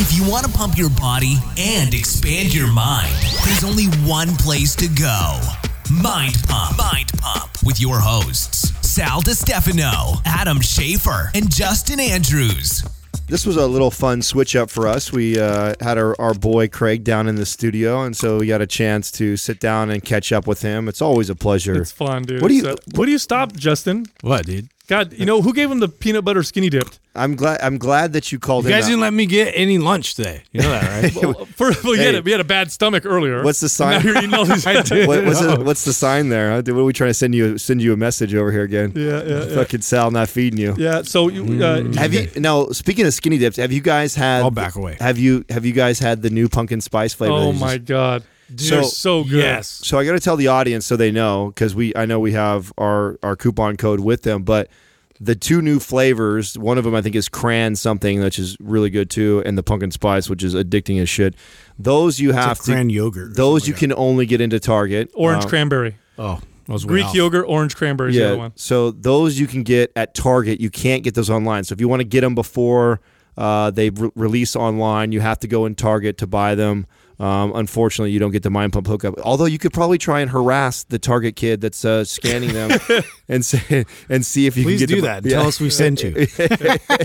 If you want to pump your body and expand your mind, there's only one place to go Mind Pump. Mind Pump with your hosts, Sal DiStefano, Adam Schafer, and Justin Andrews. This was a little fun switch up for us. We uh, had our, our boy Craig down in the studio, and so we got a chance to sit down and catch up with him. It's always a pleasure. It's fun, dude. What do you- So- what do you stop, Justin? What, dude? God, you know who gave him the peanut butter skinny dipped? I'm glad. I'm glad that you called You him. guys out. didn't let me get any lunch today. You know that, right? Well, first, of all, had Hey. a, we had a bad stomach earlier. What's the sign? Now you're eating all these. What, what's, the, what's the sign there? Huh? What are we trying to send you? Send you a message over here again? Yeah, yeah, yeah. Fucking Sal not feeding you. Yeah. So you, uh, Have you now? Speaking of skinny dips, have you guys had? I'll back away. Have you Have you guys had the new pumpkin spice flavor? Oh my just- god, So- they're so good. Yes. So I got to tell the audience so they know because we I know we have our our coupon code with them, but the two new flavors, one of them I think is cran something, which is really good too, and the pumpkin spice, which is addicting as shit. Those you It's have like to. cran yogurt. Those something you can only get into Target. Orange Um, cranberry. Oh, I was way Greek off. yogurt, orange cranberry is the Yeah. other one. So those you can get at Target. You can't get those online. So if you want to get them before uh, they re- release online, you have to go in Target to buy them. Um, unfortunately, you don't get the Mind Pump hookup. Although you could probably try and harass the Target kid that's uh, scanning them and say, and see if you Please can get do them- that. and Tell us we sent you.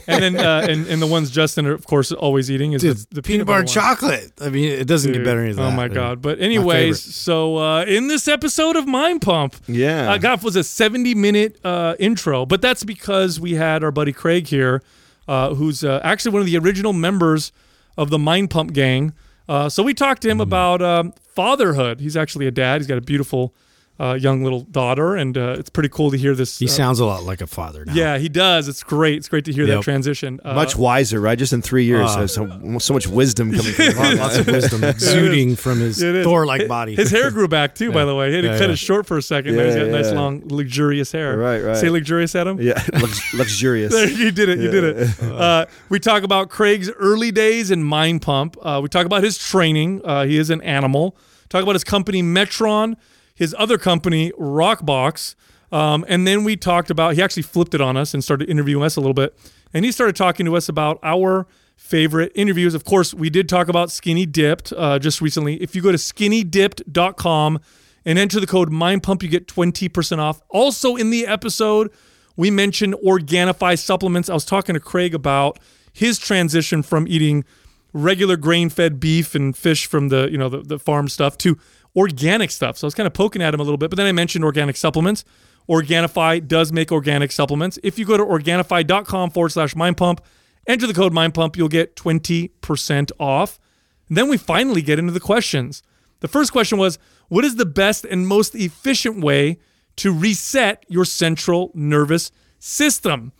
And then uh, and, and the ones Justin, are, of course, always eating is Dude, the, the peanut butter one. chocolate. I mean, it doesn't Dude, get better than that. Oh my dude. god! But anyways, so uh, in this episode of Mind Pump, Yeah. uh, God was a seventy-minute uh, intro, but that's because we had our buddy Craig here, uh, who's uh, actually one of the original members of the Mind Pump gang. Uh, so we talked to him about um, fatherhood. He's actually a dad. He's got a beautiful uh, young little daughter, and uh, it's pretty cool to hear this. He uh, sounds a lot like a father now. yeah, he does. It's great. It's great to hear that transition. Uh, much wiser, right? Just in three years, Uh, so, so so much wisdom coming from him. Lots of wisdom exuding from his Thor-like body. His hair grew back too, by the way. He had Yeah, cut yeah. it short for a second. now he's Yeah, got nice, long, luxurious hair. Right, right. Say luxurious, Adam. Yeah, lux- luxurious. There, you did it. You did it. Uh, we talk about Craig's early days in Mind Pump. Uh, we talk about his training. Uh, he is an animal. Talk about his company Metron, his other company Rockbox, um, and then we talked about. He actually flipped it on us and started interviewing us a little bit, and he started talking to us about our favorite interviews. Of course, we did talk about Skinny Dipped uh, just recently. If you go to skinnydipped.com and enter the code MindPump, you get 20% off. Also in the episode, we mentioned Organifi supplements. I was talking to Craig about his transition from eating regular grain-fed beef and fish from the, you know, the, the farm stuff to organic stuff. So I was kind of poking at him a little bit, but then I mentioned organic supplements. Organifi does make organic supplements. If you go to Organifi.com forward slash mind pump, enter the code mind pump, you'll get 20% off. And then we finally get into the questions. The first question was What is the best and most efficient way to reset your central nervous system?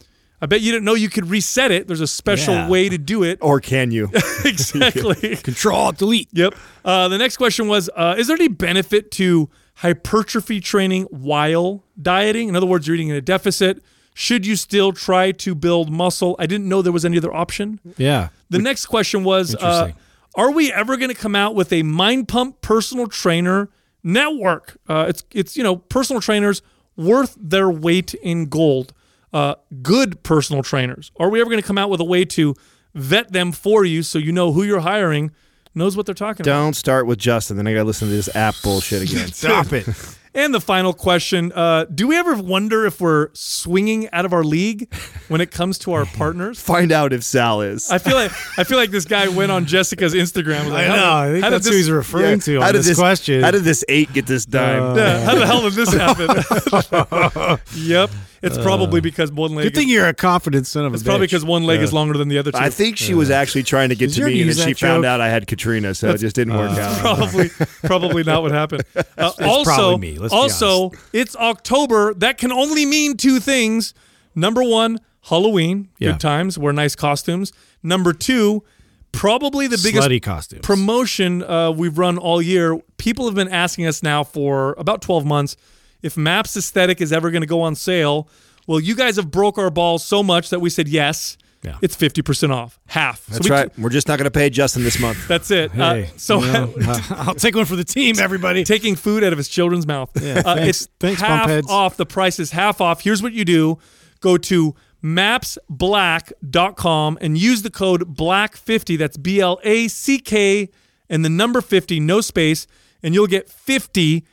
I bet you didn't know you could reset it. There's a special Yeah. way to do it. or can you? exactly. Control Delete. Yep. Uh, the next question was uh, Is there any benefit to hypertrophy training while dieting? In other words, you're eating in a deficit. Should you still try to build muscle? I didn't know there was any other option. Yeah. The next question was uh, Are we ever going to come out with a Mind Pump personal trainer network? Uh, it's, it's, you know, personal trainers worth their weight in gold. Uh, good personal trainers. Are we ever going to come out with a way to vet them for you so you know who you're hiring knows what they're talking about? Don't start with Justin. Then I got to listen to this app bullshit again. Stop it. And the final question uh, Do we ever wonder if we're swinging out of our league when it comes to our partners? Find out if Sal is. I feel like I feel like this guy went on Jessica's Instagram. and was like, I how know. did- I think how did that's who this- he's referring to how on did this, question. How did this eight get this dime? Yeah, how the hell did this happen? yep, it's probably because one leg. Good thing is, you're a confident son of a it's probably because one leg is longer than the other two. I think she was actually trying to get Did to me, and then she that found out I had Katrina, so it just didn't work out. probably probably not what happened. Uh, also, probably me, let's be also, it's October. That can only mean two things. Number one, Halloween, Yeah. good times, wear nice costumes. Number two, probably the biggest Slutty costumes. promotion uh, we've run all year. People have been asking us now for about 12 months if Maps Aesthetic is ever going to go on sale. Well, you guys have broke our balls so much that we said yes. Yeah. It's 50% off, half. That's we- right. We're just not going to pay Justin this month. That's it. Uh, Hey, so you know, I'll take one for the team, everybody. taking food out of his children's mouth. Uh, thanks- it's thanks, half Pumpheads. off. The price is half off. Here's what you do: go to mapsblack.com and use the code BLACK50. That's B L A C K and the number 50, no space, and you'll get 50%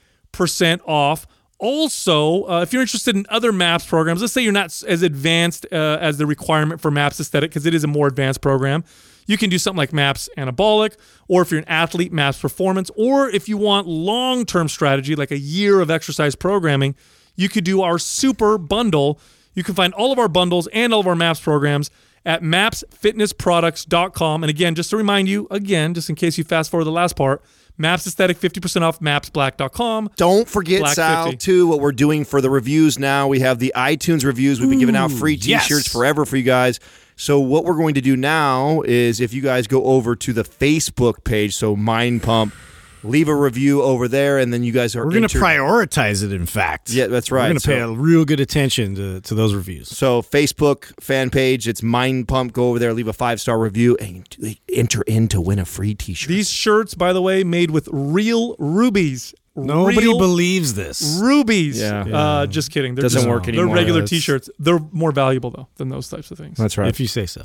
off. Also, uh, if you're interested in other MAPS programs, let's say you're not as advanced uh, as the requirement for MAPS Aesthetic, because it is a more advanced program, you can do something like MAPS Anabolic, or if you're an athlete, MAPS Performance, or if you want long term strategy, like a year of exercise programming, you could do our super bundle. You can find all of our bundles and all of our MAPS programs at mapsfitnessproducts.com. And again, just to remind you, again, just in case you fast forward the last part, MAPS Aesthetic 50% off mapsblack.com. Don't forget, Black Sal, 50. too, what we're doing for the reviews now. We have the iTunes reviews. We've been giving out free t yes. shirts forever for you guys. So, what we're going to do now is if you guys go over to the Facebook page, so Mind Pump, leave a review over there, and then you guys are We're going to entered- prioritize it, in fact. Yeah, that's right. We're going to So- pay a real good attention to, to those reviews. So Facebook fan page, it's Mind Pump. Go over there, leave a five star review, and enter in to win a free T-shirt. These shirts, by the way, made with real rubies. Nobody Real believes this. rubies. Yeah. Uh, just kidding. They're Doesn't just- work They're regular It's- T-shirts. They're more valuable though than those types of things. That's right. If you say so.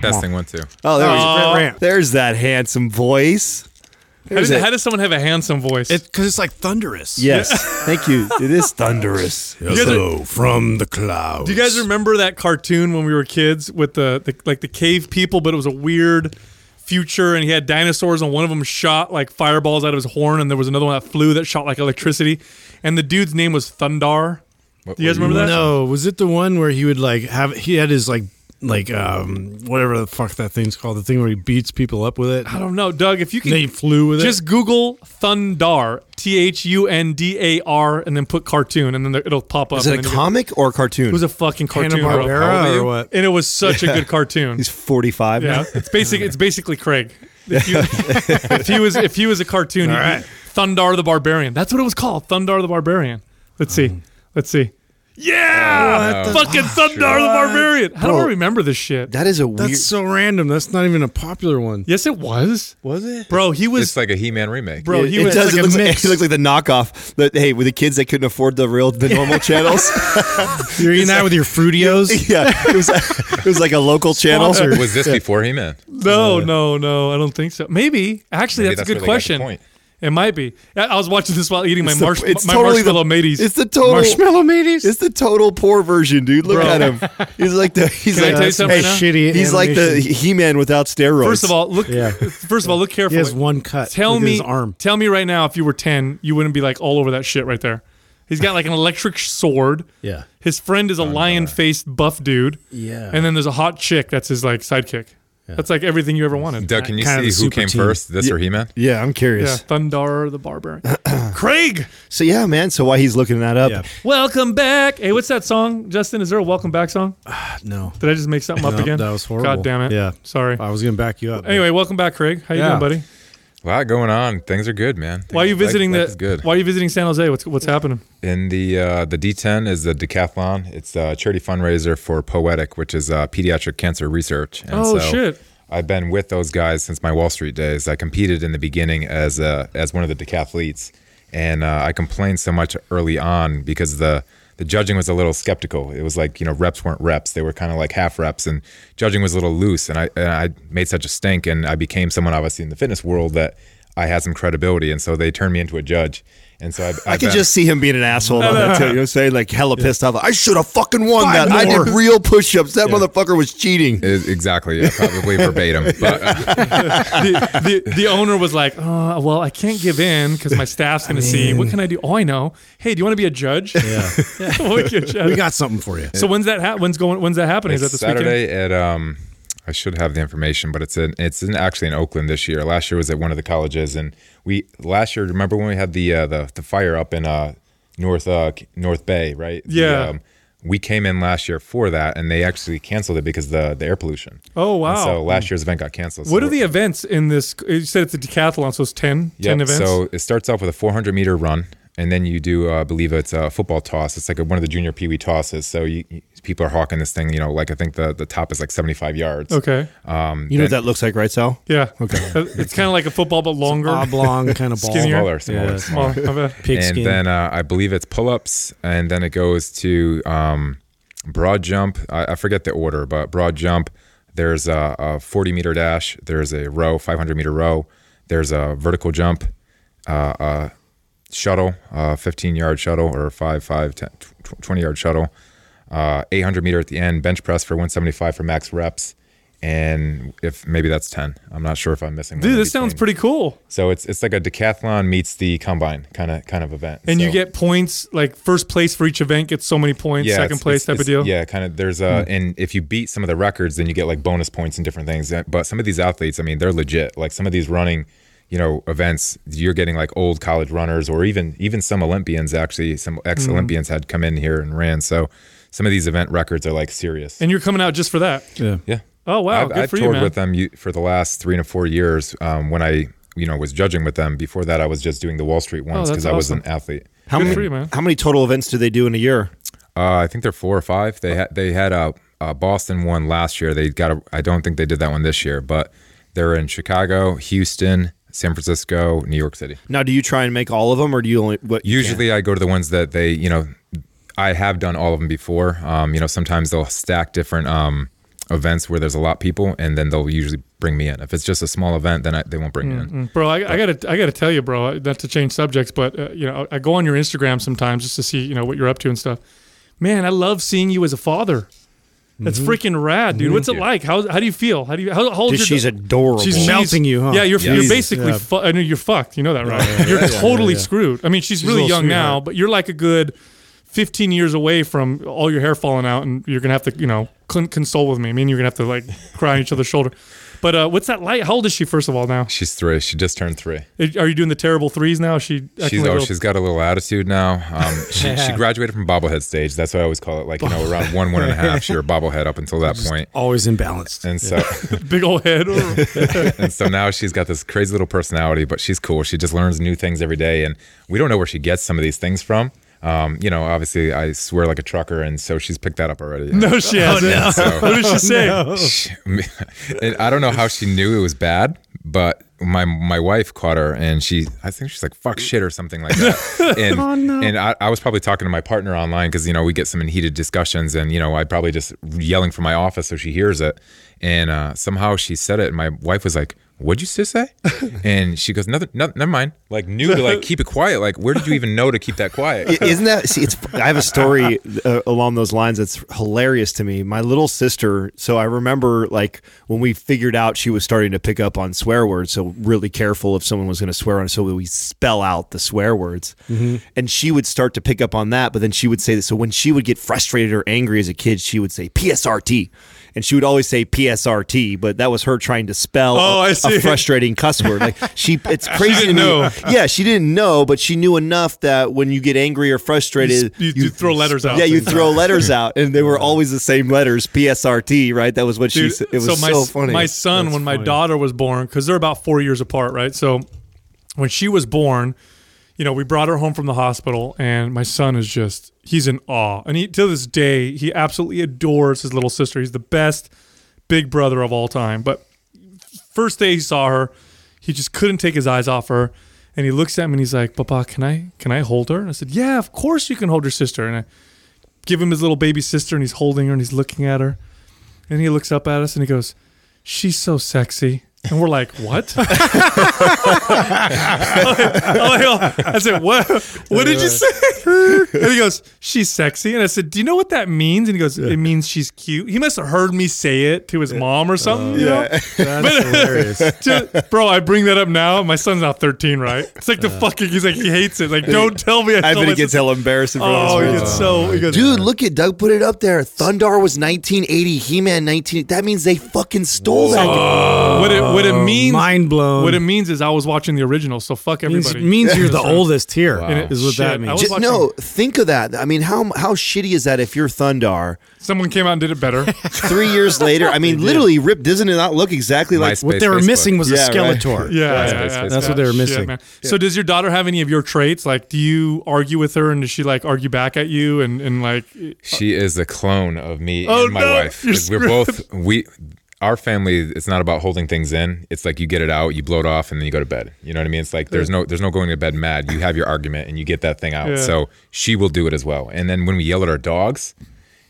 Testing one too. oh, there we Oh. There's that handsome voice. How There's does, how does someone have a handsome voice? Because it's like thunderous. Yes, thank you. It is thunderous. Hello from the clouds. Do you guys remember that cartoon when we were kids with the, the like the cave people, but it was a weird future and he had dinosaurs and one of them shot like fireballs out of his horn and there was another one that flew that shot like electricity and the dude's name was Thundar. What- Do you guys what remember that? No, was it the one where he would like have he had his like like um whatever the fuck that thing's called, the thing where he beats people up with it. I don't know, Doug. If you And then he can flew with it. just Google Thundar, T H U N D A R, and then put cartoon, and then there- it'll pop up. Is it a then you comic or a cartoon? It was a fucking it. Hanna cartoon, bro. How old are Barbera or what? and it was such a good cartoon. He's 45 Yeah, now. it's basic. It's basically Craig. If, you, if he was if he was a cartoon, he'd All right. be Thundar the Barbarian. That's what it was called, Thundar the Barbarian. Let's see. Let's see. Yeah, the- fucking Thundar the Barbarian. How do I remember this shit? That is a weird. That's so random. That's not even a popular one. yes, it was, Was it? bro. He was, It's like a He-Man remake. bro. He it was does. like it, a looks like, it looks like the knockoff. That hey, with the kids that couldn't afford the real, the normal channels. You're eating that with your Fruitios? yeah, it was. It was like a local channel. Was this before He-Man? No, no, no. I don't think so. Maybe actually, Maybe that's, a good where they question. Point. It might be. I I was watching this while eating my, It's the- it's my totally the- marshmallow mateys. It's the total Marshmallow mateys? It's the total poor version, dude. Look Bro. at him. He's like the. He's Can like tell you something hey, shitty He's like the. He-Man without steroids. First of all, look. Yeah. First of all, look He carefully. has one cut. Tell me, his arm. tell me right now, if you were ten, you wouldn't be like all over that shit right there. He's got like an electric sword. Yeah. His friend is a oh, lion-faced buff dude. Yeah. And then there's a hot chick that's his like sidekick. That's like everything you ever wanted. Doug, can you Kind of see the who super came team. first, this or He-Man? yeah, I'm Yeah, curious. Thundar the Barbarian. Craig, So yeah, man. So while he's looking that up, Yeah. welcome back. Hey, what's that song, Justin? Is there a welcome back song? No. Did I just make something up No, again? that was horrible. God damn it. Yeah. Sorry. I was going to back you up. Anyway, welcome back, Craig. How you Yeah. doing, buddy? A lot going on. Things are good, man. Why are you visiting life the? Why are you visiting San Jose? What's what's happening? In the uh, the D10 is the decathlon. It's a charity fundraiser for Poetic, which is uh, pediatric cancer research. And Oh, so shit. I've been with those guys since my Wall Street days. I competed in the beginning as uh, as one of the decathletes, and uh, I complained so much early on because the the judging was a little skeptical. It was like you know reps weren't reps; they were kind of like half reps, and judging was a little loose. And I and I made such a stink, and I became someone obviously in the fitness world that I had some credibility, and so they turned me into a judge. And so I've, I I've could just see him being an asshole about that too. You know what I'm saying? Like hella pissed off. I should have fucking won Five that. I did real push-ups. That motherfucker was cheating. Is- exactly, yeah, probably verbatim. But uh, the, the the owner was like, oh, well, I can't give in because my staff's going to see. What can I do? Oh, I know. Hey, do you want to be a judge? Yeah. We'll get you a judge. we got something for you. so when's that? Ha- when's going? When's that happening? Is that it's this weekend? Saturday at um, I should have the information, but it's in it's in actually in Oakland this year. Last year was at one of the colleges, and we last year remember when we had the uh, the the fire up in uh North uh North Bay, right? The, Yeah. um, we came in last year for that, and they actually canceled it because the the air pollution. Oh wow. And so last year's event got canceled. what so are the events in this? You said it's a decathlon, so it's 10, 10 events. So it starts off with a 400 meter run, and then you do, uh, I believe it's a football toss. It's like a, one of the junior pee wee tosses. So you, you- people are hawking this thing. You know, like I think the the top is like 75 yards. okay. Um, You know what that looks like, right, Sal? Yeah. Okay. It's kind of like a football, but longer. Oblong kind of ball. Skinnier. smaller, smaller, Yeah, smaller. Small. My bad. Pigskin. and then uh, I believe it's pull ups, and then it goes to um, broad jump. I, I forget the order, but broad jump. There's a, a 40 meter dash. There's a row, 500 meter row. There's a vertical jump, uh, a shuttle, uh, 15 yard shuttle or 5, 5, 10, 20 yard shuttle, uh, 800 meter at the end, bench press for 175 for max reps. And if maybe that's 10, I'm not sure if I'm missing. Dude, this sounds pretty cool. So it's it's like a decathlon meets the combine kind of kind of event. And you get points like first place for each event gets so many points, second it's- place it's- type of deal. Yeah, kind of. There's a, and if you beat some of the records, then you get like bonus points and different things. Uh, But some of these athletes, I mean, they're legit. Like some of these running, you know, events, you're getting like old college runners, or even even some Olympians. Actually, some ex Olympians had come in here and ran. So some of these event records are like serious. And you're coming out just for that. Yeah. yeah. Oh wow, I've, good I've for you, toured man. with them for the last three to four years. Um, when I, you know, was judging with them. Before that, I was just doing the Wall Street ones Oh, that's because I was an athlete. How many? for you, man. How many total events do they do in a year? Uh, I think they're four or five. They had they had a, a Boston one last year. They got a. I don't think they did that one this year, but they're in Chicago, Houston, San Francisco, New York City. Now, do you try and make all of them, or do you only what? you Usually, I go to the ones that they, you know, I have done all of them before. Um, you know, sometimes they'll stack different um events where there's a lot of people, and then they'll usually bring me in. If it's just a small event, then I, they won't bring me in. Mm, Bro, I, I gotta, I gotta tell you, bro. Not to change subjects, but uh, you know, I go on your Instagram sometimes just to see, you know, what you're up to and stuff. Man, I love seeing you as a father. That's mm-hmm. freaking rad, dude. What's it like? How, how do you feel? How do you? How, how old Dude, your she's da- adorable. She's melting you, huh? Yeah, you're, Yeah. you're basically. Yeah. Fu- I know you're fucked. You know that, right? yeah, you're yeah, totally yeah, yeah. screwed. I mean, she's, a really little young now, but you're like a good 15 years away from all your hair falling out, and you're gonna have to, you know, con- console with me. I mean, you're gonna have to like cry on each other's shoulder. But uh, what's that like? How old is she, first of all? Now, She's three. She just turned three. are you doing the terrible threes now? She she's, oh, she's got a little attitude now. Um, she, she graduated from bobblehead stage. That's what I always call it. Like you know, around one, one and a half, she were bobblehead up until that point. Always imbalanced. And so, big old head. And so now she's got this crazy little personality, but she's cool. She just learns new things every day, and we don't know where she gets some of these things from. Um, you know, obviously, I swear like a trucker, and so she's picked that up already. no, she hasn't. So- What did she say? She- I don't know how she knew it was bad, but my my wife caught her and she I think she's like fuck shit or something like that. And and I, I was probably talking to my partner online because you know we get some heated discussions and you know I probably just yelling from my office so she hears it. And uh, somehow she said it and my wife was like, What'd you just say? And she goes, Nothing, no, never mind. Like knew to like keep it quiet. Like where did you even know to keep that quiet? Isn't that? See, it's. I have a story uh, along those lines that's hilarious to me. My little sister. So I remember, like, when we figured out she was starting to pick up on swear words. So really careful if someone was going to swear on. So we spell out the swear words, and she would start to pick up on that. But then she would say that. So when she would get frustrated or angry as a kid, she would say PSRT. And she would always say PSRT, but that was her trying to spell Oh, a, I see. a frustrating cuss word. Like she, it's crazy didn't to me. know. Yeah, she didn't know, but she knew enough that when you get angry or frustrated, You- you throw letters out. Yeah, you throw letters out, and they were always the same letters. PSRT, right? That was what she Dude, said. It was so so, funny. My son, when my daughter was born, because they're about four years apart, right? So when she was born, you know, we brought her home from the hospital, and my son is just, he's in awe. And he, to this day, he absolutely adores his little sister. He's the best big brother of all time. But first day he saw her, he just couldn't take his eyes off her. And he looks at me and he's like, Papa, can I can I hold her? And I said, Yeah, of course you can hold your sister. And I give him his little baby sister and he's holding her and he's looking at her. And he looks up at us and he goes, She's so sexy. And we're like, What? Oh. I said, What? What did you say? And he goes, She's sexy. And I said, Do you know what that means? And he goes, It means she's cute. He must have heard me say it to his mom or something. Oh, you know? That's hilarious. Just- bro, I bring that up now. My son's now 13, right? It's like the fucking, he's like, he hates it. Like, don't tell me. I, I told bet my it gets sister- hella embarrassing for Oh, his he gets so, he goes, Dude, look at Doug put it up there. Thundar was 1980, He-Man 19. That means they fucking stole that. what it, what it oh, means, Mind blown. what it means is I was watching the original, so fuck means, everybody. means you're the oldest here. And it- Is what shit, that I means. was Just- watching- no, think of that. I mean, how how shitty is that if you're Thundar? Someone came out and did it better. Three years later, I mean, literally, Rip doesn't it not look exactly like? MySpace, what they were Facebook. missing was Yeah, a right. Skeletor. Yeah, Yeah, yeah, yeah, That's what they were Shit, missing. man. So does your daughter have any of your traits? Like, do you argue with her and does she like argue back at you and, and like, She is a clone of me Oh, and my no, wife. you're 'Cause We're both we our family it's not about holding things in. It's like you get it out, you blow it off and then you go to bed. You know what I mean? It's like there's no there's no going to bed mad. You have your argument and you get that thing out. Yeah. So she will do it as well. And then when we yell at our dogs,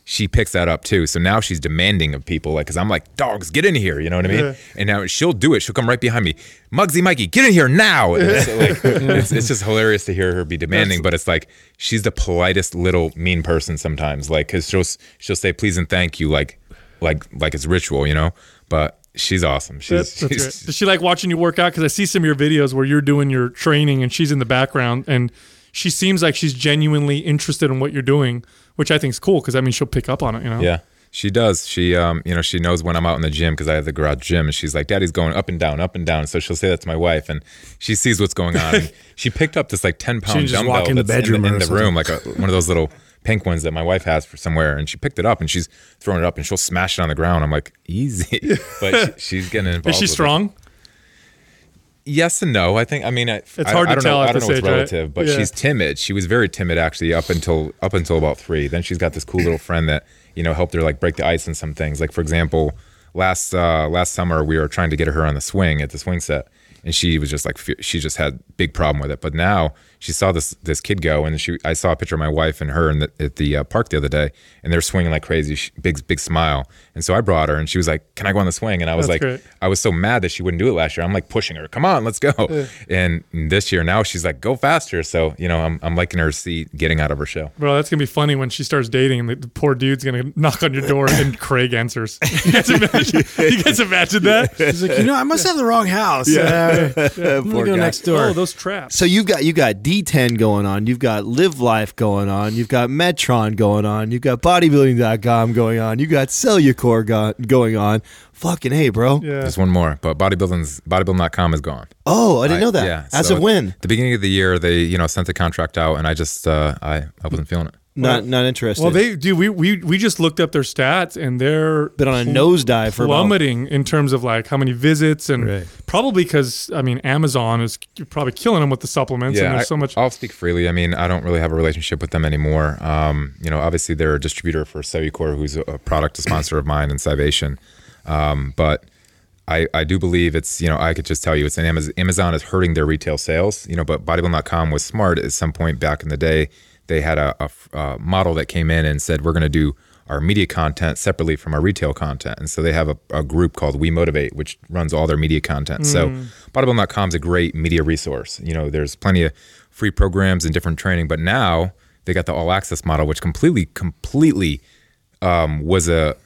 she picks that up too. So now she's demanding of people, like, because I'm like, dogs, get in here. You know what I mean? Yeah. And now she'll do it. She'll come right behind me. Muggsy Mikey, get in here now. It's, like, it's, it's just hilarious to hear her be demanding, but it's like she's the politest little mean person sometimes. Like, because she'll she'll say please and thank you, like like like it's ritual, you know. But she's awesome. She's, That's, that's she's right. Does she like watching you work out? Because I see some of your videos where you're doing your training and she's in the background and she seems like she's genuinely interested in what you're doing, which I think is cool because I mean she'll pick up on it. You know. Yeah, she does. She, um, you know, she knows when I'm out in the gym because I have the garage gym, and she's like, "Daddy's going up and down, up and down." So she'll say that to my wife, and she sees what's going on. She picked up this like ten pound just dumbbell walk in the bedroom in, the, in the room, like a, one of those little pink ones that my wife has for somewhere, and she picked it up and she's throwing it up, and she'll smash it on the ground. I'm like, easy, but she, she's getting involved. Is she with it. strong? Yes and no. I think. I mean, I, It's I, hard I to don't tell know. I don't know what's age, right? relative, but Yeah. she's timid. She was very timid actually up until up until about three. Then she's got this cool little friend that you know helped her like break the ice in some things. Like for example, last uh, last summer we were trying to get her on the swing at the swing set, and she was just like she just had big problem with it. But now she saw this this kid go, and she I saw a picture of my wife and her in the, at the uh, park the other day, and they're swinging like crazy. She, big big smile, and so I brought her, and she was like, "Can I go on the swing?" And I was That's like, great. I was so mad that she wouldn't do it last year. I'm like pushing her, come on, let's go. And this year now she's like, go faster. So you know, I'm I'm liking her see getting out of her shell. Bro, that's gonna be funny when she starts dating and the, the poor dude's gonna knock on your door and Craig answers. You guys imagine, you guys imagine that? She's like, you know, I must have the wrong house. Yeah, I'm gonna Poor go guy. next door. Oh, those traps. So you've got you got D10 going on, you've got Live Life going on, you've got Metron going on, you've got bodybuilding.com going on, You've got Cellucor go- going on. Fucking hey, bro. Yeah. There's one more, but bodybuilding's bodybuilding.com is gone. Oh, I didn't know that. Yeah. As so of when? The beginning of the year, they you know sent the contract out, and I just uh, I I wasn't feeling it. Not not interested. Well, they do. We, we we just looked up their stats and they're been on a nosedive for about plummeting in terms of like how many visits and Right. probably because I mean Amazon is probably killing them with the supplements and I, there's so much. I'll speak freely. I mean, I don't really have a relationship with them anymore. Um, you know, obviously they're a distributor for Cellucor, who's a, a product sponsor of mine and Salvation. Um, but I, I do believe it's, you know, I could just tell you it's an Amazon, Amazon is hurting their retail sales, you know, but bodybuilding.com was smart at some point back in the day. They had a, a, a model that came in and said, we're going to do our media content separately from our retail content. And so they have a, a group called We Motivate, which runs all their media content. So bodybuilding.com is a great media resource. You know, there's plenty of free programs and different training, but now they got the all access model, which completely, completely um, was a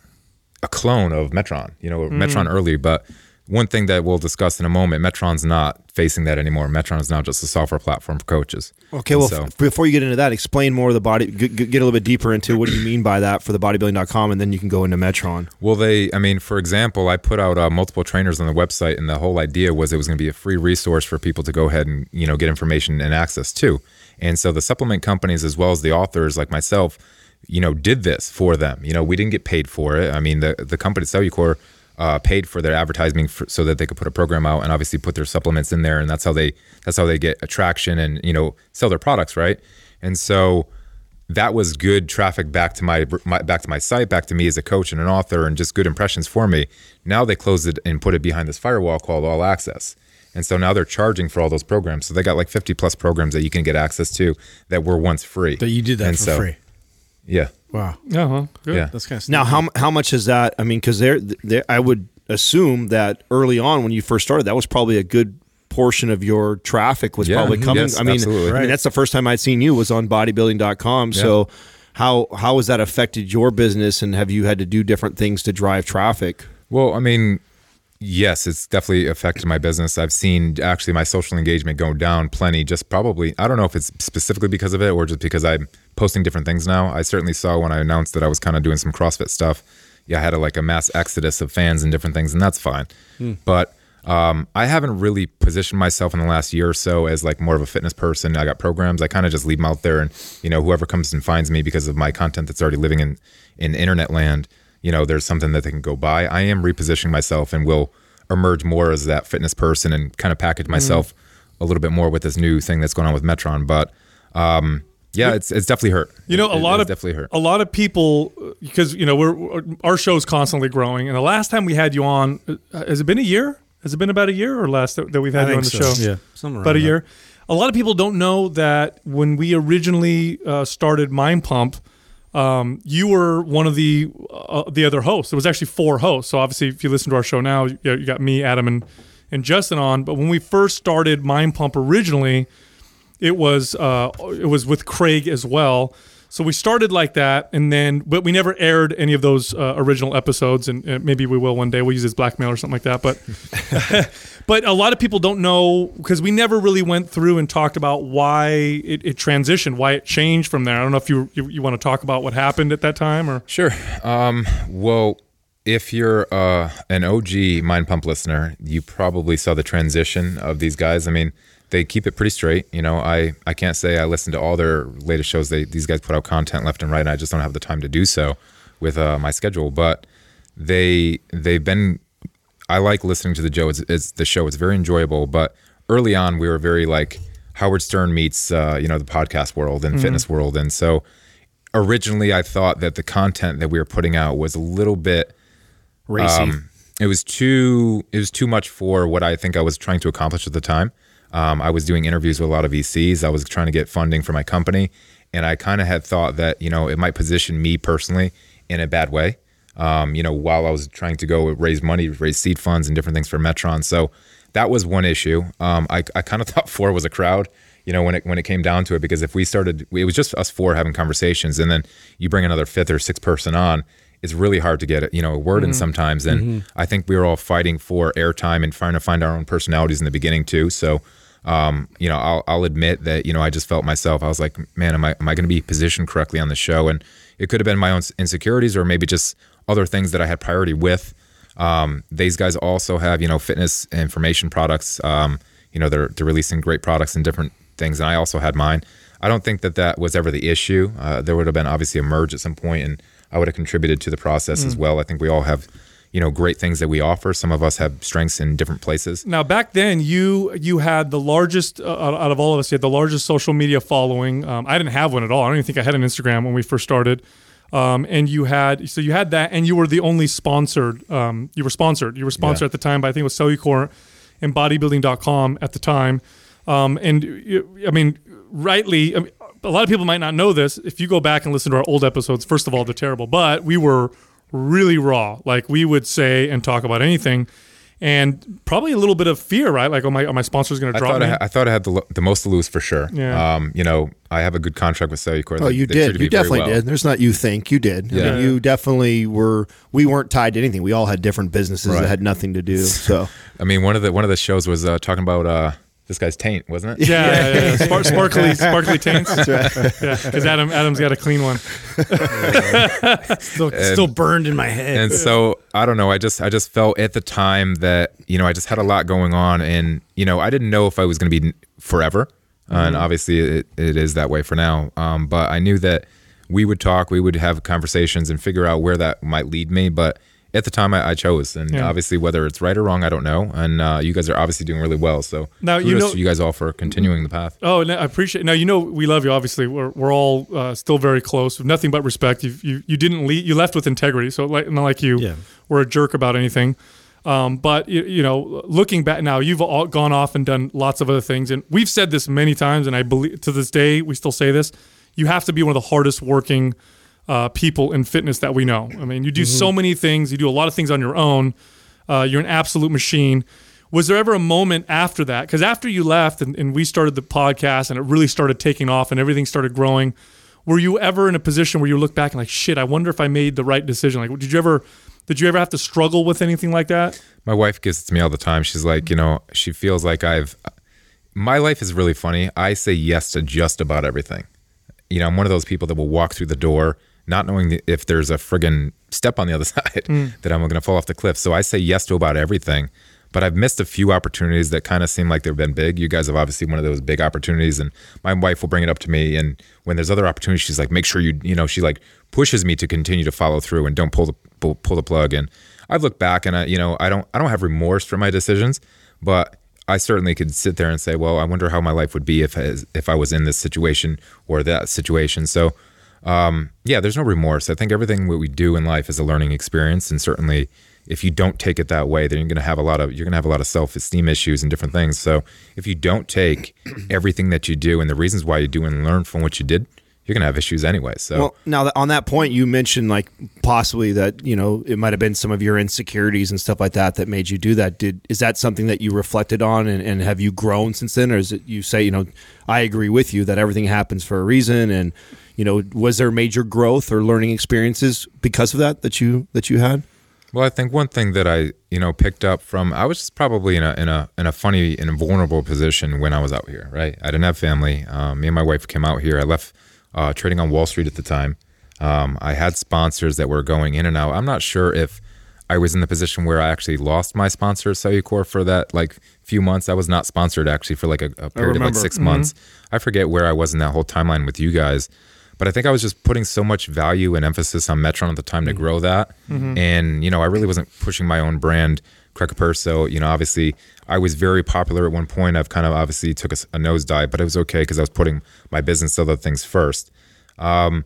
a clone of Metron, you know, Metron early. But one thing that we'll discuss in a moment, Metron's not facing that anymore. Metron is now just a software platform for coaches. Okay, And well, so- f- before you get into that, explain more of the body. G- g- get a little bit deeper into what do you mean by that for the bodybuilding.com, and then you can go into Metron. Well, they, I mean, for example, I put out uh, multiple trainers on the website, and the whole idea was it was going to be a free resource for people to go ahead and you know get information and access to. And so the supplement companies, as well as the authors like myself, you know, did this for them. You know, we didn't get paid for it. I mean, the the company Cellucor uh, paid for their advertising for, so that they could put a program out and obviously put their supplements in there, and that's how they that's how they get attraction and you know sell their products, right? And so that was good traffic back to my, my back to my site, back to me as a coach and an author, and just good impressions for me. Now they closed it and put it behind this firewall called All Access, and so now they're charging for all those programs. So they got like fifty plus programs that you can get access to that were once free. that you did that And for so- free. Yeah, Wow, yeah, huh? Good. yeah. that's kind of Now, how how much is that? I mean, because there, there, I would assume that early on when you first started, that was probably a good portion of your traffic was Yeah, probably mhm, coming. yes, I mean, absolutely. I mean, that's the first time I'd seen you was on bodybuilding.com. So, how how has that affected your business, and have you had to do different things to drive traffic? Well, I mean, yes, it's definitely affected my business. I've seen actually my social engagement go down plenty. Just probably, I don't know if it's specifically because of it or just because I'm posting different things now. I certainly saw when I announced that I was kind of doing some CrossFit stuff. Yeah, I had a, like a mass exodus of fans and different things, and that's fine. But um, I haven't really positioned myself in the last year or so as like more of a fitness person. I got programs. I kind of just leave them out there, and you know, whoever comes and finds me because of my content that's already living in in internet land, you know, there's something that they can go buy. I am repositioning myself and will emerge more as that fitness person and kind of package myself a little bit more with this new thing that's going on with Metron. But um, yeah, it's it's definitely hurt. You know, a It- lot it's of definitely hurt. a lot of people because you know we're our show's constantly growing, and the last time we had you on, uh, has it been a year? Has it been about a year or less that, that we've had I you on the so. show? Yeah, somewhere about a around year. A lot of people don't know that when we originally uh, started Mind Pump, um, you were one of the uh, the other hosts. There was actually four hosts. So obviously, if you listen to our show now, you, you got me, Adam, and and Justin on. But when we first started Mind Pump originally, it was uh, it was with Craig as well. So we started like that, and then but we never aired any of those uh, original episodes, and uh, maybe we will one day. We'll use his blackmail or something like that. But but a lot of people don't know because we never really went through and talked about why it, it transitioned, why it changed from there. I don't know if you you, you want to talk about what happened at that time or Sure. Um, well, if you're uh, an OG Mind Pump listener, you probably saw the transition of these guys. I mean, they keep it pretty straight. You know, I, I can't say I listen to all their latest shows. They these guys put out content left and right, and I just don't have the time to do so with uh, my schedule. But they they've been. I like listening to the Joe. It's, it's the show. It's very enjoyable. But early on, we were very like Howard Stern meets uh, you know the podcast world and fitness world, and so originally I thought that the content that we were putting out was a little bit Racy. um, it was too it was too much for what I think I was trying to accomplish at the time. Um, I was doing interviews with a lot of VCs. I was trying to get funding for my company, and I kind of had thought that you know it might position me personally in a bad way. Um, you know, while I was trying to go raise money, raise seed funds and different things for Metron. So that was one issue. Um, I, I kind of thought four was a crowd. You know, when it when it came down to it, because if we started, it was just us four having conversations, and then you bring another fifth or sixth person on, it's really hard to get you know a word in sometimes. And I think we were all fighting for airtime and trying to find our own personalities in the beginning too. So, um, you know, I'll, I'll admit that you know I just felt myself. I was like, man, am I am I going to be positioned correctly on the show? And it could have been my own insecurities or maybe just other things that I had priority with. Um, these guys also have you know fitness information products. Um, you know, they're they're releasing great products and different things, and I also had mine. I don't think that that was ever the issue. Uh, there would have been obviously a merge at some point, and I would have contributed to the process as well. I think we all have, you know, great things that we offer. Some of us have strengths in different places. Now, back then, you you had the largest uh, out of all of us. You had the largest social media following. Um, I didn't have one at all. I don't even think I had an Instagram when we first started. Um, and you had so you had that, and you were the only sponsored. Um, you were sponsored. You were sponsored Yeah. at the time, but I think it was Cellucor and Bodybuilding.com at the time. Um, and I mean, rightly, I mean, a lot of people might not know this. If you go back and listen to our old episodes, first of all, they're terrible, but we were really raw. Like we would say and talk about anything, and probably a little bit of fear, right? Like, oh my, are my sponsors going to drop thought me? I, ha- I thought I had the, lo- the most to lose for sure. Yeah. Um, you know, I have a good contract with Cellucor. Oh, They- you they did. treated You definitely well. did. There's not you think you did. I Yeah. mean, you definitely were. We weren't tied to anything. We all had different businesses that had nothing to do. So I mean, one of the one of the shows was uh, talking about uh, this guy's taint, wasn't it? yeah, yeah, yeah. Spar- sparkly, sparkly taints. Yeah, because Adam, Adam's got a clean one. Still, still burned in my head. and so I don't know. I just I just felt at the time that you know I just had a lot going on, and you know I didn't know if I was going to be n- forever, and obviously it, it is that way for now. Um, but I knew that we would talk, we would have conversations, and figure out where that might lead me. But at the time, I, I chose, and Yeah. obviously whether it's right or wrong, I don't know. And uh, you guys are obviously doing really well. So Now, you know, to you guys all for continuing the path. Oh, no, I appreciate. Now you know we love you. Obviously, we're, we're all uh, still very close. With nothing but respect. You you, you didn't leave. You left with integrity. So like not like you Yeah. were a jerk about anything. Um, but you, you know, looking back now, you've all gone off and done lots of other things, and we've said this many times, and I believe to this day we still say this. You have to be one of the hardest working uh, people in fitness that we know. I mean, you do so many things. You do a lot of things on your own. Uh, you're an absolute machine. Was there ever a moment after that? Because after you left and, and we started the podcast and it really started taking off and everything started growing, were you ever in a position where you look back and like, shit, I wonder if I made the right decision? Like, did you ever, did you ever have to struggle with anything like that? My wife gives it to me all the time. She's like, you know, she feels like I've. My life is really funny. I say yes to just about everything. You know, I'm one of those people that will walk through the door not knowing the- if there's a friggin' step on the other side mm. that I'm going to fall off the cliff. So I say yes to about everything. But I've missed a few opportunities that kind of seem like they've been big. You guys have obviously one of those big opportunities, and my wife will bring it up to me. And when there's other opportunities, she's like, "Make sure you, you know," she like pushes me to continue to follow through and don't pull the pull, pull the plug. And I've looked back, and I, you know, I don't I don't have remorse for my decisions, but I certainly could sit there and say, "Well, I wonder how my life would be if if I was in this situation or that situation." So um, yeah, there's no remorse. I think everything what we do in life is a learning experience, and certainly if you don't take it that way, then you're going to have a lot of you're going to have a lot of self esteem issues and different things. So if you don't take everything that you do and the reasons why you do and learn from what you did, you're gonna have issues anyway. So Well, now that on that point, you mentioned like possibly that you know it might have been some of your insecurities and stuff like that that made you do that. Did is that something that you reflected on and, and have you grown since then, or is it you say you know I agree with you that everything happens for a reason and you know was there major growth or learning experiences because of that that you that you had? Well, I think one thing that I, you know, picked up from I was probably in a in a in a funny and vulnerable position when I was out here. Right, I didn't have family. Um, me and my wife came out here. I left uh, trading on Wall Street at the time. Um, I had sponsors that were going in and out. I'm not sure if I was in the position where I actually lost my sponsor Cellucor for that like few months. I was not sponsored actually for like a, a period of like remember. 6 months. I forget where I was in that whole timeline with you guys. But I think I was just putting so much value and emphasis on Metron at the time to grow that. And, you know, I really wasn't pushing my own brand, Craig Capurso. You know, obviously, I was very popular at one point. I've kind of obviously took a, a nosedive, but it was okay because I was putting my business other things first. Um,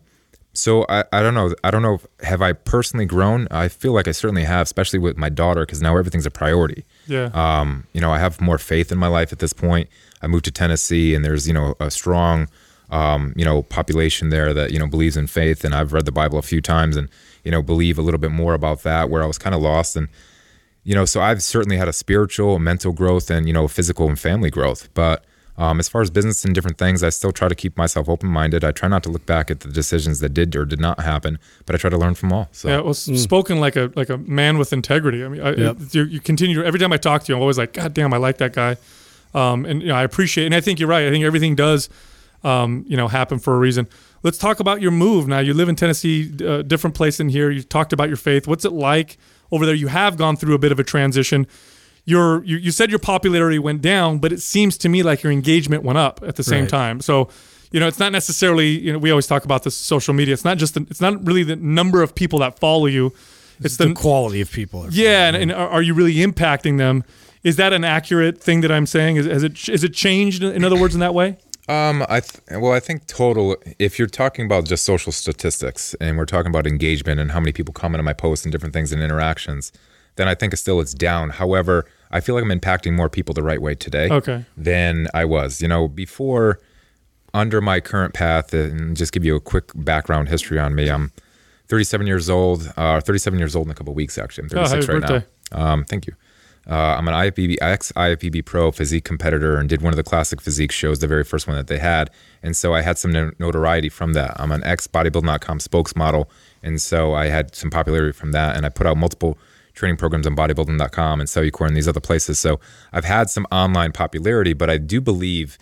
so I, I don't know. I don't know. If, have I personally grown? I feel like I certainly have, especially with my daughter, because now everything's a priority. Yeah. Um, you know, I have more faith in my life at this point. I moved to Tennessee, and there's you know a strong, um, you know, population there that you know believes in faith. And I've read the Bible a few times, and you know, believe a little bit more about that. Where I was kind of lost, and you know, so I've certainly had a spiritual, mental growth, and you know, physical and family growth. But um, as far as business and different things, I still try to keep myself open minded. I try not to look back at the decisions that did or did not happen, but I try to learn from all. So Yeah, it was spoken like a like a man with integrity. I mean, I, Yep. you, you continue every time I talk to you, I'm always like, God damn, I like that guy, um, and you know, I appreciate. And I think you're right. I think everything does, um, you know, happen for a reason. Let's talk about your move now. You live in Tennessee, uh, different place than here. You talked about your faith. What's it like over there? You have gone through a bit of a transition. Your you, you said your popularity went down, but it seems to me like your engagement went up at the same Right. time. So you know, it's not necessarily, you know, we always talk about this social media. It's not just, the, it's not really the number of people that follow you. It's the quality of people. yeah, and, and are are you really impacting them? Is that an accurate thing that I'm saying? Is, has it is it changed? In other words, in that way? Um, I th- well, I think total. If you're talking about just social statistics, and we're talking about engagement and how many people comment on my posts and different things and interactions, then I think it's still it's down. However, I feel like I'm impacting more people the right way today Okay. than I was. You know, before under my current path, and just give you a quick background history on me. I'm 37 years old. Uh, 37 years old in a couple of weeks. Actually, I'm Oh, 36 happy right birthday. now. Um, thank you. Uh, I'm an IFBB ex IFBB pro physique competitor and did one of the classic physique shows, the very first one that they had, and so I had some notoriety from that. I'm an ex bodybuilding.com spokesmodel, and so I had some popularity from that, and I put out multiple training programs on bodybuilding.com and Cellucor and these other places. So I've had some online popularity, but I do believe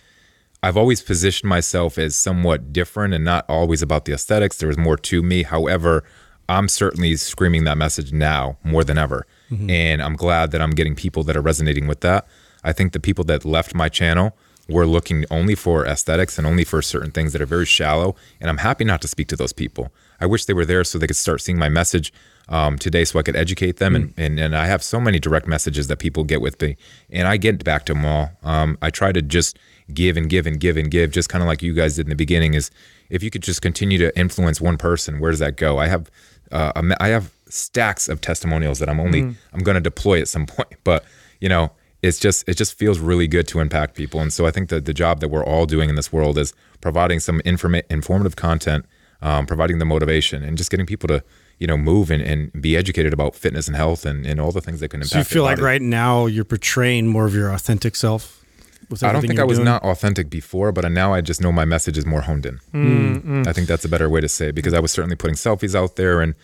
I've always positioned myself as somewhat different and not always about the aesthetics. There was more to me. However, I'm certainly screaming that message now more than ever. And I'm glad that I'm getting people that are resonating with that. I think the people that left my channel were looking only for aesthetics and only for certain things that are very shallow. And I'm happy not to speak to those people. I wish they were there so they could start seeing my message um, today so I could educate them. And, and, and I have so many direct messages that people get with me, and I get back to them all. Um, I try to just give and give and give and give, just kind of like you guys did in the beginning. Is if you could just continue to influence one person, where does that go? I have, uh, I have stacks of testimonials that I'm only I'm going to deploy at some point, but you know. It's just it just feels really good to impact people, and so I think that the job that we're all doing in this world is providing some informa- informative content, um, providing the motivation, and just getting people to you know move and, and be educated about fitness and health and, and all the things that can impact. So you feel like right now you're portraying more of your authentic self. I don't think I was doing? not authentic before, but now I just know my message is more honed in. Mm, I think that's a better way to say it because I was certainly putting selfies out there, and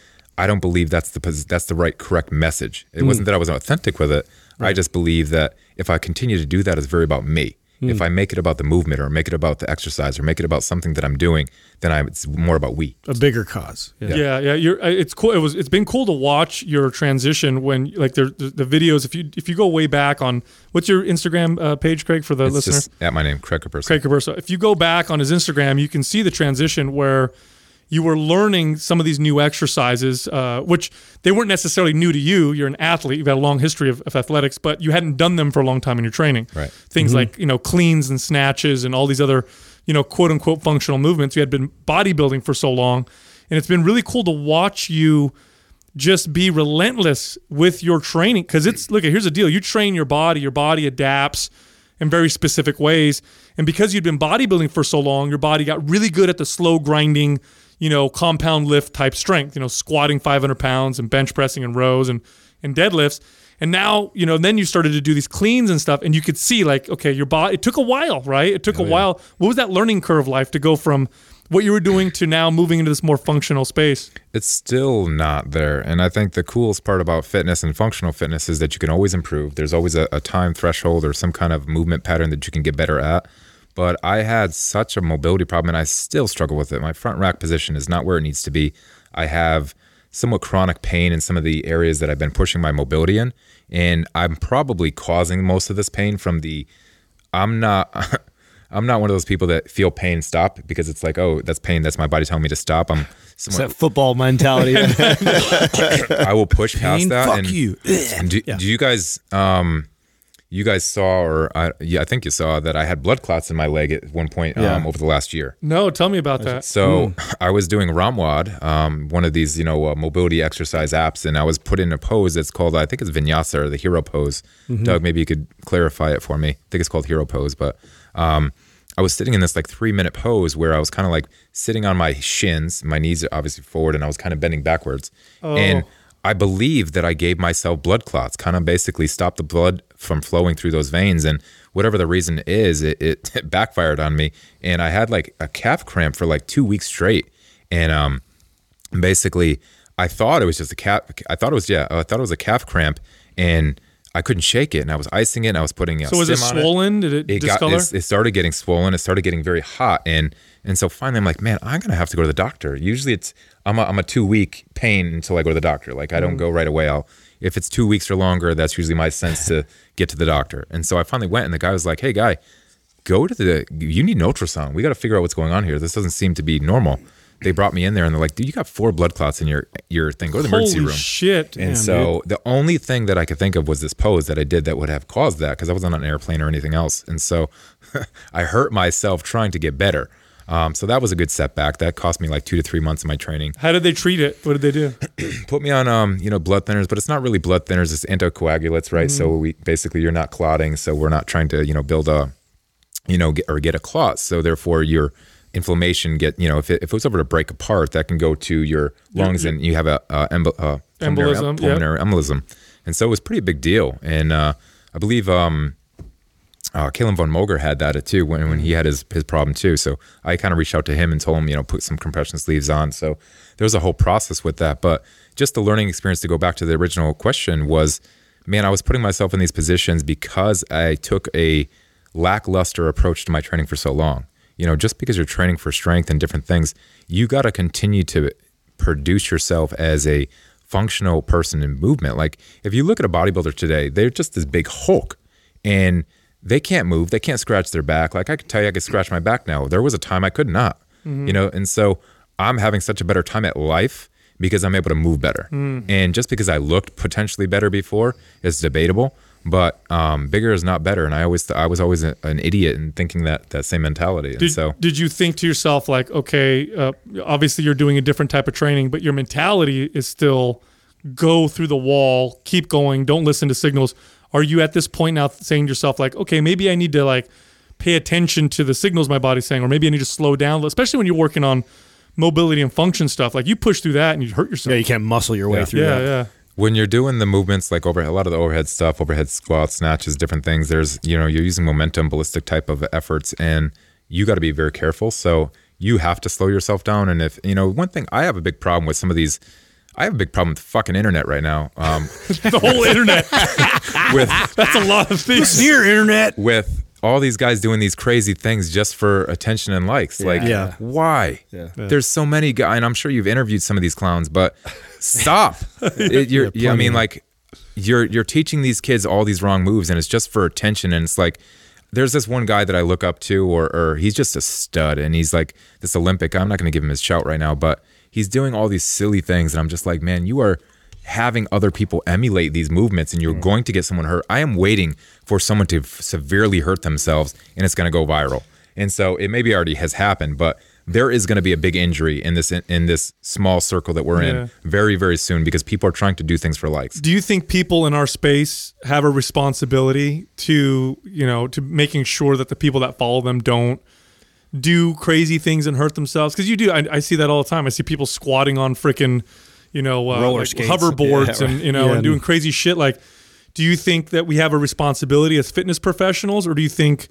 I don't believe that's the that's the right correct message. It wasn't that I was authentic with it. I just believe that if I continue to do that, it's very about me. If I make it about the movement or make it about the exercise or make it about something that I'm doing, then I, it's more about we. a bigger cause. Yeah. Yeah, yeah. You're. uh, It's cool. It was. It's been cool to watch your transition when, like, there, the, the videos. If you if you go way back on what's your Instagram uh, page, Craig, for the It's listeners. just at my name, Craig Capurso. Craig Capurso. If you go back on his Instagram, you can see the transition where you were learning some of these new exercises, uh, which they weren't necessarily new to you. You're an athlete. You've had a long history of, of athletics, but you hadn't done them for a long time in your training. Right. Things like you know cleans and snatches and all these other you know quote unquote functional movements. You had been bodybuilding for so long, and it's been really cool to watch you just be relentless with your training because it's look here's the deal you train your body your body adapts in very specific ways. And because you'd been bodybuilding for so long, your body got really good at the slow grinding, you know, compound lift type strength, you know, squatting 500 pounds and bench pressing and rows and, and deadlifts. And now, you know, then you started to do these cleans and stuff, and you could see like, okay, your body. It took a while, right? It took a oh, while. What was that learning curve like to go from what you were doing to now moving into this more functional space? It's still not there. And I think the coolest part about fitness and functional fitness is that you can always improve. There's always a, a time threshold or some kind of movement pattern that you can get better at. But I had such a mobility problem and I still struggle with it. My front rack position is not where it needs to be. I have somewhat chronic pain in some of the areas that I've been pushing my mobility in. And I'm probably causing most of this pain from the I'm not I'm not one of those people that feel pain stop because it's like, oh, that's pain. That's my body telling me to stop. I'm It's somewhat that football mentality. I will push past that. fuck and, you. and do, do you guys, um, you guys saw, or I, yeah, I think you saw that I had blood clots in my leg at one point um, over the last year. No, tell me about that. So I was doing ROMWOD, um, one of these, you know, uh, mobility exercise apps, and I was put in a pose that's called, I think it's Vinyasa or the Hero Pose. Doug, maybe you could clarify it for me. I think it's called Hero Pose, but um, I was sitting in this like three minute pose where I was kind of like sitting on my shins, my knees are obviously forward, and I was kind of bending backwards. And I believe that I gave myself blood clots, kind of basically stopped the blood from flowing through those veins. And whatever the reason is, it, it, backfired on me. And I had like a calf cramp for like two weeks straight. And um, basically, I thought it was just a calf. I thought it was, yeah, I thought it was a calf cramp. And I couldn't shake it. And I was icing it and I was putting, So was it swollen? Did it, it got discolor? it, it started getting swollen. It started getting very hot, and and so finally I'm like, man, I'm gonna have to go to the doctor. Usually it's I'm a, I'm a two week pain until I go to the doctor. Like I don't go right away. I'll if it's two weeks or longer, that's usually my sense to get to the doctor. And so I finally went, and the guy was like, hey guy, go to the you need an ultrasound. We got to figure out what's going on here. This doesn't seem to be normal. They brought me in there and they're like, dude, you got four blood clots in your your thing. Go to the emergency Holy room. shit. And so the only thing that I could think of was this pose that I did that would have caused that because I wasn't on an airplane or anything else. And so I hurt myself trying to get better. Um, so that was a good setback. That cost me like two to three months of my training. How did they treat it? What did they do? Put me on, um, you know, blood thinners, but it's not really blood thinners. It's anticoagulants, right? So we basically you're not clotting, so we're not trying to, you know, build a, you know, get, or get a clot. So therefore your inflammation get, you know, if it, if it was ever to break apart, that can go to your lungs and you have a, a embo- uh, pulmonary, Embolism, yep. pulmonary embolism. And so it was pretty a big deal. And uh, I believe um, uh, Calum von Moger had that too when, when he had his, his problem too. So I kind of reached out to him and told him, you know, put some compression sleeves on. So there was a whole process with that. But just the learning experience to go back to the original question was, man, I was putting myself in these positions because I took a lackluster approach to my training for so long. You know, just because you're training for strength and different things, you got to continue to produce yourself as a functional person in movement. Like if you look at a bodybuilder today, they're just this big Hulk and they can't move, they can't scratch their back. Like I can tell you I could scratch my back now. There was a time I could not. You know, and so I'm having such a better time at life because I'm able to move better. And just because I looked potentially better before is debatable, but um, bigger is not better. And I always I was always a, an idiot in thinking that that same mentality. And Did, so did you think to yourself like, okay, uh, obviously you're doing a different type of training, but your mentality is still go through the wall, keep going, don't listen to signals. Are you at this point now saying to yourself like, okay, maybe I need to like pay attention to the signals my body's saying, or maybe I need to slow down, especially when you're working on mobility and function stuff. Like you push through that and you hurt yourself. yeah, you can't muscle your way through yeah, that. yeah. when you're doing the movements like over a lot of the overhead stuff overhead squats snatches different things there's you know you're using momentum ballistic type of efforts and you got to be very careful so you have to slow yourself down and if you know one thing i have a big problem with some of these i have a big problem with the fucking internet right now um, The whole internet. with That's a lot of things. Here, internet. with all these guys doing these crazy things just for attention and likes like Yeah. why there's so many guys and i'm sure you've interviewed some of these clowns but stop It- you're, yeah, i mean like you're you're teaching these kids all these wrong moves and it's just for attention and it's like there's this one guy that i look up to or, or he's just a stud and he's like this olympic i'm not going to give him his shout right now but he's doing all these silly things and i'm just like man you are having other people emulate these movements and you're mm. going to get someone hurt i am waiting for someone to f- severely hurt themselves and it's going to go viral and so it maybe already has happened but there is going to be a big injury in this in, this small circle that we're Yeah. in very very soon because people are trying to do things for likes. Do you think people in our space have a responsibility to, you know, to making sure that the people that follow them don't do crazy things and hurt themselves? Because you do. I, I see that all the time. I see people squatting on freaking, you know, uh, Roller like skates. hoverboards Yeah, and you know, Yeah, and doing crazy shit. Like, do you think that we have a responsibility as fitness professionals, or do you think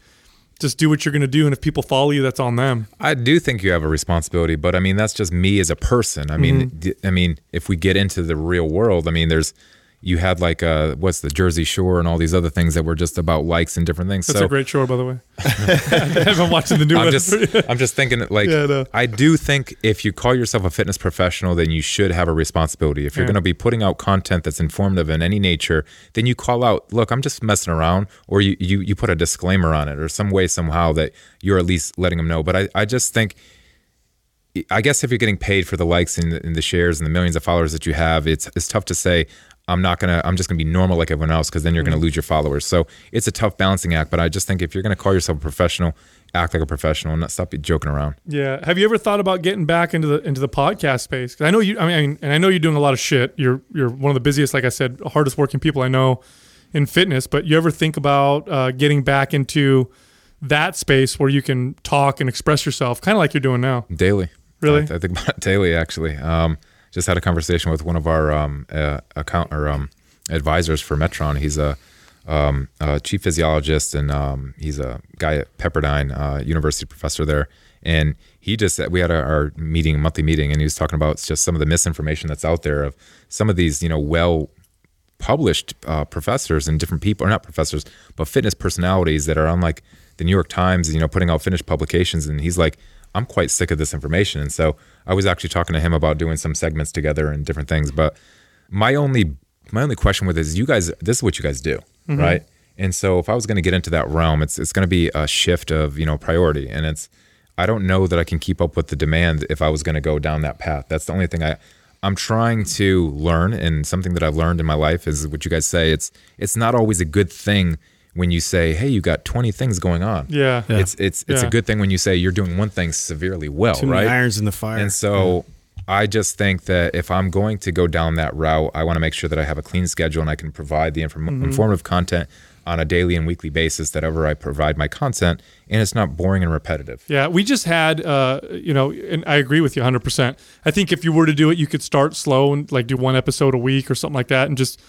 just do what you're going to do, and if people follow you, that's on them? I do think you have a responsibility, but I mean that's just me as a person. I mean, Mm-hmm. d- I mean, if we get into the real world, I mean, there's you had like uh what's the Jersey Shore and all these other things that were just about likes and different things. That's so a great show, by the way. I haven't watched the new I'm one. just I'm just thinking like Yeah, I. I do think if you call yourself a fitness professional, then you should have a responsibility. If you're Yeah. going to be putting out content that's informative in any nature, then you call out, look, I'm just messing around, or you you, you put a disclaimer on it, or some way somehow that you're at least letting them know. But I I just think. I guess if you're getting paid for the likes and the, and the shares and the millions of followers that you have, it's it's tough to say I'm not gonna I'm just gonna be normal like everyone else because then you're Mm-hmm. gonna lose your followers. So it's a tough balancing act. But I just think if you're gonna call yourself a professional, act like a professional and not stop joking around. Yeah. Have you ever thought about getting back into the into the podcast space? 'Cause I know you. I mean, and I know you're doing a lot of shit. You're you're one of the busiest, like I said, hardest working people I know in fitness. But you ever think about uh, getting back into that space where you can talk and express yourself, kind of like you're doing now? Daily. Really? I, I think about it daily actually. Um, just had a conversation with one of our um, uh, account or um, advisors for Metron. He's a, um, a chief physiologist and um, he's a guy at Pepperdine uh, University professor there. And he just said, we had our, our meeting, monthly meeting, and he was talking about just some of the misinformation that's out there of some of these, you know, well published uh, professors and different people, or not professors, but fitness personalities that are on like the New York Times, you know, putting out finished publications. And he's like, I'm quite sick of this information. And so I was actually talking to him about doing some segments together and different things. But my only my only question with is you guys, this is what you guys do, mm-hmm. right? And so if I was going to get into that realm, it's it's going to be a shift of you know priority, and it's I don't know that I can keep up with the demand if I was going to go down that path. That's the only thing I I'm trying to learn, and something that I've learned in my life is what you guys say. It's it's not always a good thing when you say, "Hey, you got 20 things going on." Yeah. It's it's it's Yeah. a good thing when you say you're doing one thing severely well, Too many right? irons in the fire. And so I just think that if I'm going to go down that route, I want to make sure that I have a clean schedule and I can provide the inform- Mm-hmm. informative content on a daily and weekly basis that ever I provide my content and it's not boring and repetitive. Yeah, we just had, uh, you know, and I agree with you 100%. I think if you were to do it, you could start slow and like do one episode a week or something like that and just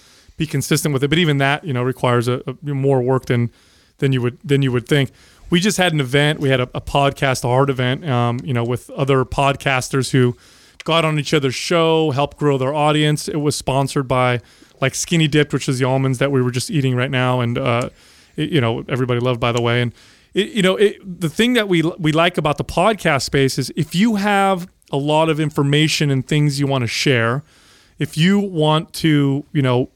be consistent with it. But even that, you know, requires a, a more work than than you would than you would think. We just had an event. We had a, a podcast art event, um, you know, with other podcasters who got on each other's show, helped grow their audience. It was sponsored by like Skinny Dipped, which is the almonds that we were just eating right now, and uh, it- you know everybody loved by the way. And it, you know it, the thing that we we like about the podcast space is if you have a lot of information and things you want to share, if you want to you know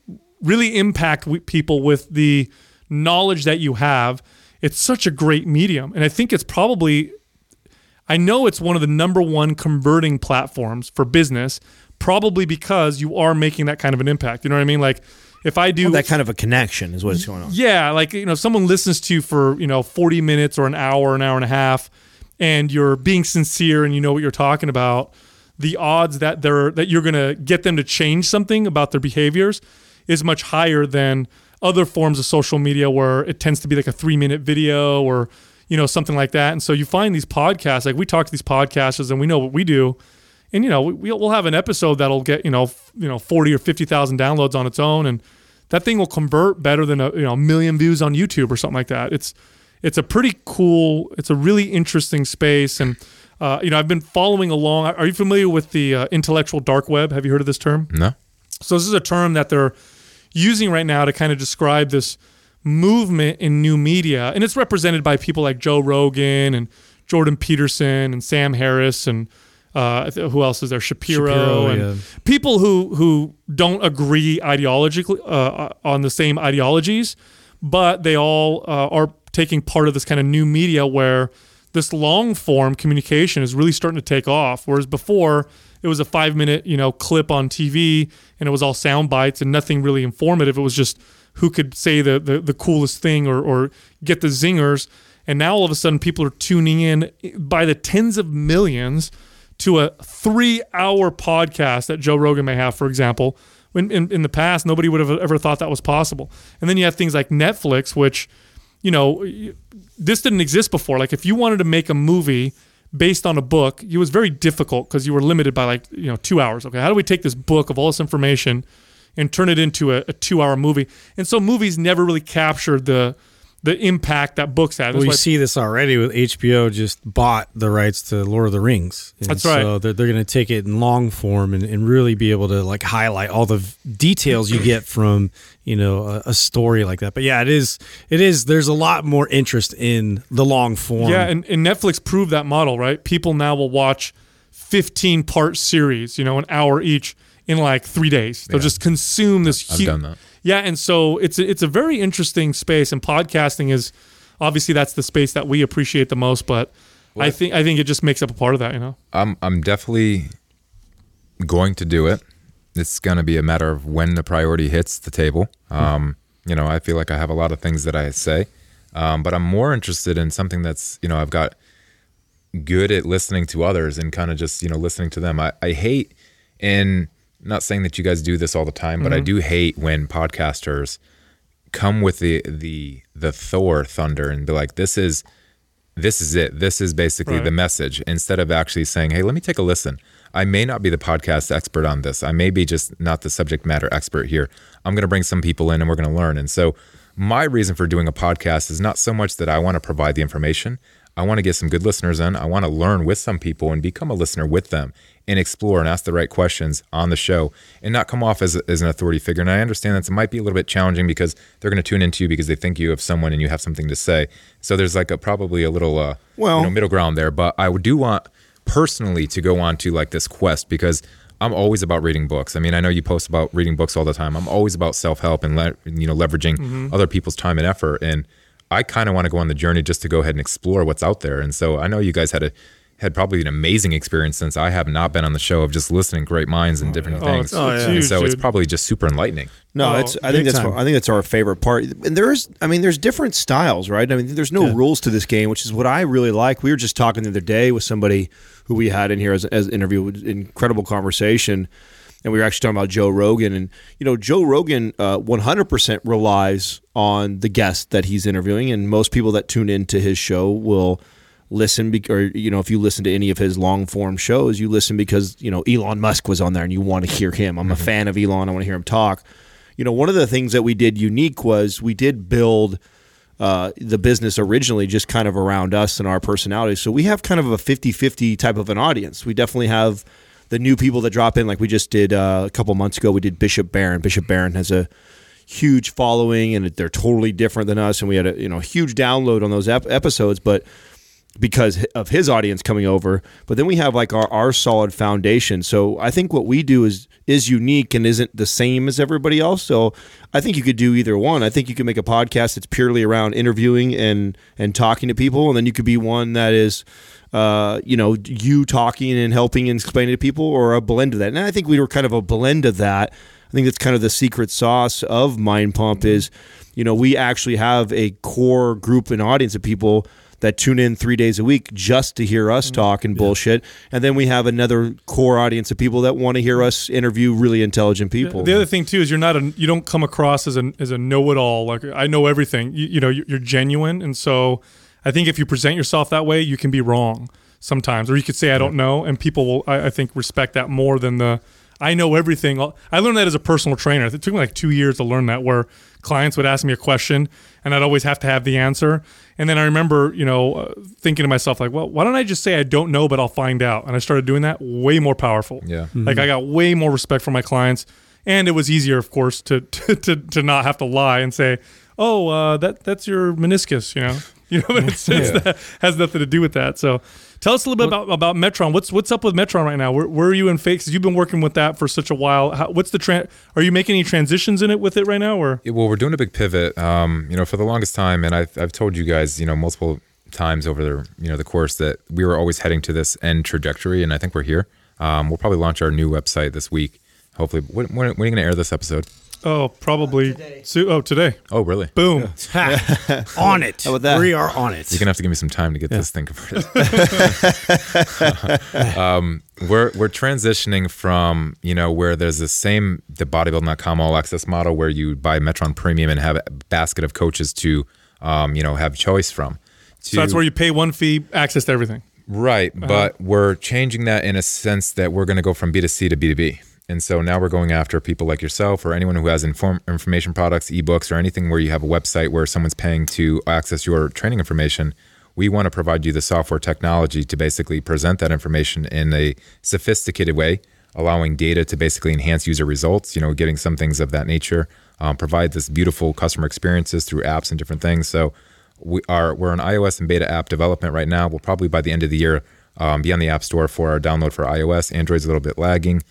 really impact people with the knowledge that you have, it's such a great medium, and I think it's probably I know it's one of the number one converting platforms for business, probably because you are making that kind of an impact. You know what I mean? Like if I do that kind of a connection is what's going on. yeah, like you know, if someone listens to you for you know forty minutes or an hour, an hour and a half, and you're being sincere and you know what you're talking about, the odds that they're that you're gonna get them to change something about their behaviors is much higher than other forms of social media where it tends to be like a three minute video or you know something like that. And so you find these podcasts, like we talk to these podcasters and we know what we do. And you know, we, we'll have an episode that'll get you know, f- you know, forty or fifty thousand downloads on its own, and that thing will convert better than a you know a million views on YouTube or something like that. It's it's a pretty cool. It's a really interesting space, and uh, you know I've been following along. Are you familiar with the uh, intellectual dark web? Have you heard of this term? No? So this is a term that they're using right now to kind of describe this movement in new media, and it's represented by people like Joe Rogan and Jordan Peterson and Sam Harris and uh, who else is there? Shapiro, Shapiro, and yeah. people who who don't agree ideologically uh, on the same ideologies, but they all uh, are taking part of this kind of new media where this long form communication is really starting to take off. Whereas before it was a five minute you know clip on TV and it was all sound bites and nothing really informative. It was just who could say the the, the coolest thing or or get the zingers. And now all of a sudden, people are tuning in by the tens of millions to a three hour podcast that Joe Rogan may have, for example. When in, in the past, nobody would have ever thought that was possible. And then you have things like Netflix, which, you know, this didn't exist before. Like if you wanted to make a movie based on a book, it was very difficult because you were limited by like, you know, two hours. Okay. How do we take this book of all this information and turn it into a, a two hour movie? And so movies never really captured the, the impact that books have. That's Well, you see this already with HBO just bought the rights to Lord of the Rings. And That's So they're, they're going to take it in long form and, and really be able to like highlight all the v- details you get from you know a, a story like that. But yeah, it is it is. There's a lot more interest in the long form. Yeah, and, and Netflix proved that model, right? People now will watch 15 part series, you know, an hour each in like three days. They'll just consume this I've huge. done that. Yeah, and so it's a, it's a very interesting space, and podcasting is obviously that's the space that we appreciate the most. But I think I think it just makes up a part of that, you know. I'm I'm definitely going to do it. It's going to be a matter of when the priority hits the table. Um, you know, I feel like I have a lot of things that I say, um, but I'm more interested in something that's you know I've got good at listening to others and kind of just you know listening to them. I, I hate and not saying that you guys do this all the time, but I mm-hmm. do hate when podcasters come with the the the Thor thunder and be like, this is this is it. This is basically Right. the message instead of actually saying, hey, let me take a listen. I may not be the podcast expert on this. I may be just not the subject matter expert here. I'm going to bring some people in and we're going to learn. And so, my reason for doing a podcast is not so much that I want to provide the information. I want to get some good listeners in. I want to learn with some people and become a listener with them and explore and ask the right questions on the show and not come off as, as an authority figure. And I understand that it might be a little bit challenging because they're going to tune into you because they think you have someone and you have something to say. So there's like a probably a little uh, Well- you know, middle ground there. But I do want personally to go on to like this quest because I'm always about reading books. I mean, I know you post about reading books all the time. I'm always about self help and le- you know leveraging other people's time and effort. And I kind of want to go on the journey just to go ahead and explore what's out there. And so I know you guys had a had probably an amazing experience since I have not been on the show of just listening to great minds and oh, different Oh, things. it's- oh, it's and huge, so it's probably just super enlightening. No, Oh, it's. I think that's. time. I think that's our favorite part. And there's. I mean, there's different styles, right? I mean, there's no rules to this game, which is what I really like. We were just talking the other day with somebody who we had in here as as an interview, It was incredible conversation, and we were actually talking about Joe Rogan, and you know, Joe Rogan, uh, 100% relies on the guest that he's interviewing, and most people that tune into his show will listen be- or you know if you listen to any of his long form shows you listen because you know Elon Musk was on there and you want to hear him. I'm a fan of Elon. I want to hear him talk. You know one of the things that we did unique was we did build uh, the business originally just kind of around us and our personalities so we have kind of a 50-50 type of an audience. We definitely have the new people that drop in like we just did uh, a couple months ago we did Bishop Barron. Bishop Barron has a huge following and they're totally different than us. And we had a you know huge download on those ep- episodes. But because of his audience coming over but then we have like our, our solid foundation. So i think what we do is is unique and isn't the same as everybody else. So i think you could do either one. I think you could make a podcast that's purely around interviewing and and talking to people and then you could be one that is uh, you know you talking and helping and explaining to people or a blend of that. And i think we were kind of a blend of that. I think that's kind of the secret sauce of mind pump is you know we actually have a core group and audience of people that tune in three days a week just to hear us mm-hmm. talk and bullshit. And then we have another core audience of people that want to hear us interview really intelligent people. The other thing too is you're not a you don't come across as a as a know it all. Like I know everything. You, you know you're, you're genuine, and so I think if you present yourself that way, you can be wrong sometimes, or you could say I don't know, and people will I, I think respect that more than the I know everything. I learned that as a personal trainer. It took me like two years to learn that, where clients would ask me a question and I'd always have to have the answer. And then I remember, you know, uh, thinking to myself, like, well, why don't I just say I don't know, but I'll find out? And I started doing that way more powerful. Yeah. Like I got way more respect for my clients. And it was easier, of course, to to, to, to not have to lie and say, oh, uh, that that's your meniscus, you know? You know, but it's, it's that, has nothing to do with that. So tell us a little bit about, about Metron. What's what's up with Metron right now? Where, where are you in fakes? You've been working with that for such a while. How, what's the tran Are you making any transitions in it with it right now? Or Yeah, well, we're doing a big pivot. Um, you know, for the longest time, and I've I've told you guys, you know, multiple times over the you know the course that we were always heading to this end trajectory, and I think we're here. Um, we'll probably launch our new website this week. Hopefully, when, when, when are you going to air this episode? Oh, probably. So, oh, today. Oh, really? Boom. on it. How about that? We are on it. You're gonna have to give me some time to get this thing converted. um, we're we're transitioning from you know where there's the same the bodybuilding.com all access model where you buy Metron Premium and have a basket of coaches to um, you know have choice from. So that's where you pay one fee, access to everything. Right, but we're changing that in a sense that we're going to go from B2C to B2B. And so now we're going after people like yourself or anyone who has inform- information products, ebooks, or anything where you have a website where someone's paying to access your training information. We want to provide you the software technology to basically present that information in a sophisticated way, allowing data to basically enhance user results, you know, getting some things of that nature, um, provide this beautiful customer experiences through apps and different things. So we are we're an iOS and beta app development right now. We'll probably by the end of the year um, be on the App Store for our download for iOS. Android's a little bit lagging,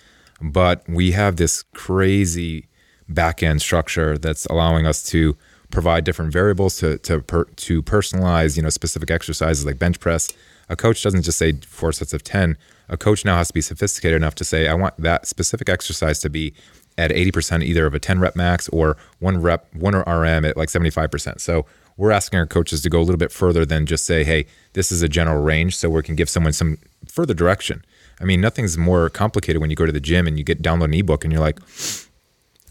but we have this crazy backend structure that's allowing us to provide different variables to to per, to personalize you know specific exercises like bench press. A coach doesn't just say four sets of ten. A coach now has to be sophisticated enough to say I want that specific exercise to be at 80% either of a 10 rep max or one rep one or RM at like 75%. So we're asking our coaches to go a little bit further than just say, hey, this is a general range so we can give someone some further direction. I mean, nothing's more complicated when you go to the gym and you get download an ebook and you're like,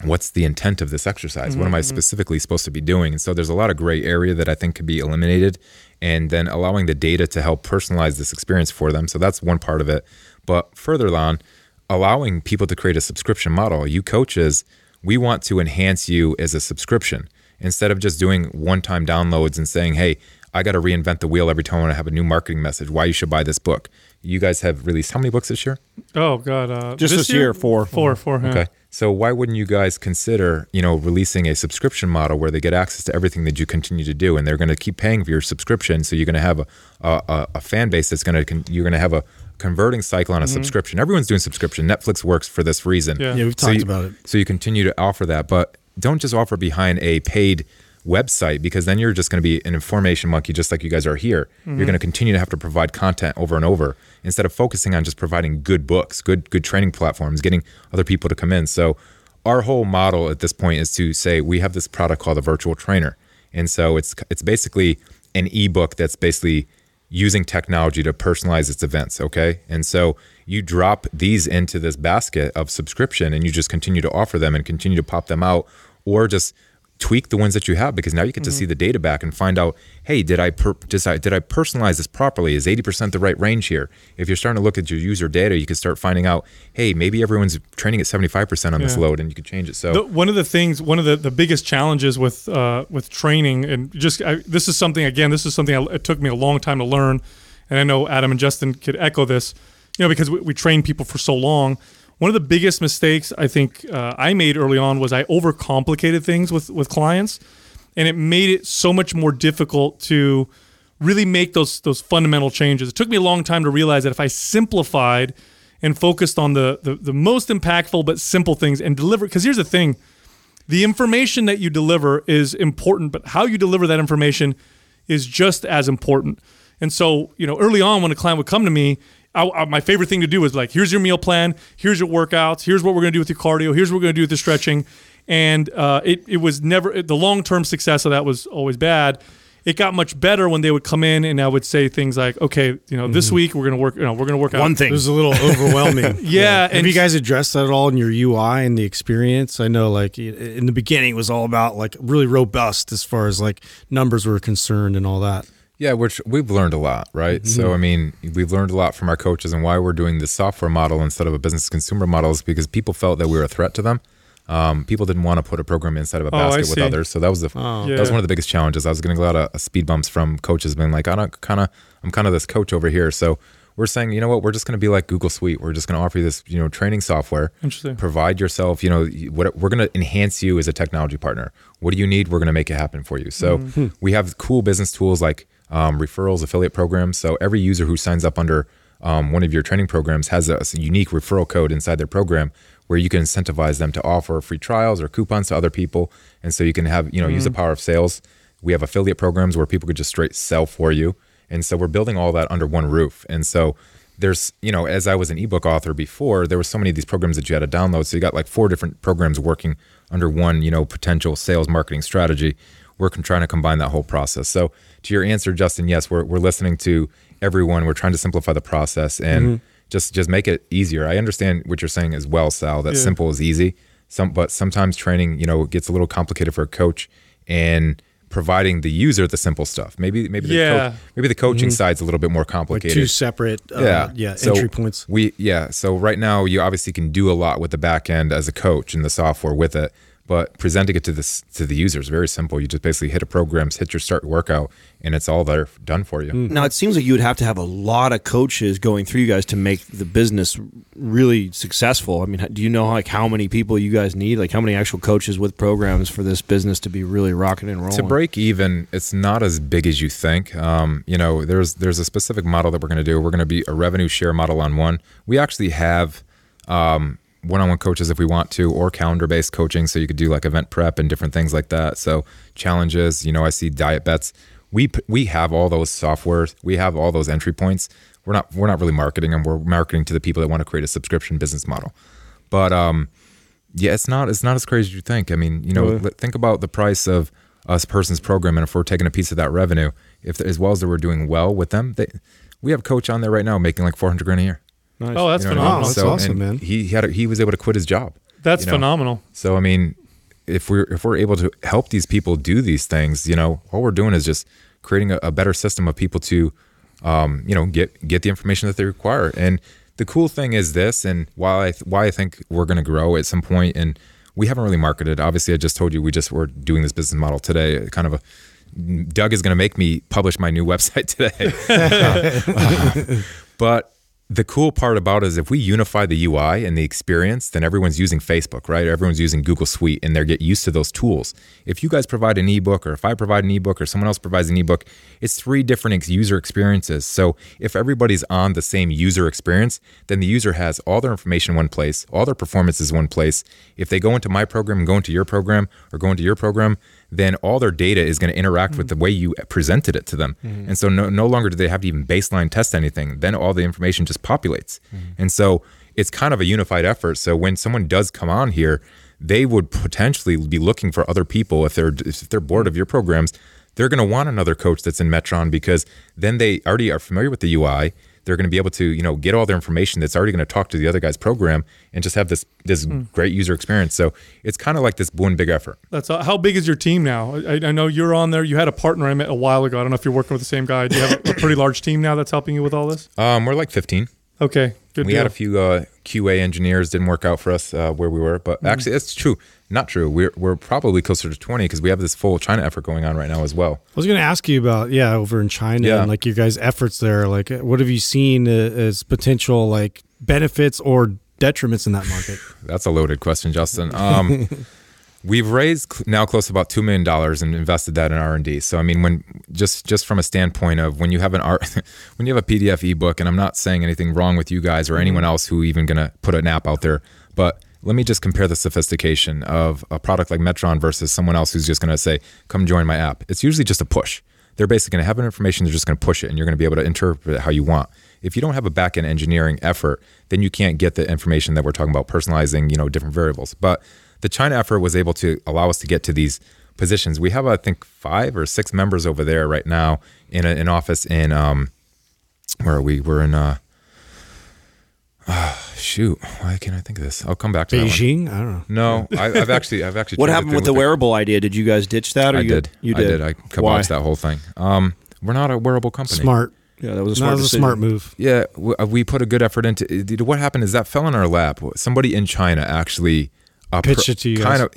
what's the intent of this exercise? What am I mm-hmm. specifically supposed to be doing? And so there's a lot of gray area that I think could be eliminated and then allowing the data to help personalize this experience for them. So that's one part of it. But further on, allowing people to create a subscription model. You coaches, we want to enhance you as a subscription instead of just doing one-time downloads and saying, "Hey, I got to reinvent the wheel every time I have a new marketing message. Why you should buy this book?" You guys have released how many books this year? Oh God. Uh, Just this year, four. Four. Four. Yeah. Okay. So why wouldn't you guys consider, you know, releasing a subscription model where they get access to everything that you continue to do, and they're going to keep paying for your subscription, so you're going to have a a, a fan base that's going to you're going to have a converting cycle on a subscription. Everyone's doing subscription. Netflix works for this reason. Yeah. Yeah, we've So talked you- about it. So you continue to offer that, but don't just offer behind a paid website because then you're just going to be an information monkey just like you guys are here. You're mm-hmm. going to continue to have to provide content over and over instead of focusing on just providing good books, good good training platforms, getting other people to come in. So our whole model at this point is to say we have this product called the virtual trainer. And so it's it's basically an ebook that's basically using technology to personalize its events. Okay. And so you drop these into this basket of subscription and you just continue to offer them and continue to pop them out or just tweak the ones that you have because now you get to see the data back and find out, hey, did I per- did I, did I personalize this properly? Is 80% the right range here? If you're starting to look at your user data, you can start finding out, hey, maybe everyone's training at 75% on this load and you could change it. So The, one of the things, one of the, the biggest challenges with uh, with training, and just I, this is something again, this is something I, it took me a long time to learn, and I know Adam and Justin could echo this, you know, because we, we train people for so long. One of the biggest mistakes I think uh, I made early on was I overcomplicated things with with clients, and it made it so much more difficult to really make those those fundamental changes. It took me a long time to realize that if I simplified and focused on the the, the most impactful but simple things and deliver, because here's the thing the information that you deliver is important, but how you deliver that information is just as important. And so, you know, early on when a client would come to me, I, I- my favorite thing to do is like, here's your meal plan, here's your workouts, here's what we're going to do with your cardio, here's what we're going to do with the stretching. And uh, it, it was never, the long term success of that was always bad. It got much better when they would come in and I would say things like, okay, you know, this week we're going to work, you know, we're going to work out One thing. It thing. was a little overwhelming. Yeah, Have and- you guys addressed that at all in your UI and the experience? I know, like in the beginning, it was all about like really robust as far as like numbers were concerned and all that. Yeah, which we've learned a lot, right? So, I mean, we've learned a lot from our coaches and why we're doing the software model instead of a business consumer model is because people felt that we were a threat to them. Um, people didn't want to put a program inside of a Oh, basket with others, so that was the oh, that was one of the biggest challenges. I was getting a lot of uh, speed bumps from coaches, being like, "I don't kind of, I'm kind of this coach over here." So we're saying, you know what, we're just going to be like Google Suite. We're just going to offer you this, you know, training software. Interesting. Provide yourself, you know, what we're going to enhance you as a technology partner. What do you need? We're going to make it happen for you. So Mm-hmm. we have cool business tools like um, referrals, affiliate programs. So every user who signs up under um, one of your training programs has a, a unique referral code inside their program where you can incentivize them to offer free trials or coupons to other people. And so you can have, you know, use the power of sales. We have affiliate programs where people could just straight sell for you. And so we're building all that under one roof. And so there's you know as I was an ebook author before, there were so many of these programs that you had to download. So you got like four different programs working under one you know potential sales marketing strategy. We're trying to combine that whole process. So to your answer, Justin, yes, we're we're listening to everyone. We're trying to simplify the process and just just make it easier. I understand what you're saying as well, Sal. That Yeah. simple is easy. Some, but sometimes training, you know, gets a little complicated for a coach and providing the user the simple stuff. Maybe maybe the Yeah. coach, maybe the coaching side's a little bit more like complicated. two separate uh, yeah, yeah, So entry points. We yeah. So right now you obviously can do a lot with the back end as a coach and the software with it, but presenting it to this to the user is very simple. You just basically hit a program, hit your start workout, and it's all there done for you. Now it seems like you would have to have a lot of coaches going through you guys to make the business really successful. I mean, do you know like how many people you guys need? Like how many actual coaches with programs for this business to be really rocking and rolling? to break even it's not as big as you think um, you know there's there's a specific model that we're going to do we're going to be a revenue share model on one we actually have um, one-on-one coaches if we want to or calendar-based coaching so you could do like event prep and different things like that so challenges you know i see diet bets we we have all those softwares we have all those entry points we're not we're not really marketing them we're marketing to the people that want to create a subscription business model but um yeah, it's not it's not as crazy as you think. I mean, you know, Really? think about the price of a person's program, and if we're taking a piece of that revenue, if as well as that we're doing well with them, they, we have a coach on there right now making like four hundred grand a year. Nice. Oh, that's You know what I mean? phenomenal. That's So, awesome, man. He had a, he was able to quit his job. That's you know? phenomenal. So I mean, if we're if we're able to help these people do these things, you know, all we're doing is just creating a, a better system of people to, um, you know, get get the information that they require. And the cool thing is this, and why I th- why I think we're going to grow at some point, and we haven't really marketed. Obviously, I just told you we just were doing this business model today. Kind of a Doug is going to make me publish my new website today. But the cool part about it is if we unify the UI and the experience, then everyone's using Facebook, right? Everyone's using Google Suite and they're get used to those tools. If you guys provide an ebook or if I provide an ebook or someone else provides an ebook, it's three different user experiences. So if everybody's on the same user experience, then the user has all their information in one place, all their performance is one place. If they go into my program and go into your program or go into your program, then all their data is going to interact with the way you presented it to them. Mm-hmm. And so no, no longer do they have to even baseline test anything. Then all the information just populates. Mm-hmm. And so it's kind of a unified effort. So when someone does come on here, they would potentially be looking for other people if they're if they're bored of your programs. They're going to want another coach that's in Metron because then they already are familiar with the UI. They're going to be able to, you know, get all their information that's already going to talk to the other guy's program and just have this this great user experience. So it's kind of like this one big effort. That's uh, how big is your team now? I, I know you're on there. You had a partner I met a while ago. I don't know if you're working with the same guy. Do you have a, a pretty large team now that's helping you with all this? Um, we're like 15. Okay, good. we deal. had a few uh, QA engineers didn't work out for us uh, where we were, but actually that's true. Not true. We're we're probably closer to 20 because we have this full China effort going on right now as well. I was going to ask you about yeah, over in China Yeah. and like your guys' efforts there. Like, what have you seen uh, as potential like benefits or detriments in that market? That's a loaded question, Justin. Um, we've raised now close to about two million dollars and invested that in R and D. So I mean, when just just from a standpoint of when you have an art, when you have a PDF ebook, and I'm not saying anything wrong with you guys or anyone else who even gonna put an app out there, but let me just compare the sophistication of a product like Metron versus someone else who's just gonna say, "Come join my app." It's usually just a push. They're basically going to have an information. They're just going to push it, and you're going to be able to interpret it how you want. If you don't have a back end engineering effort, then you can't get the information that we're talking about, personalizing, you know, different variables. But the China effort was able to allow us to get to these positions. We have, I think, five or six members over there right now in a, an office in um, where are we? We're in uh, shoot. Why can't I think of this? I'll come back to that one. Beijing? I don't know. No, I, I've actually, I've actually. What happened think with the what wearable idea? Did you guys ditch that? Or I you, did. You I did. did. I Why? kiboshed that whole thing. Um, we're not a wearable company. Smart. Yeah, that was a That smart. was a smart move. Yeah, w- uh, we put a good effort into. it. What happened is that fell in our lap. Somebody in China actually uh, Pitched it to you Kind guys. of,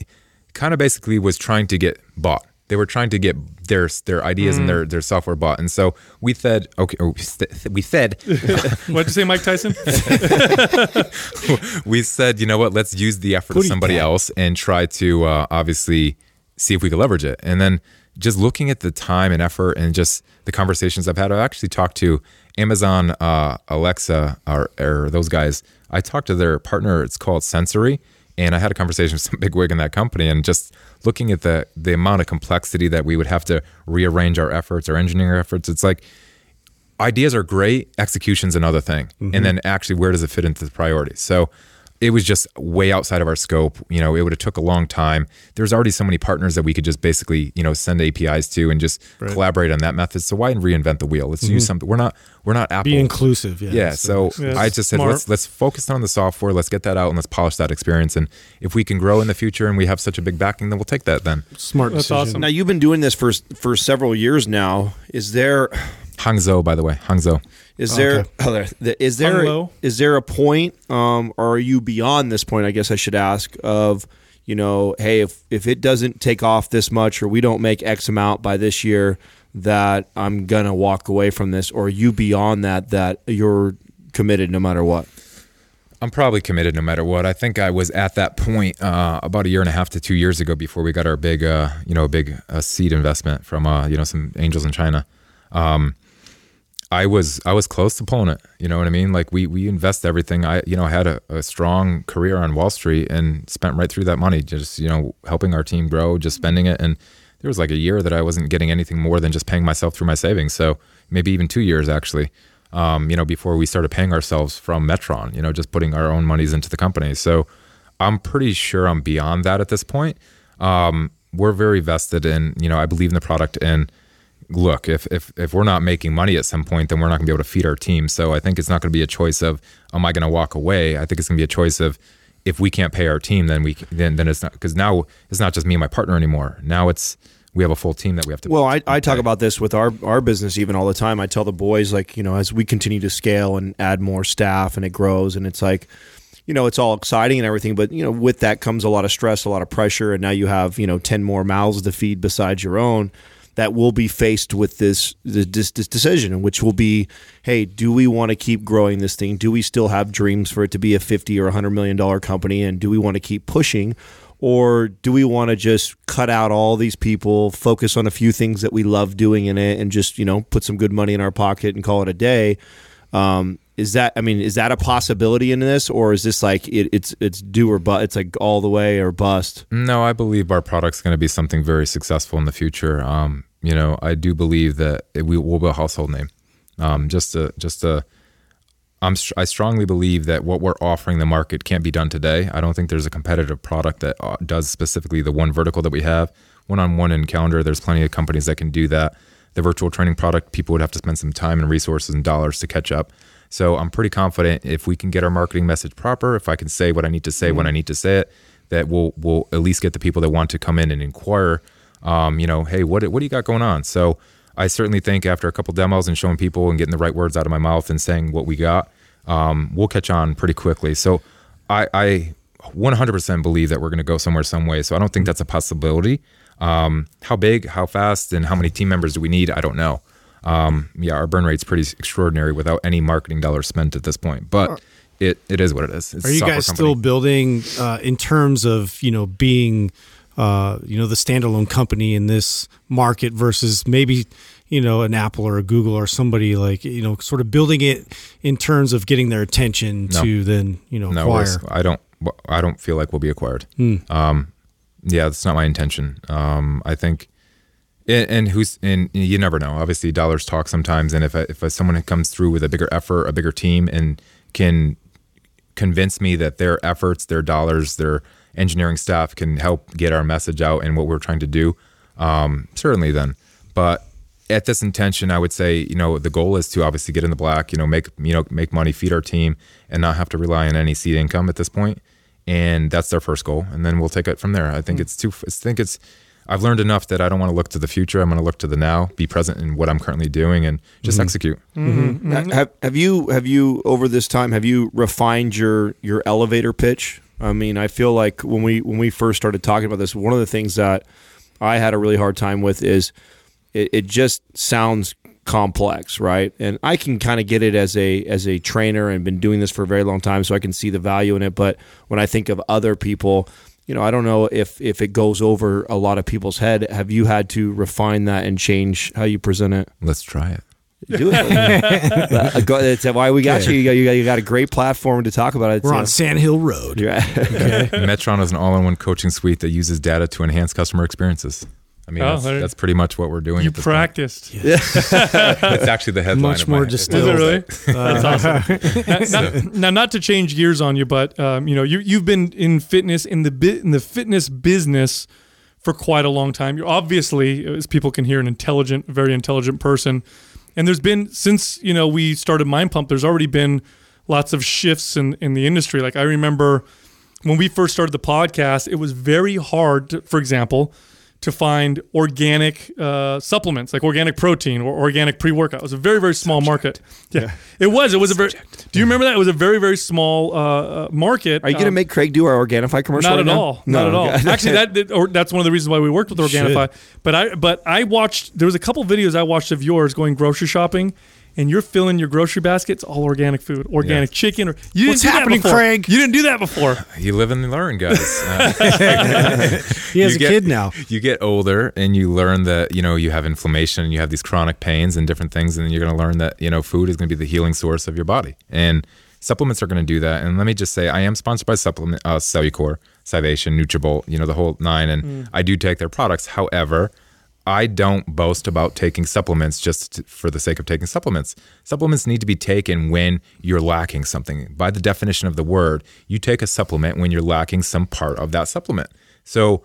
kind of basically was trying to get bought. They were trying to get their their ideas and Mm. their their software bought, and so we said, okay, oh, we st- we said, what did you say, Mike Tyson? we said, you know what? Let's use the effort of somebody else and try to uh, obviously see if we could leverage it. And then just looking at the time and effort and just the conversations I've had, I've actually talked to Amazon, uh, Alexa, or, or those guys. I talked to their partner. It's called Sensory. And I had a conversation with some big wig in that company, and just looking at the the amount of complexity that we would have to rearrange our efforts, our engineering efforts. It's like ideas are great, execution's another thing. And mm-hmm. then actually where does it fit into the priorities? So it was just way outside of our scope. You know, it would have took a long time. There's already so many partners that we could just basically, you know, send APIs to and just collaborate on that method. So why reinvent the wheel? Let's use mm-hmm. something. We're not we're not Apple. Be inclusive. Yeah. Yeah, so Yeah, I just said smart. let's let's focus on the software, let's get that out and let's polish that experience and if we can grow in the future and we have such a big backing then we'll take that then. smart That's decision. awesome. Now you've been doing this for for several years now. Is there Hangzhou by the way, Hangzhou. Is there Okay. oh, there- is there there a point um or are you beyond this point I guess I should ask of you know hey if if it doesn't take off this much or we don't make x amount by this year that I'm going to walk away from this or are you beyond that that you're committed no matter what? I'm probably committed no matter what. I think I was at that point uh, about a year and a half to two years ago before we got our big, uh, you know, big uh, seed investment from, uh, you know, some angels in China. Um, I was I was close to pulling it. You know what I mean? Like we we invest everything. I you know had a, a strong career on Wall Street and spent right through that money, just you know helping our team grow, just spending it. And there was like a year that I wasn't getting anything more than just paying myself through my savings. So maybe even two years actually. Um, you know, before we started paying ourselves from Metron, you know, just putting our own monies into the company. So I'm pretty sure I'm beyond that at this point. Um, we're very vested in, you know, I believe in the product and look, if if if we're not making money at some point, then we're not going to be able to feed our team. So I think it's not going to be a choice of am I going to walk away? I think it's going to be a choice of if we can't pay our team, then we then then it's not because now it's not just me and my partner anymore. Now it's we have a full team that we have to. Well, I, I talk about this with our, our business even all the time. I tell the boys, like, you know, as we continue to scale and add more staff and it grows, and it's like, you know, it's all exciting and everything, but, you know, with that comes a lot of stress, a lot of pressure. And now you have, you know, 10 more mouths to feed besides your own that will be faced with this, this, this decision, which will be, hey, do we want to keep growing this thing? Do we still have dreams for it to be a 50 or 100 million dollar company? And do we want to keep pushing? or do we want to just cut out all these people focus on a few things that we love doing in it and just you know put some good money in our pocket and call it a day um, is that i mean is that a possibility in this or is this like it, it's it's do or but it's like all the way or bust No, I believe our product's going to be something very successful in the future. Um, you know, I do believe that it, we will be a household name. Um, just a, just a, I'm, str- I strongly believe that what we're offering the market can't be done today. I don't think there's a competitive product that uh, does specifically the one vertical that we have. One on one in calendar, there's plenty of companies that can do that. The virtual training product, people would have to spend some time and resources and dollars to catch up. So I'm pretty confident if we can get our marketing message proper, if I can say what I need to say when I need to say it, that we'll we'll at least get the people that want to come in and inquire. Um, you know, hey, what what do you got going on? So I certainly think after a couple demos and showing people and getting the right words out of my mouth and saying what we got, um, we'll catch on pretty quickly. So I, I 100% believe that we're going to go somewhere some way. So I don't think that's a possibility. Um, how big, how fast, and how many team members do we need? I don't know. Um, yeah, our burn rate's pretty extraordinary without any marketing dollars spent at this point. But it, it is what it is. It's Are you guys company. still building uh, in terms of you know being uh, you know the standalone company in this market versus maybe you know an Apple or a Google or somebody like you know sort of building it in terms of getting their attention No. to then you know No, acquire. I don't. I don't feel like we'll be acquired. Um, yeah, that's not my intention. Um, I think, and, and who's and you never know. Obviously, dollars talk sometimes, and if if someone comes through with a bigger effort, a bigger team, and can convince me that their efforts, their dollars, their engineering staff can help get our message out and what we're trying to do, um, certainly then. But at this intention, I would say, you know, the goal is to obviously get in the black, you know, make you know make money, feed our team, and not have to rely on any seed income at this point. And that's their first goal, and then we'll take it from there. I think it's too. I think it's. I've learned enough that I don't want to look to the future. I'm going to look to the now, be present in what I'm currently doing, and just mm-hmm. execute. Mm-hmm. Mm-hmm. Have, have you have you over this time have you refined your your elevator pitch? I mean, I feel like when we when we first started talking about this, one of the things that I had a really hard time with is it, it just sounds complex, right? And I can kind of get it as a as a trainer and been doing this for a very long time, so I can see the value in it. But when I think of other people, you know, I don't know if if it goes over a lot of people's head. Have you had to refine that and change how you present it? Let's try it. Do it. Uh, That's why we got you. You got, you got. you got a great platform to talk about it. We're so- on Sand Hill Road. Yeah. Metron is an all-in-one coaching suite that uses data to enhance customer experiences. I mean, Oh, that's, there- that's pretty much what we're doing. You at this point. practiced. It's actually the headline. Much of more of my distilled. Is it really? That's awesome. now, not, now, not to change gears on you, but um, you know, you you've been in fitness in the bi- in the fitness business for quite a long time. You're obviously, as people can hear, an intelligent, very intelligent person. And there's been since you know we started Mind Pump. There's already been lots of shifts in in the industry. Like I remember when we first started the podcast, it was very hard, to, for example, to find organic uh, supplements like organic protein or organic pre workout. It was a very, very small market. Yeah. it was. It was a very. Do you remember that? It was a very, very small uh, uh, market. Are you going to Um, make Craig do our Organifi commercial? not right at now? all. Not at all. okay. Actually, that, that or that's one of the reasons why we worked with Organifi. But I but I watched. There was a couple videos I watched of yours going grocery shopping. And you're filling your grocery baskets all organic food, organic chicken. Or you What's didn't do happening, that before. Craig? You didn't do that before. You live and learn, guys. Uh, He has you a get- kid now. You get older and you learn that, you know, you have inflammation and you have these chronic pains and different things. And then you're going to learn that, you know, food is going to be the healing source of your body. And supplements are going to do that. And let me just say, I am sponsored by supplement, uh, Cellucor, Scivation, Nutrabolt, you know, the whole nine. And I do take their products. However, I don't boast about taking supplements just to- for the sake of taking supplements. Supplements need to be taken when you're lacking something. By the definition of the word, you take a supplement when you're lacking some part of that supplement. So,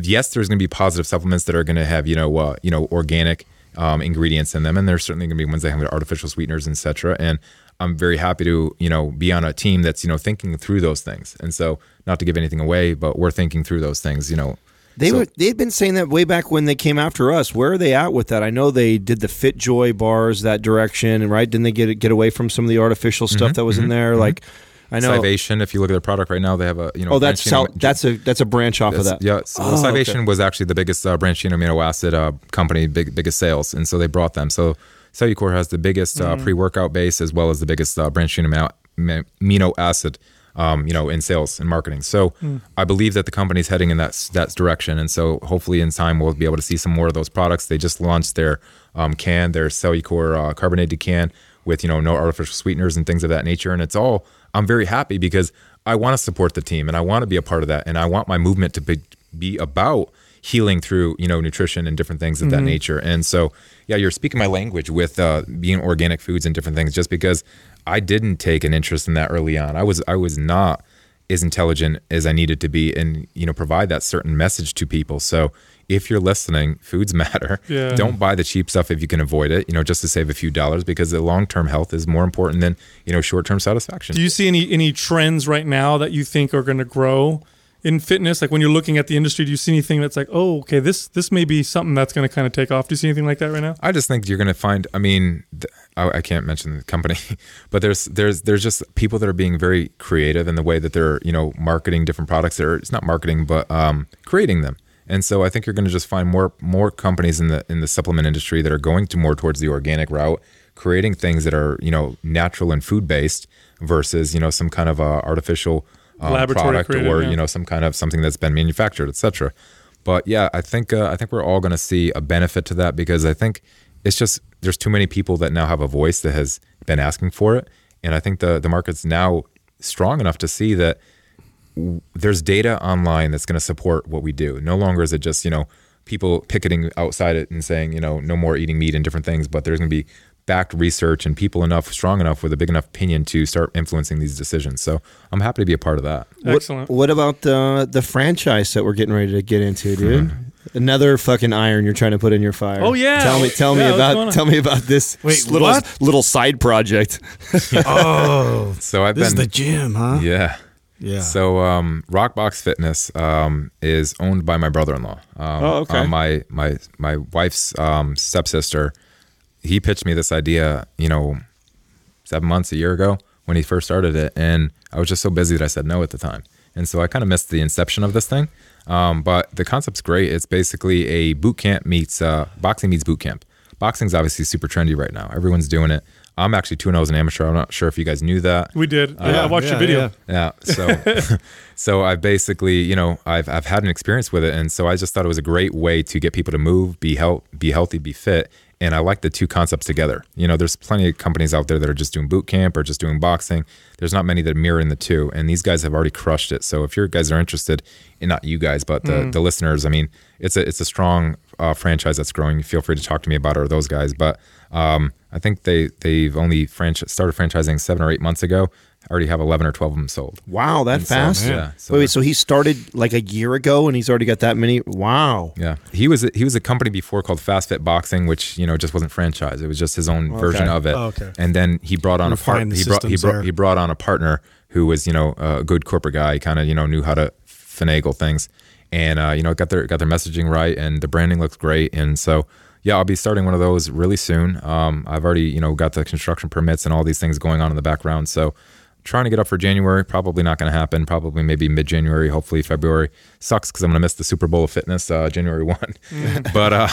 yes, there's going to be positive supplements that are going to have you know uh, you know organic um, ingredients in them, and there's certainly going to be ones that have artificial sweeteners, etc. And I'm very happy to you know be on a team that's you know thinking through those things. And so, not to give anything away, but we're thinking through those things. You know, They So- were they'd been saying that way back when they came after us. Where are they at with that? I know they did the Fit Joy bars that direction, and right? Didn't they get get away from some of the artificial stuff that was in there? Like, I know. Scivation. If you look at their product right now, they have a you know. Oh, that's Sal- that's a that's a branch off of that. Yeah, so Oh, Scivation okay. was actually the biggest uh, branched amino acid uh, company, big biggest sales, and so they brought them. So Cellucor has the biggest uh, pre-workout base as well as the biggest uh, branched chain amino, amino acid, um, you know, in sales and marketing. So I believe that the company's heading in that that direction, and so hopefully in time we'll be able to see some more of those products. They just launched their um, can, their Cellucor uh, carbonated can with you know no artificial sweeteners and things of that nature, and it's all. I'm very happy because I want to support the team and I want to be a part of that, and I want my movement to be be about healing through you know nutrition and different things of that nature. And so yeah, you're speaking my language with uh, being organic foods and different things, just because I didn't take an interest in that early on. I was I was not as intelligent as I needed to be and you know provide that certain message to people. So if you're listening, foods matter. Yeah. Don't buy the cheap stuff if you can avoid it, you know, just to save a few dollars because the long-term health is more important than, you know, short-term satisfaction. Do you see any any trends right now that you think are going to grow in fitness? Like when you're looking at the industry, do you see anything that's like, oh, okay, this this may be something that's going to kind of take off? Do you see anything like that right now? I just think you're going to find. I mean, I, I can't mention the company, but there's there's there's just people that are being very creative in the way that they're you know marketing different products. Or it's not marketing, but um, creating them. And so I think you're going to just find more more companies in the in the supplement industry that are going to more towards the organic route, creating things that are you know natural and food based versus you know some kind of uh, artificial um, Laboratory product created, or yeah. you know some kind of something that's been manufactured, etc. But yeah, I think uh, I think we're all going to see a benefit to that because I think it's just there's too many people that now have a voice that has been asking for it, and I think the the market's now strong enough to see that w- there's data online that's going to support what we do. No longer is it just you know people picketing outside it and saying you know no more eating meat and different things, but there's going to be backed research and people enough strong enough with a big enough opinion to start influencing these decisions. So I'm happy to be a part of that. Excellent. What, what about the the franchise that we're getting ready to get into, dude? Another fucking iron you're trying to put in your fire. Oh, yeah. Tell me, tell Yeah, me what's going on? about tell me about this Wait, little what? little side project. Oh, So I've this is been the gym, huh? yeah. Yeah. So um, Rockbox Fitness um, is owned by my brother-in-law. Um, Oh, okay. uh, my my my wife's um, stepsister. He pitched me this idea, you know, seven months, a year ago when he first started it, and I was just so busy that I said no at the time, and so I kind of missed the inception of this thing. Um, but the concept's great. It's basically a boot camp meets uh, boxing meets boot camp. Boxing's obviously super trendy right now. Everyone's doing it. I'm actually two and oh as an amateur. I'm not sure if you guys knew that. We did. yeah, I watched yeah, your video. yeah. Yeah. So, so I basically, you know, I've I've had an experience with it, and so I just thought it was a great way to get people to move, be health, be healthy, be fit, and I like the two concepts together. You know, there's plenty of companies out there that are just doing boot camp or just doing boxing. There's not many that mirror in the two, and these guys have already crushed it. So if your guys are interested, and not you guys, but the, the listeners, I mean, it's a it's a strong uh, franchise that's growing. Feel free to talk to me about it or those guys. But um, I think they they've only franchise started franchising seven or eight months ago. I already have eleven or twelve of them sold. Wow, that And so, fast? yeah. So wait, wait, so he started like a year ago, and he's already got that many. Wow. Yeah, he was he was a company before called Fast Fit Boxing, which you know just wasn't franchised. It was just his own version of it. Oh, okay. And then he brought on a part. Refined the He brought he brought there. he brought on a partner who was you know a good corporate guy. Kind of you know knew how to finagle things, and uh, you know got their got their messaging right, and the branding looks great. And so yeah, I'll be starting one of those really soon. Um, I've already you know got the construction permits and all these things going on in the background. So trying to get up for January. Probably not going to happen. Probably maybe mid January. Hopefully February. Sucks because I'm going to miss the Super Bowl of fitness uh, January one. but uh,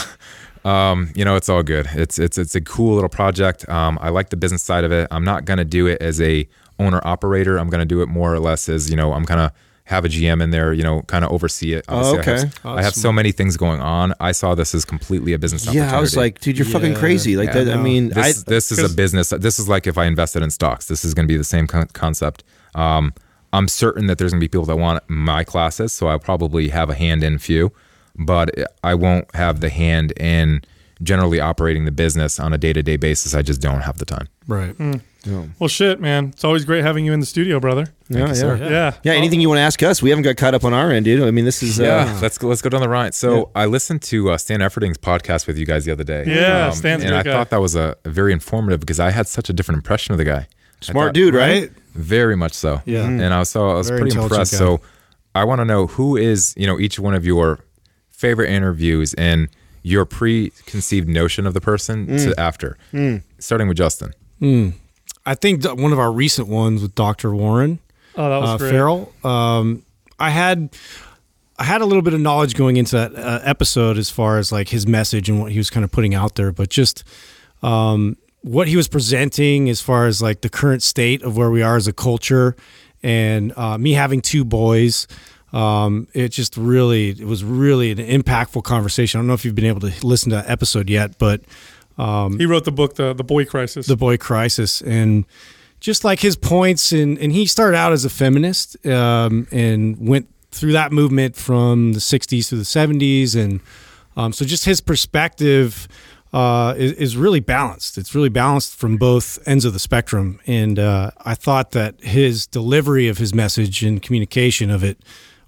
um, you know, it's all good. It's it's it's a cool little project. Um, I like the business side of it. I'm not going to do it as a owner operator. I'm going to do it more or less as you know. I'm kind of have a GM in there. You know, kind of oversee it. Obviously, I okay. have, I have so many things going on. I saw this as completely a business opportunity. Yeah, I was like, dude, you're fucking crazy. Like Yeah, that. I no. mean, I, this, this is a business. This is like if I invested in stocks. This is going to be the same con- concept. Um, I'm certain that there's going to be people that want my classes, so I'll probably have a hand in few, but I won't have the hand in generally operating the business on a day to day basis. I just don't have the time. Right. Well, shit, man. It's always great having you in the studio, brother. yeah, yeah. sir. Yeah. Yeah, anything you want to ask us? We haven't got caught up on our end, dude. I mean, this is uh, Yeah, let's go. Let's go down the right. So I listened to uh, Stan Efferding's podcast with you guys the other day. Um, Yeah, Stan's a and great I guy. thought that was a very informative because I had such a different impression of the guy. Smart thought- dude, right? Very much so. Yeah. And I was so I was Very pretty impressed. guy. So I want to know who is, you know, each one of your favorite interviews and your preconceived notion of the person Mm. to after. Starting with Justin. I think one of our recent ones with Dr. Warren Oh, that was uh, great. Farrell. Um, I had I had a little bit of knowledge going into that uh, episode as far as like his message and what he was kind of putting out there, but just um, what he was presenting as far as like the current state of where we are as a culture, and uh, me having two boys. Um, it just really, it was really an impactful conversation. I don't know if you've been able to listen to that episode yet, but He wrote the book, the the Boy Crisis. the boy crisis. And just like his points and and he started out as a feminist um, and went through that movement from the 60s to the 70s and um, so just his perspective uh, is, is really balanced. It's really balanced from both ends of the spectrum. And uh, i thought that his delivery of his message and communication of it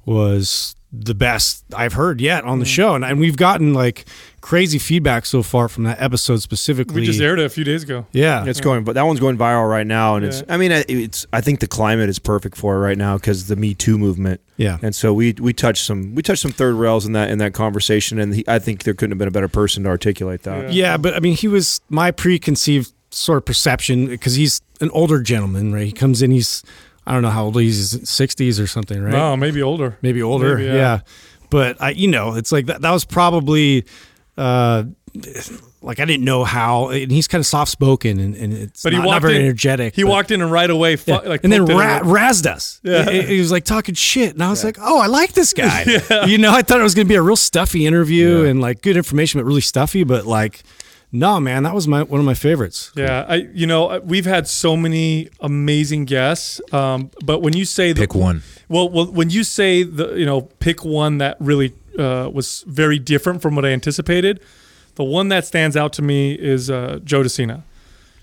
was the best I've heard yet on the show, and, and we've gotten like crazy feedback so far from that episode specifically. we just aired it a few days ago. yeah, It's going, but that one's going viral right now, and it's. Yeah. I mean, it's. I think the climate is perfect for it right now because the Me Too movement. Yeah. and so we we touched some we touched some third rails in that in that conversation, and he, I think there couldn't have been a better person to articulate that. Yeah, but I mean, he was my preconceived sort of perception because he's an older gentleman, right? He comes in, he's I don't know how old he is, he's sixties or something, right? No, maybe older. Maybe older, Maybe, yeah. yeah. But I, you know, it's like that. That was probably. Uh, like I didn't know how, and he's kind of soft spoken, and, and it's But he not, walked not very in, energetic. He but- walked in and right away, fu- yeah. like, and then ra- razzed us. Yeah. He, he was like talking shit, and I was like, "Oh, I like this guy." You know, I thought it was going to be a real stuffy interview and like good information, but really stuffy. But like, no, man, that was my one of my favorites. Yeah, I you know we've had so many amazing guests, um, but when you say the, Pick one. well, well, when you say the you know pick one that really uh, was very different from what I anticipated, the one that stands out to me is uh, Joe De Sena.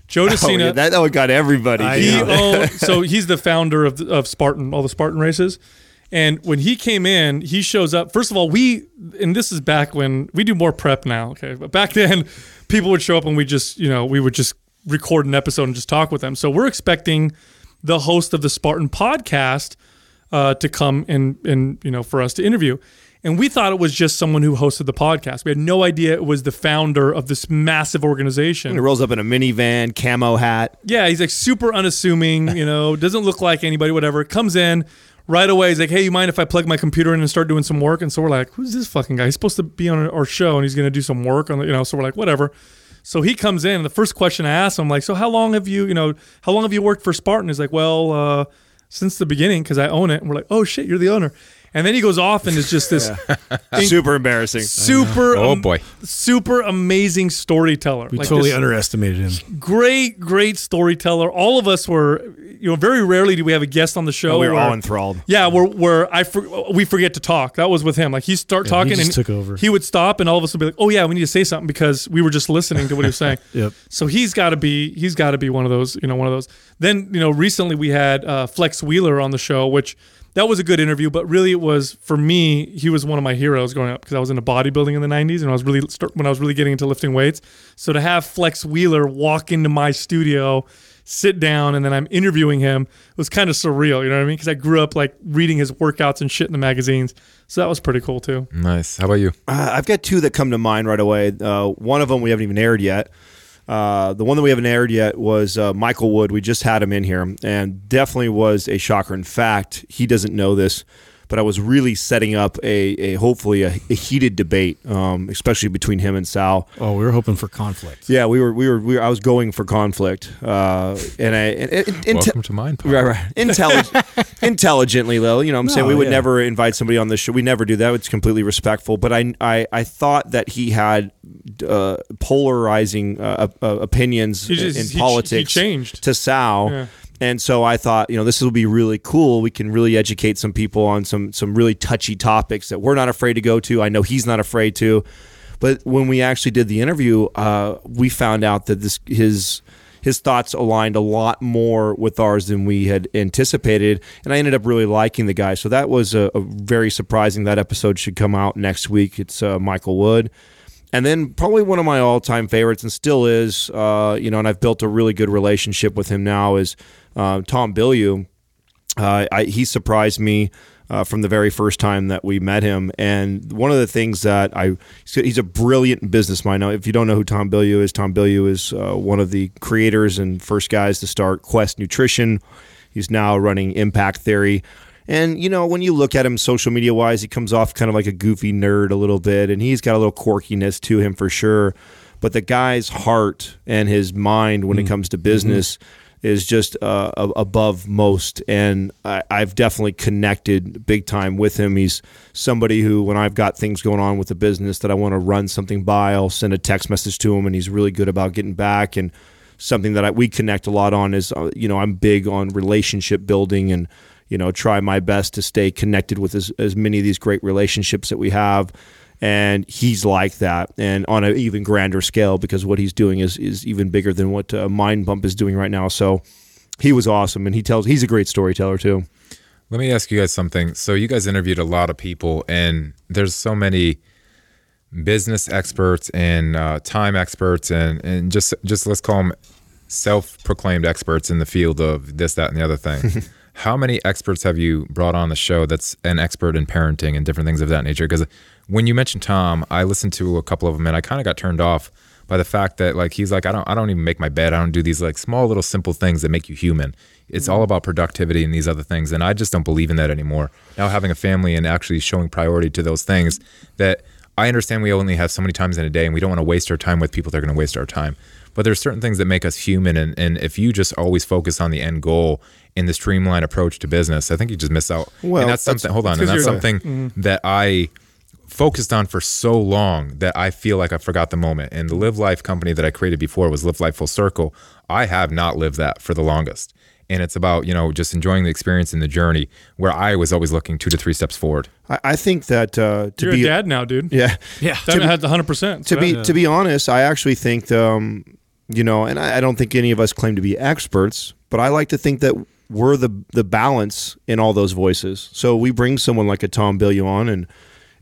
Joe Oh, yeah, that, that one got everybody. He owned, so he's the founder of of Spartan, all the Spartan races. And when he came in, he shows up. First of all, we and this is back when we do more prep now. Okay, but back then, people would show up and we just you know we would just record an episode and just talk with them. So we're expecting the host of the Spartan podcast uh, to come and and you know for us to interview. And we thought it was just someone who hosted the podcast. We had no idea it was the founder of this massive organization. He rolls up in a minivan, camo hat. Yeah, he's like super unassuming, you know, doesn't look like anybody, whatever. Comes in right away. He's like, hey, you mind if I plug my computer in and start doing some work? And so we're like, who's this fucking guy? He's supposed to be on our show and he's going to do some work on the, you know, so we're like, whatever. So he comes in and the first question I ask him, I'm like, so how long have you, you know, how long have you worked for Spartan? He's like, well, uh, since the beginning because I own it. And we're like, oh shit, you're the owner. And then he goes off and is just this Super embarrassing. super, Oh, am- boy. super amazing storyteller. We Like totally underestimated him. great, great storyteller. All of us were, you know, very rarely do we have a guest on the show. we were where- all enthralled. Yeah, where where I for, we forget to talk. That was with him. Like he start he talking just and took over. He would stop and all of us would be like, "Oh yeah, we need to say something because we were just listening to what he was saying." Yep. So he's got to be he's got to be one of those, you know, one of those. Then you know, recently we had uh, Flex Wheeler on the show, which that was a good interview. But really, it was for me. He was one of my heroes growing up because I was into bodybuilding in the '90s and I was really start, when I was really getting into lifting weights. So to have Flex Wheeler walk into my studio. Sit down, and then I'm interviewing him. It was kind of surreal, you know what I mean? Because I grew up like reading his workouts and shit in the magazines, so that was pretty cool too. Nice. How about you? Uh, I've got two that come to mind right away. Uh, one of them we haven't even aired yet. Uh, the one that we haven't aired yet was uh, Michael Wood. We just had him in here, and definitely was a shocker. In fact, he doesn't know this, but I was really setting up a, a hopefully a, a heated debate, um, especially between him and Sal. Oh, we were hoping for conflict. Yeah, we were we were, we were I was going for conflict, uh, and I and, and, and Welcome to Mind Right, right. Intelligent, intelligently, though. You know, what I'm saying we would yeah. never invite somebody on the show. We never do that. It's completely respectful. But I, I, I thought that he had uh, polarizing uh, uh, opinions just- in, he- he politics. changed. to Sal. Yeah. And so I thought, you know, this will be really cool. We can really educate some people on some some really touchy topics that we're not afraid to go to. I know he's not afraid to. But when we actually did the interview, uh, we found out that this his his thoughts aligned a lot more with ours than we had anticipated, and I ended up really liking the guy. So that was a, a very surprising. That episode should come out next week. It's uh, Michael Wood. And then probably one of my all-time favorites, and still is, uh, you know, and I've built a really good relationship with him now, is uh, Tom Bilyeu. Uh, I, he surprised me uh, from the very first time that we met him. And one of the things that I, he's a brilliant business mind. Now, if you don't know who Tom Bilyeu is, Tom Bilyeu is uh, one of the creators and first guys to start Quest Nutrition. He's now running Impact Theory. And, you know, when you look at him social media wise, he comes off kind of like a goofy nerd a little bit, and he's got a little quirkiness to him for sure. But the guy's heart and his mind when it comes to business is just uh, above most. And I, I've definitely connected big time with him. He's somebody who, when I've got things going on with the business that I want to run something by, I'll send a text message to him, and he's really good about getting back. And something that I, we connect a lot on is, uh, you know, I'm big on relationship building and, you know, try my best to stay connected with as, as many of these great relationships that we have. And he's like that, and on an even grander scale because what he's doing is is even bigger than what uh, Mind Pump is doing right now. So he was awesome, and he tells he's a great storyteller too. Let me ask you guys something. So you guys interviewed a lot of people, and there's so many business experts and uh, time experts, and and just just let's call them self-proclaimed experts in the field of this, that, and the other thing. How many experts have you brought on the show that's an expert in parenting and different things of that nature? Because when you mentioned Tom, I listened to a couple of them, and I kind of got turned off by the fact that like he's like I don't I don't even make my bed. I don't do these like small little simple things that make you human. It's mm-hmm. all about productivity and these other things, and I just don't believe in that anymore. Now having a family and actually showing priority to those things that I understand we only have so many times in a day, and we don't want to waste our time with people that are going to waste our time. But there's certain things that make us human, and, and if you just always focus on the end goal in the streamlined approach to business, I think you just miss out. Well, and that's that's- something. Hold on, and that's you're- something that I focused on for so long that I feel like I forgot the moment. And the Live Life company that I created before was Live Life Full Circle. I have not lived that for the longest. And it's about, you know, just enjoying the experience and the journey where I was always looking two to three steps forward. I, I think that uh, to You're be a dad now, dude. yeah, Yeah. That had the hundred percent. to be to be honest, I actually think um, you know, and I, I don't think any of us claim to be experts, but I like to think that we're the the balance in all those voices. So we bring someone like a Tom Bilyeu on, and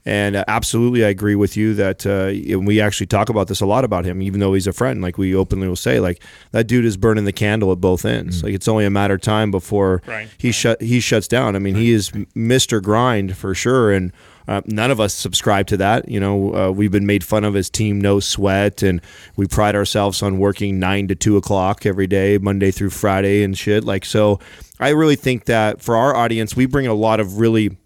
and absolutely, I agree with you that uh, and we actually talk about this a lot about him, even though he's a friend. Like we openly will say, like that dude is burning the candle at both ends. Like it's only a matter of time before Right. he shut he shuts down. I mean, he is Mister Grind for sure, and uh, none of us subscribe to that. You know, uh, we've been made fun of as Team No Sweat, and we pride ourselves on working nine to two o'clock every day, Monday through Friday, and shit. Like so, I really think that for our audience, we bring a lot of really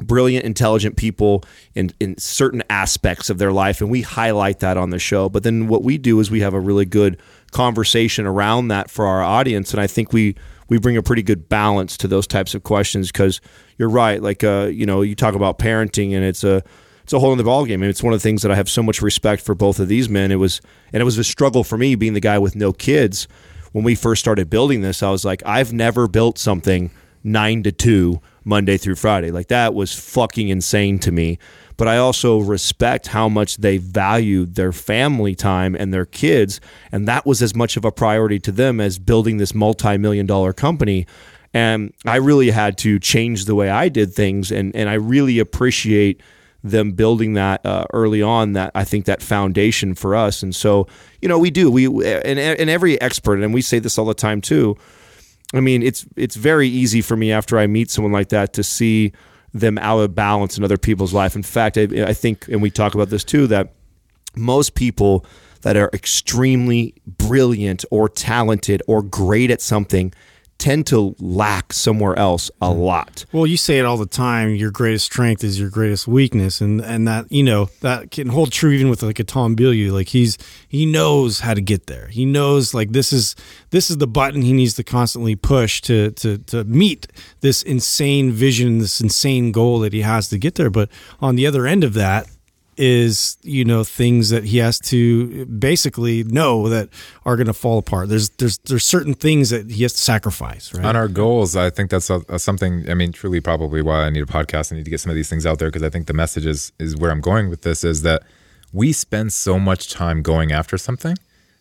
brilliant, intelligent people in, in certain aspects of their life, and we highlight that on the show. But then what we do is we have a really good conversation around that for our audience, and I think we we bring a pretty good balance to those types of questions because you're right. Like uh, you know, you talk about parenting, and it's a it's a whole other ballgame. I mean, it's one of the things that I have so much respect for both of these men. It was and it was a struggle for me being the guy with no kids when we first started building this. I was like, I've never built something nine to two Monday through Friday. Like that was fucking insane to me. But I also respect how much they valued their family time and their kids. And that was as much of a priority to them as building this multi million dollar company. And I really had to change the way I did things. And, and I really appreciate them building that uh, early on that I think that foundation for us. And so, you know, we do, we, and, and every expert, and we say this all the time too, I mean, it's it's very easy for me after I meet someone like that to see them out of balance in other people's life. In fact, I, I think, and we talk about this too, that most people that are extremely brilliant or talented or great at something tend to lack somewhere else a Mm. lot. Well, you say it all the time. Your greatest strength is your greatest weakness, and and that you know that can hold true even with like a Tom Bilyeu. Like he's he knows how to get there. He knows like this is this is the button he needs to constantly push to to to meet this insane vision, this insane goal that he has to get there. But on the other end of that is you know things that he has to basically know that are going to fall apart. There's there's there's certain things that he has to sacrifice. Right. on our goals i think that's a, a something i mean truly probably why i need a podcast i need to get some of these things out there because i think the message is is where i'm going with this is that we spend so much time going after something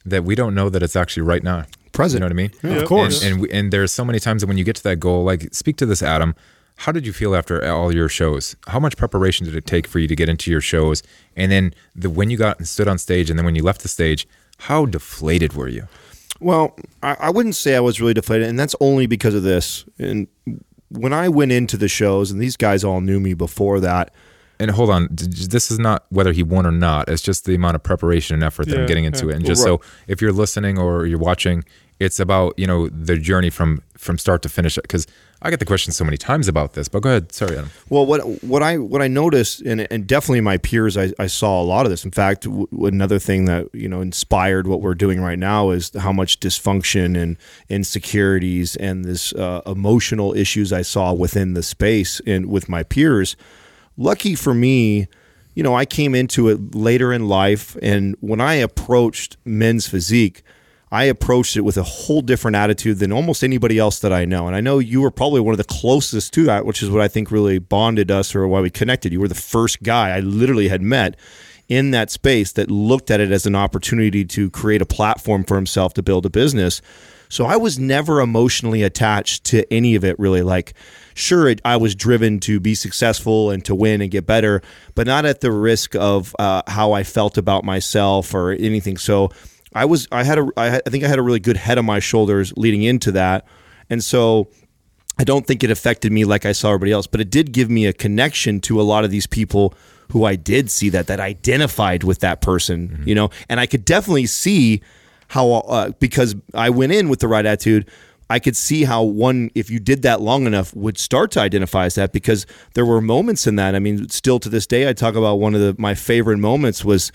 that we don't know that it's actually right now Present. you know what i mean Yeah, of course. and and, we, and there's so many times that when you get to that goal like speak to this adam how did you feel after all your shows how much preparation did it take for you to get into your shows and then the when you got and stood on stage and then when you left the stage how deflated were you Well, I, I wouldn't say I was really deflated, and that's only because of this. And when I went into the shows, and these guys all knew me before that, and hold on, this is not whether he won or not. It's just the amount of preparation and effort that Yeah, I'm getting into yeah. it. And just Well, so if you're listening or you're watching, it's about you know the journey from from start to finish. Because I get the question so many times about this. But go ahead, sorry, Adam. Well, what what I what I noticed, and, and definitely my peers, I, I saw a lot of this. In fact, w- another thing that you know inspired what we're doing right now is how much dysfunction and insecurities and this uh, emotional issues I saw within the space and with my peers. Lucky for me, you know, I came into it later in life, and when I approached men's physique. I approached it with a whole different attitude than almost anybody else that I know. And I know you were probably one of the closest to that, which is what I think really bonded us or why we connected. You were the first guy I literally had met in that space that looked at it as an opportunity to create a platform for himself to build a business. So I was never emotionally attached to any of it really. Like, sure, it, I was driven to be successful and to win and get better, but not at the risk of uh, how I felt about myself or anything. So I was, I had a, I, think I had a really good head on my shoulders leading into that, and so I don't think it affected me like I saw everybody else, but it did give me a connection to a lot of these people who I did see that that identified with that person, you know, and I could definitely see how uh, because I went in with the right attitude. I could see how one, if you did that long enough, would start to identify as that because there were moments in that. I mean, still to this day, I talk about one of the my favorite moments was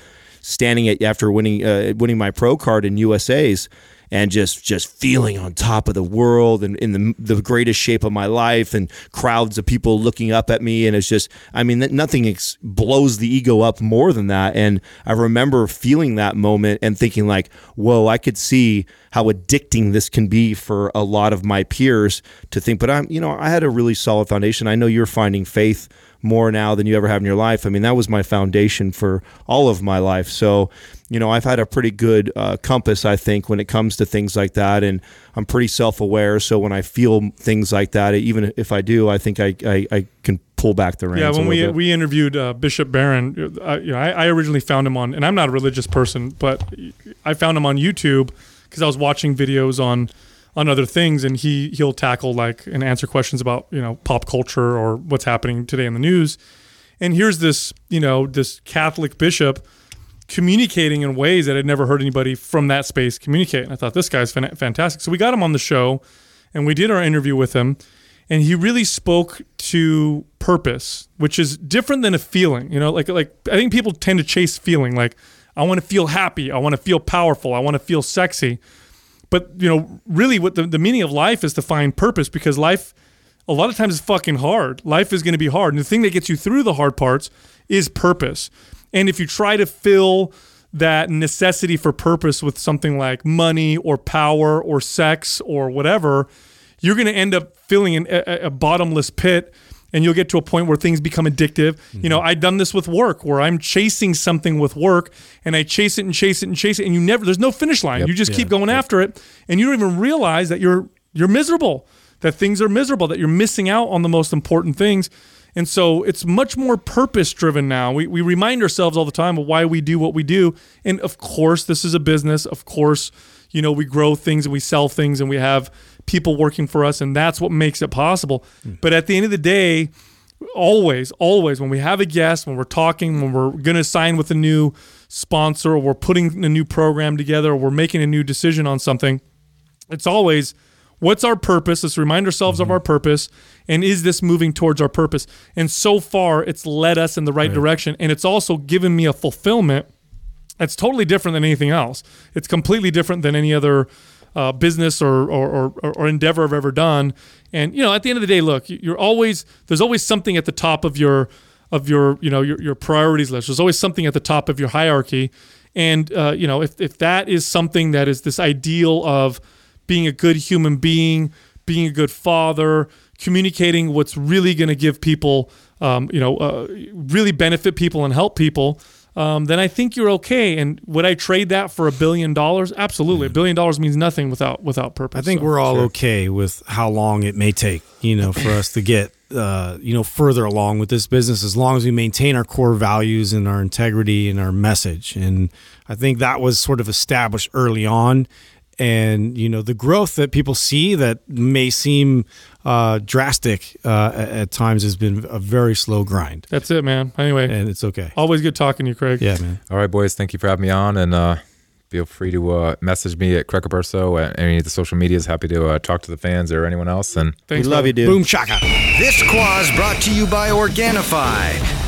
standing at after winning uh, winning my pro card in USA's and just just feeling on top of the world and in the the greatest shape of my life and crowds of people looking up at me. And it's just I mean nothing ex- blows the ego up more than that. And I remember feeling that moment and thinking like whoa I could see how addicting this can be for a lot of my peers to think but I'm you know I had a really solid foundation. I know you're finding faith more now than you ever have in your life. I mean, that was my foundation for all of my life. So, you know, I've had a pretty good uh, compass, I think, when it comes to things like that. And I'm pretty self aware. So when I feel things like that, even if I do, I think I, I, I can pull back the reins. Yeah, when we bit. we interviewed uh, Bishop Barron, uh, you know, I, I originally found him on, and I'm not a religious person, but I found him on YouTube because I was watching videos on on other things, and he he'll tackle like and answer questions about you know pop culture or what's happening today in the news. And here's this you know this Catholic bishop communicating in ways that I'd never heard anybody from that space communicate. And I thought this guy's fantastic. So we got him on the show, and we did our interview with him, and he really spoke to purpose, which is different than a feeling. You know, like like I think people tend to chase feeling. Like I want to feel happy. I want to feel powerful. I want to feel sexy. But you know, really, what the, the meaning of life is to find purpose because life, a lot of times, is fucking hard. Life is going to be hard, and the thing that gets you through the hard parts is purpose. And if you try to fill that necessity for purpose with something like money or power or sex or whatever, you're going to end up filling an, a, a bottomless pit and you'll get to a point where things become addictive. You know, mm-hmm. I've done this with work where I'm chasing something with work and I chase it and chase it and chase it and you never there's no finish line. You just keep going after it and you don't even realize that you're you're miserable, that things are miserable, that you're missing out on the most important things. And so it's much more purpose driven now. We, we remind ourselves all the time of why we do what we do. And of course, this is a business. Of course, you know, we grow things and we sell things and we have people working for us, and that's what makes it possible. But at the end of the day, always, always, when we have a guest, when we're talking, when we're going to sign with a new sponsor, or we're putting a new program together, or we're making a new decision on something, it's always what's our purpose? Let's remind ourselves of mm-hmm. our purpose. And is this moving towards our purpose? And so far, it's led us in the right, direction. And it's also given me a fulfillment that's totally different than anything else. It's completely different than any other uh, business or, or, or, or endeavor I've ever done. And you know, at the end of the day, look, you're always there's always something at the top of your of your you know your, your priorities list. There's always something at the top of your hierarchy. And uh, you know, if if that is something that is this ideal of being a good human being, being a good father, communicating what's really going to give people, um, you know, uh, really benefit people and help people, um, then I think you're okay. And would I trade that for a billion dollars? Absolutely. A billion dollars means nothing without without purpose. I think So- we're all okay with how long it may take, you know, for us to get, uh, you know, further along with this business as long as we maintain our core values and our integrity and our message. And I think that was sort of established early on. And, you know, the growth that people see that may seem uh, drastic uh, at, at times has been a very slow grind. That's it, man. Anyway, And it's okay. always good talking to you, Craig. Yeah, man. All right, boys. Thank you for having me on, and uh, feel free to uh, message me at Craig Capurso at any of the social medias. Happy to uh, talk to the fans or anyone else. And We Thanks, love brother. you, dude. Boom shaka. This squaw is brought to you by Organifi.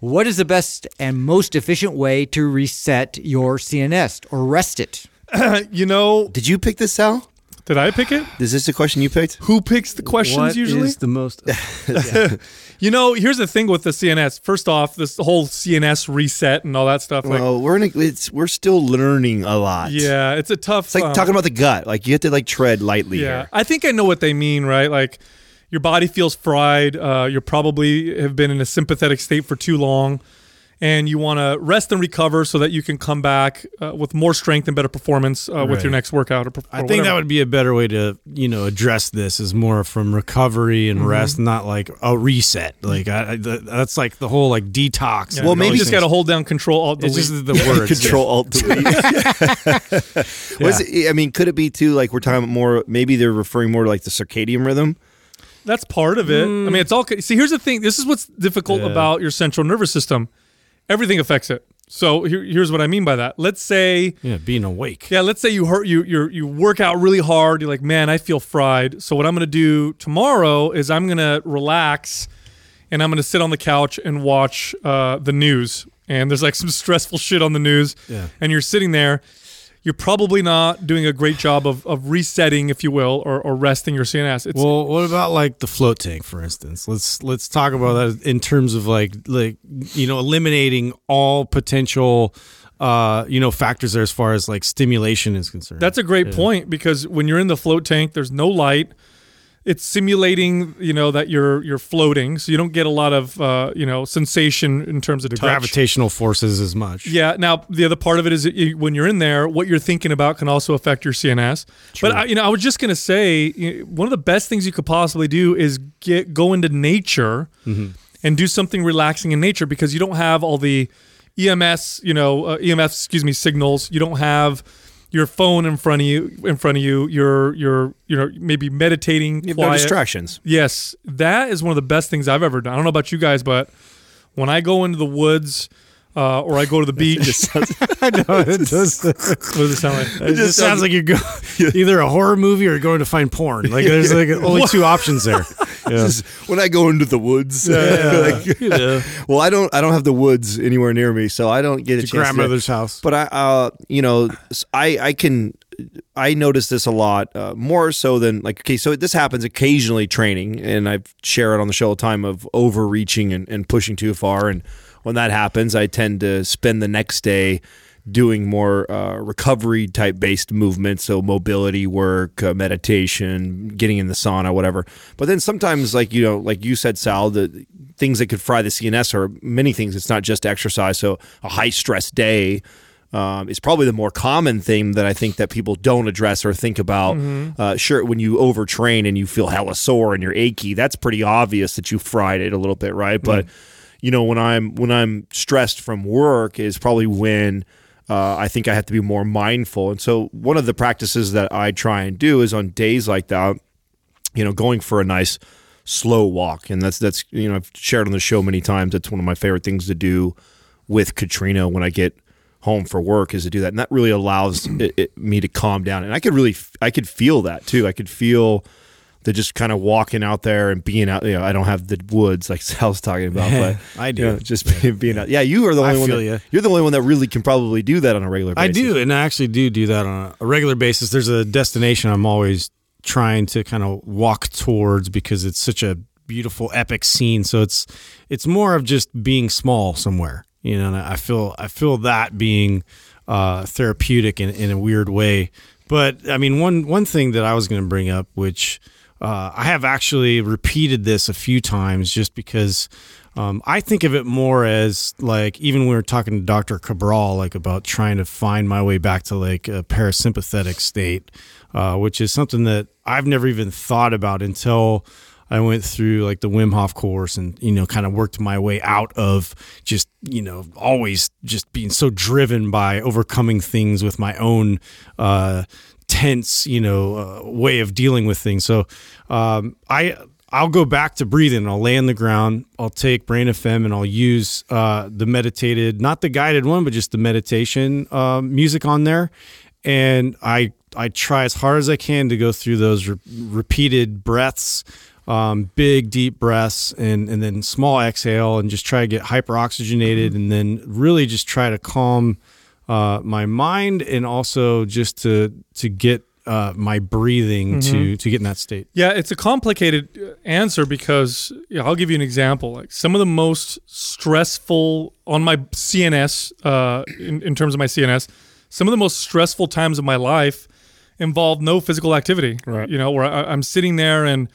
What is the best and most efficient way to reset your CNS or rest it? You know, Did you pick this, Sal? did I pick it? Is this the question you picked? Who picks the questions What usually? is the most? You know, here's the thing with the CNS. First off, this whole CNS reset and all that stuff. Like, well, we're in a, it's we're still learning a lot. yeah, it's a tough. It's like um, talking about the gut. Like you have to like tread lightly Yeah, here. I think I know what they mean, right? Like, your body feels fried. Uh, you probably have been in a sympathetic state for too long, and you want to rest and recover so that you can come back uh, with more strength and better performance uh, with Right. your next workout. Or, I think that would be a better way to, you know, address this is more from recovery and rest, not like a reset. Like I, I, that's like the whole like detox. Yeah, well, maybe these just got to hold down control. Alt, It's delete. just the word Control Alt Delete. Was it, I mean, could it be too like we're talking more? Maybe they're referring more to like the circadian rhythm. That's part of it. I mean, it's all. See, here's the thing. This is what's difficult Yeah. about your central nervous system. Everything affects it. So here, here's what I mean by that. Let's say, Yeah, being awake. yeah, let's say you hurt you you you work out really hard. You're like, man, I feel fried. So what I'm gonna do tomorrow is I'm gonna relax, and I'm gonna sit on the couch and watch uh, the news. And there's like some stressful shit on the news. Yeah. And you're sitting there. You're probably not doing a great job of, of resetting, if you will, or, or resting your CNS. It's, Well, what about like the float tank, for instance? Let's let's talk about that in terms of like like you know eliminating all potential uh you know factors there as far as like stimulation is concerned. That's a great point because when you're in the float tank, there's no light. It's simulating, you know, that you're you're floating, so you don't get a lot of, uh, you know, sensation in terms of the touch. gravitational forces as much. Yeah. Now the other part of it is that you, when you're in there, what you're thinking about can also affect your CNS. But I, you know, I was just gonna say you know, one of the best things you could possibly do is get go into nature Mm-hmm. and do something relaxing in nature because you don't have all the EMS, you know, uh, EMF, excuse me, signals. You don't have your phone in front of you. In front of you, you're you're you know maybe meditating. You no distractions. Yes, that is one of the best things I've ever done. I don't know about you guys, but when I go into the woods uh, or I go to the beach, I know it does. what does it sound like? It just sounds like you're going either a horror movie or going to find porn. Like there's like only two options there. Yeah. when I go into the woods, like, You know, well, I don't I don't have the woods anywhere near me, so I don't get a chance. grandmother's house. But I, uh, you know, I I can I notice this a lot uh, more so than like okay, so this happens occasionally training, and I share it on the show all the time of overreaching and, and pushing too far, and when that happens, I tend to spend the next day doing more uh, recovery type based movements. So mobility work uh, meditation getting in the sauna whatever. But then sometimes like you know like you said sal the things that could fry the cns are many things. It's not just exercise. So a high stress day um, is probably the more common thing that I think that people don't address or think about. Uh, sure, when you overtrain and you feel hella sore and you're achy, that's pretty obvious that you fried it a little bit, right? But you know, when I'm when I'm stressed from work is probably when uh, I think I have to be more mindful. And so, one of the practices that I try and do is on days like that, you know, going for a nice slow walk, and that's that's you know I've shared on the show many times. That's one of my favorite things to do with Katrina when I get home for work is to do that, and that really allows it, it, me to calm down. And I could really, I could feel that too. I could feel the just kind of walking out there and being out. You know, I don't have the woods like Sal's talking about, but I do. you know, just being, being out. Yeah, you are the I only one. feel That, ya. You're the only one that really can probably do that on a regular. Basis. I do, and I actually do do that on a regular basis. There's a destination I'm always trying to kind of walk towards because it's such a beautiful, epic scene. So it's it's more of just being small somewhere, you know. And I feel I feel that being uh, therapeutic in, in a weird way. But I mean, one one thing that I was going to bring up, which uh, I have actually repeated this a few times, just because um, I think of it more as like even when we were talking to Dr. Cabral, like about trying to find my way back to like a parasympathetic state, uh, which is something that I've never even thought about until I went through like the Wim Hof course and, you know, kind of worked my way out of just, you know, always just being so driven by overcoming things with my own, uh, tense, you know, uh, way of dealing with things. So, um, I, I'll go back to breathing. I'll lay on the ground. I'll take Brain FM and I'll use uh, the meditated, not the guided one, but just the meditation uh, music on there. And I I try as hard as I can to go through those re- repeated breaths, um, big deep breaths, and and then small exhale, and just try to get hyper oxygenated, and then really just try to calm uh, my mind, and also just to to get uh, my breathing to to get in that state. Yeah, it's a complicated uh, answer because yeah, I'll give you an example. Like some of the most stressful on my CNS, uh, in, in terms of my CNS, some of the most stressful times of my life involved no physical activity. Right. You know, where I, I'm sitting there and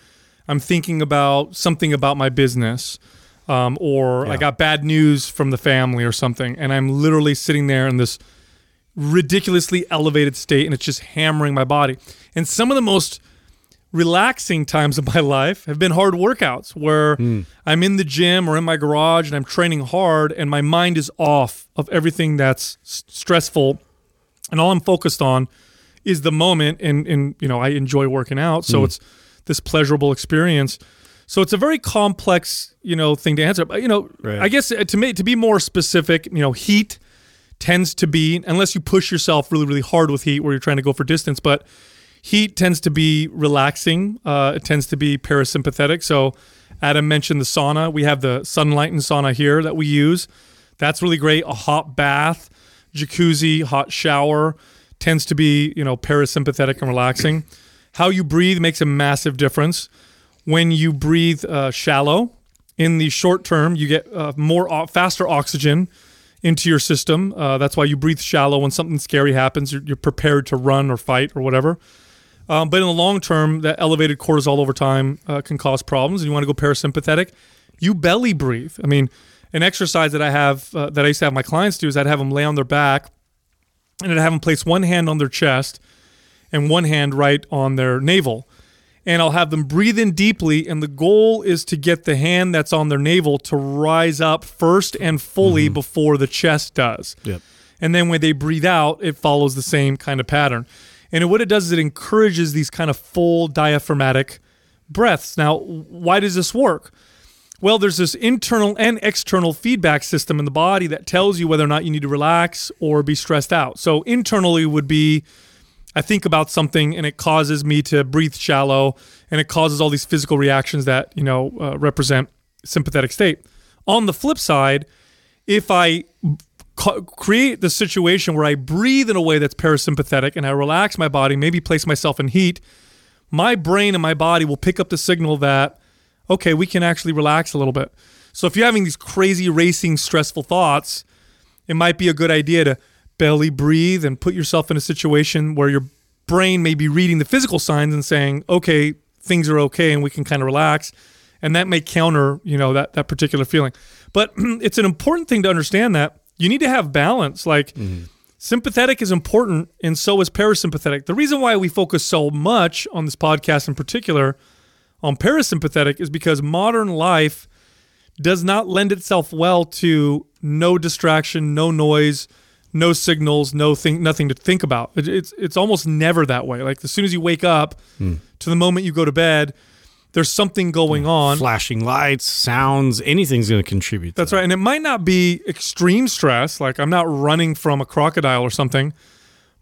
I'm thinking about something about my business, um, or I got bad news from the family or something, and I'm literally sitting there in this ridiculously elevated state and it's just hammering my body. And some of the most relaxing times of my life have been hard workouts where I'm in the gym or in my garage and I'm training hard and my mind is off of everything that's s- stressful and all I'm focused on is the moment and and you know I enjoy working out so it's this pleasurable experience so it's a very complex you know thing to answer. But you know Right. I guess uh, to me to be more specific you know heat tends to be unless you push yourself really really hard with heat where you're trying to go for distance but heat tends to be relaxing. Uh, it tends to be parasympathetic. So adam mentioned the sauna. We have the Sunlighten sauna here that we use. That's really great. A hot bath jacuzzi hot shower tends to be you know parasympathetic and relaxing. How you breathe makes a massive difference when you breathe uh, shallow in the short term you get uh, more faster oxygen into your system. Uh, that's why you breathe shallow when something scary happens. You're, you're prepared to run or fight or whatever. Um, but in the long term, that elevated cortisol over time uh, can cause problems. And you want to go parasympathetic, you belly breathe. I mean, an exercise that I have uh, that I used to have my clients do is I'd have them lay on their back, and I'd have them place one hand on their chest and one hand right on their navel, and I'll have them breathe in deeply. And the goal is to get the hand that's on their navel to rise up first and fully mm-hmm. before the chest does. Yep. And then when they breathe out, it follows the same kind of pattern. And what it does is it encourages these kind of full diaphragmatic breaths. Now, why does this work? Well, there's this internal and external feedback system in the body that tells you whether or not you need to relax or be stressed out. So, internally would be I think about something and it causes me to breathe shallow and it causes all these physical reactions that, you know, uh, represent sympathetic state. On the flip side, if I create the situation where I breathe in a way that's parasympathetic and I relax my body, maybe place myself in heat, my brain and my body will pick up the signal that, okay, we can actually relax a little bit. So if you're having these crazy, racing, stressful thoughts, it might be a good idea to belly breathe and put yourself in a situation where your brain may be reading the physical signs and saying, okay, things are okay and we can kind of relax. And that may counter, you know, that, that particular feeling. But it's an important thing to understand that you need to have balance. Like mm-hmm. sympathetic is important and so is parasympathetic. The reason why we focus so much on this podcast in particular on parasympathetic is because modern life does not lend itself well to no distraction, no noise, no signals, no thing, nothing to think about. It, it's it's almost never that way. Like as soon as you wake up hmm. to the moment you go to bed, there's something going hmm. on. Flashing lights, sounds, anything's going to contribute. To That's that. right. And it might not be extreme stress, like I'm not running from a crocodile or something,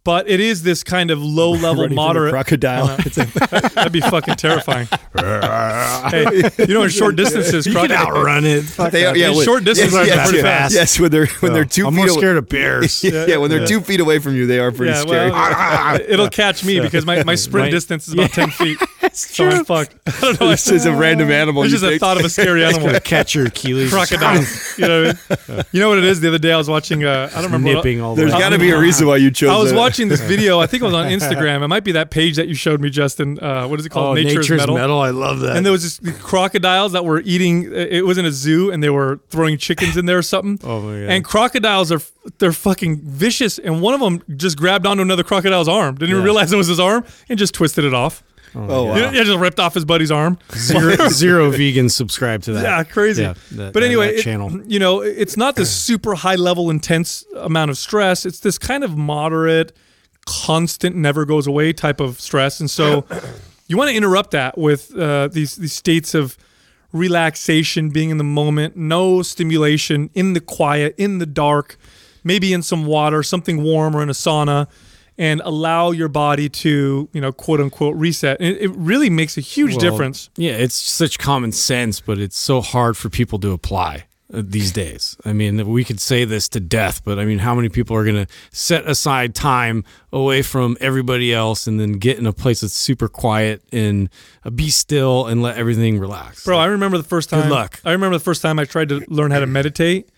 but it is this kind of low level, moderate. crocodile. Uh-huh. It's a- That'd be fucking terrifying. hey, you know, in short distances, You can outrun it. they are, yeah, In when- short distance, yes, they're yes, pretty yes, fast. yes, when they're when they're 2 I'm feet more away- scared of bears. yeah, when they're two feet away from you, they are pretty Yeah, scary. well, it'll catch me because my, my sprint Right. distance is about 10 feet. so I'm fucked. I don't know. this is a random animal. It's you just a think. thought of a scary animal. Gonna catch your Achilles. Crocodile. You know, what I mean? you know what it is? The other day I was watching. Uh, I don't remember. what- nipping all the There's way. got to be a reason why you chose. I was that. watching this video. I think it was on Instagram. It might be that page that you showed me, Justin. Uh, what is it Oh, called? nature's, metal. I love that. And there was this crocodiles that were eating. It was in a zoo, and they were throwing chickens in there or something. Oh, my God. And crocodiles are they're fucking vicious. And one of them just grabbed onto another crocodile's arm. Didn't even realize it was his arm, and just twisted it off. Oh, wow. Yeah, yeah, just ripped off his buddy's arm. zero, zero vegans subscribe to that. Yeah, crazy. Yeah, that- but anyway, that it- channel. you know, it's not this super high level, intense amount of stress. It's this kind of moderate, constant, never goes away type of stress. And so, you want to interrupt that with uh, these these states of relaxation, being in the moment, no stimulation, in the quiet, in the dark, maybe in some water, something warm, or in a sauna. And allow your body to, you know, quote unquote, reset. And it, really makes a huge Well, difference. Yeah, it's such common sense, but it's so hard for people to apply uh, these days. I mean, we could say this to death, but I mean, how many people are going to set aside time away from everybody else and then get in a place that's super quiet and uh, be still and let everything relax? Bro, I remember the first time. Good luck. I remember the first time I tried to learn how to meditate.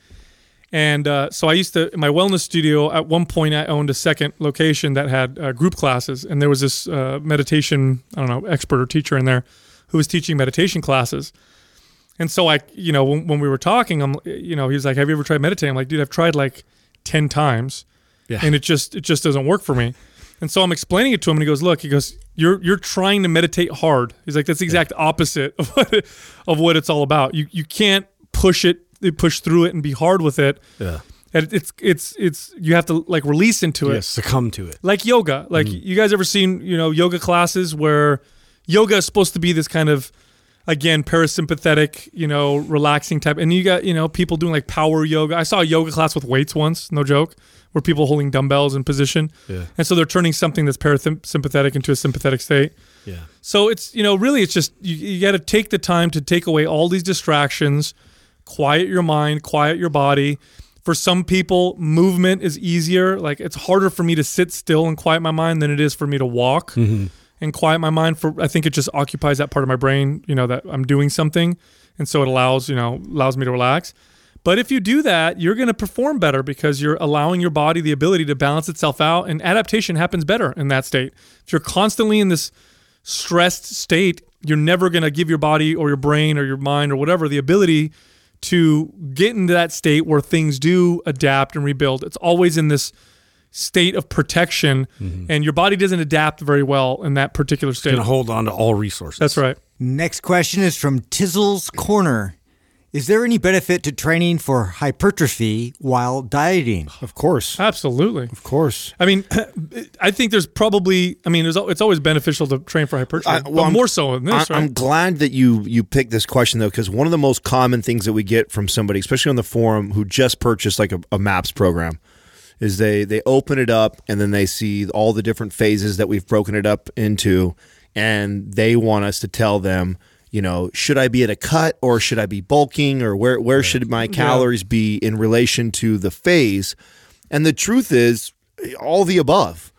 And uh, so I used to, in my wellness studio, at one point I owned a second location that had uh, group classes. And there was this uh, meditation, I don't know, expert or teacher in there who was teaching meditation classes. And so I, you know, when, when we were talking, I'm, you know, he was like, "Have you ever tried meditating?" I'm like, "Dude, I've tried like ten times, Yeah. and it just it just doesn't work for me." And so I'm explaining it to him, and he goes, "Look," he goes, "You're you're trying to meditate hard." He's like, "That's the exact opposite of what it, of what it's all about. You you can't push it, push through it, and be hard with it. Yeah. And it's it's it's you have to like release into it." Yes, succumb to it. like yoga. Like mm. you guys ever seen, you know, yoga classes where yoga is supposed to be this kind of again parasympathetic, you know, relaxing type. And you got, you know, people doing like power yoga. I saw a yoga class with weights once, no joke, where people holding dumbbells in position. Yeah. And so they're turning something that's parasympathetic into a sympathetic state. Yeah. So it's, you know, really it's just you, you got to take the time to take away all these distractions, quiet your mind, quiet your body. For some people, movement is easier. Like it's harder for me to sit still and quiet my mind than it is for me to walk mm-hmm. and quiet my mind for I think it just occupies that part of my brain, you know, that I'm doing something and so it allows, you know, allows me to relax. But if you do that, you're going to perform better because you're allowing your body the ability to balance itself out and adaptation happens better in that state. If you're constantly in this stressed state, you're never going to give your body or your brain or your mind or whatever the ability to get into that state where things do adapt and rebuild. It's always in this state of protection, mm-hmm. and your body doesn't adapt very well in that particular state. Going to hold on to all resources. That's right. Next question is from Tizzle's Corner. Is there any benefit to training for hypertrophy while dieting? Of course, Absolutely. of course. I mean, I think there's probably. I mean, there's, it's always beneficial to train for hypertrophy, I- but well, I'm- more so in this, I, right? I'm glad that you you picked this question though, because one of the most common things that we get from somebody, especially on the forum, who just purchased like a, a MAPS program, is they they open it up and then they see all the different phases that we've broken it up into, and they want us to tell them, you know, should I be at a cut or should I be bulking or where where should my calories be in relation to the phase? And the truth is, all the above.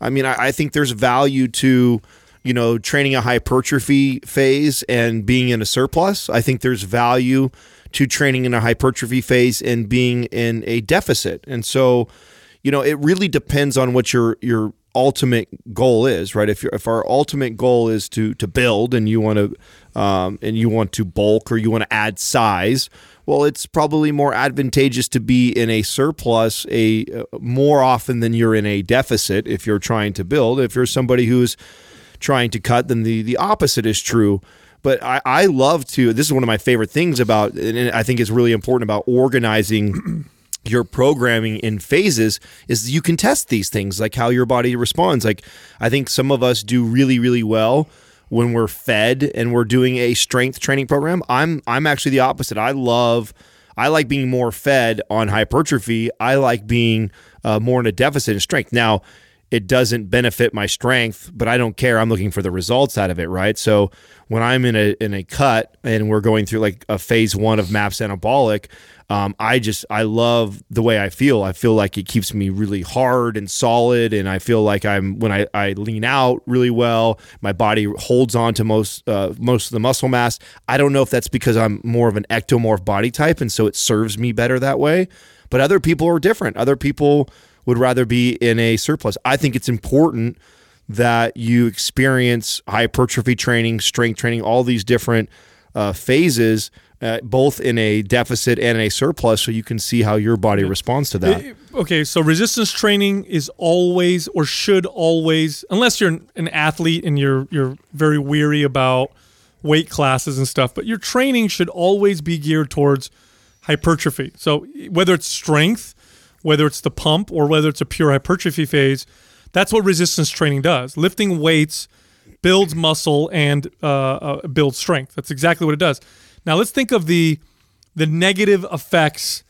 I mean, I, I think there's value to, you know, training a hypertrophy phase and being in a surplus. I think there's value to training in a hypertrophy phase and being in a deficit. And so, you know, it really depends on what your your ultimate goal is, right? If you if our ultimate goal is to to build and you want to um, and you want to bulk or you want to add size, well, it's probably more advantageous to be in a surplus a uh, more often than you're in a deficit if you're trying to build. If you're somebody who's trying to cut, then the the opposite is true. But I, I love to. This is one of my favorite things about, and I think it's really important about organizing your programming in phases is you can test these things like how your body responds like i think some of us do really really well when we're fed and we're doing a strength training program i'm i'm actually the opposite. I love i like being more fed on hypertrophy. I like being uh, more in a deficit in strength. Now it doesn't benefit my strength, but I don't care. I'm looking for the results out of it, right? So when I'm in a in a cut and we're going through like a phase one of MAPS anabolic, um, I just I love the way I feel. I feel like it keeps me really hard and solid, and I feel like I'm when I, I lean out really well. My body holds on to most uh, most of the muscle mass. I don't know if that's because I'm more of an ectomorph body type, and so it serves me better that way. But other people are different. Other people would rather be in a surplus. I think it's important that you experience hypertrophy training, strength training, all these different uh, phases, uh, both in a deficit and a surplus, so you can see how your body responds to that. Okay, so resistance training is always or should always, unless you're an- an athlete and you're you're very weary about weight classes and stuff, but your training should always be geared towards hypertrophy. So whether it's strength, whether it's the pump, or whether it's a pure hypertrophy phase, that's what resistance training does. Lifting weights builds muscle and uh, uh, builds strength. That's exactly what it does. Now let's think of the the negative effects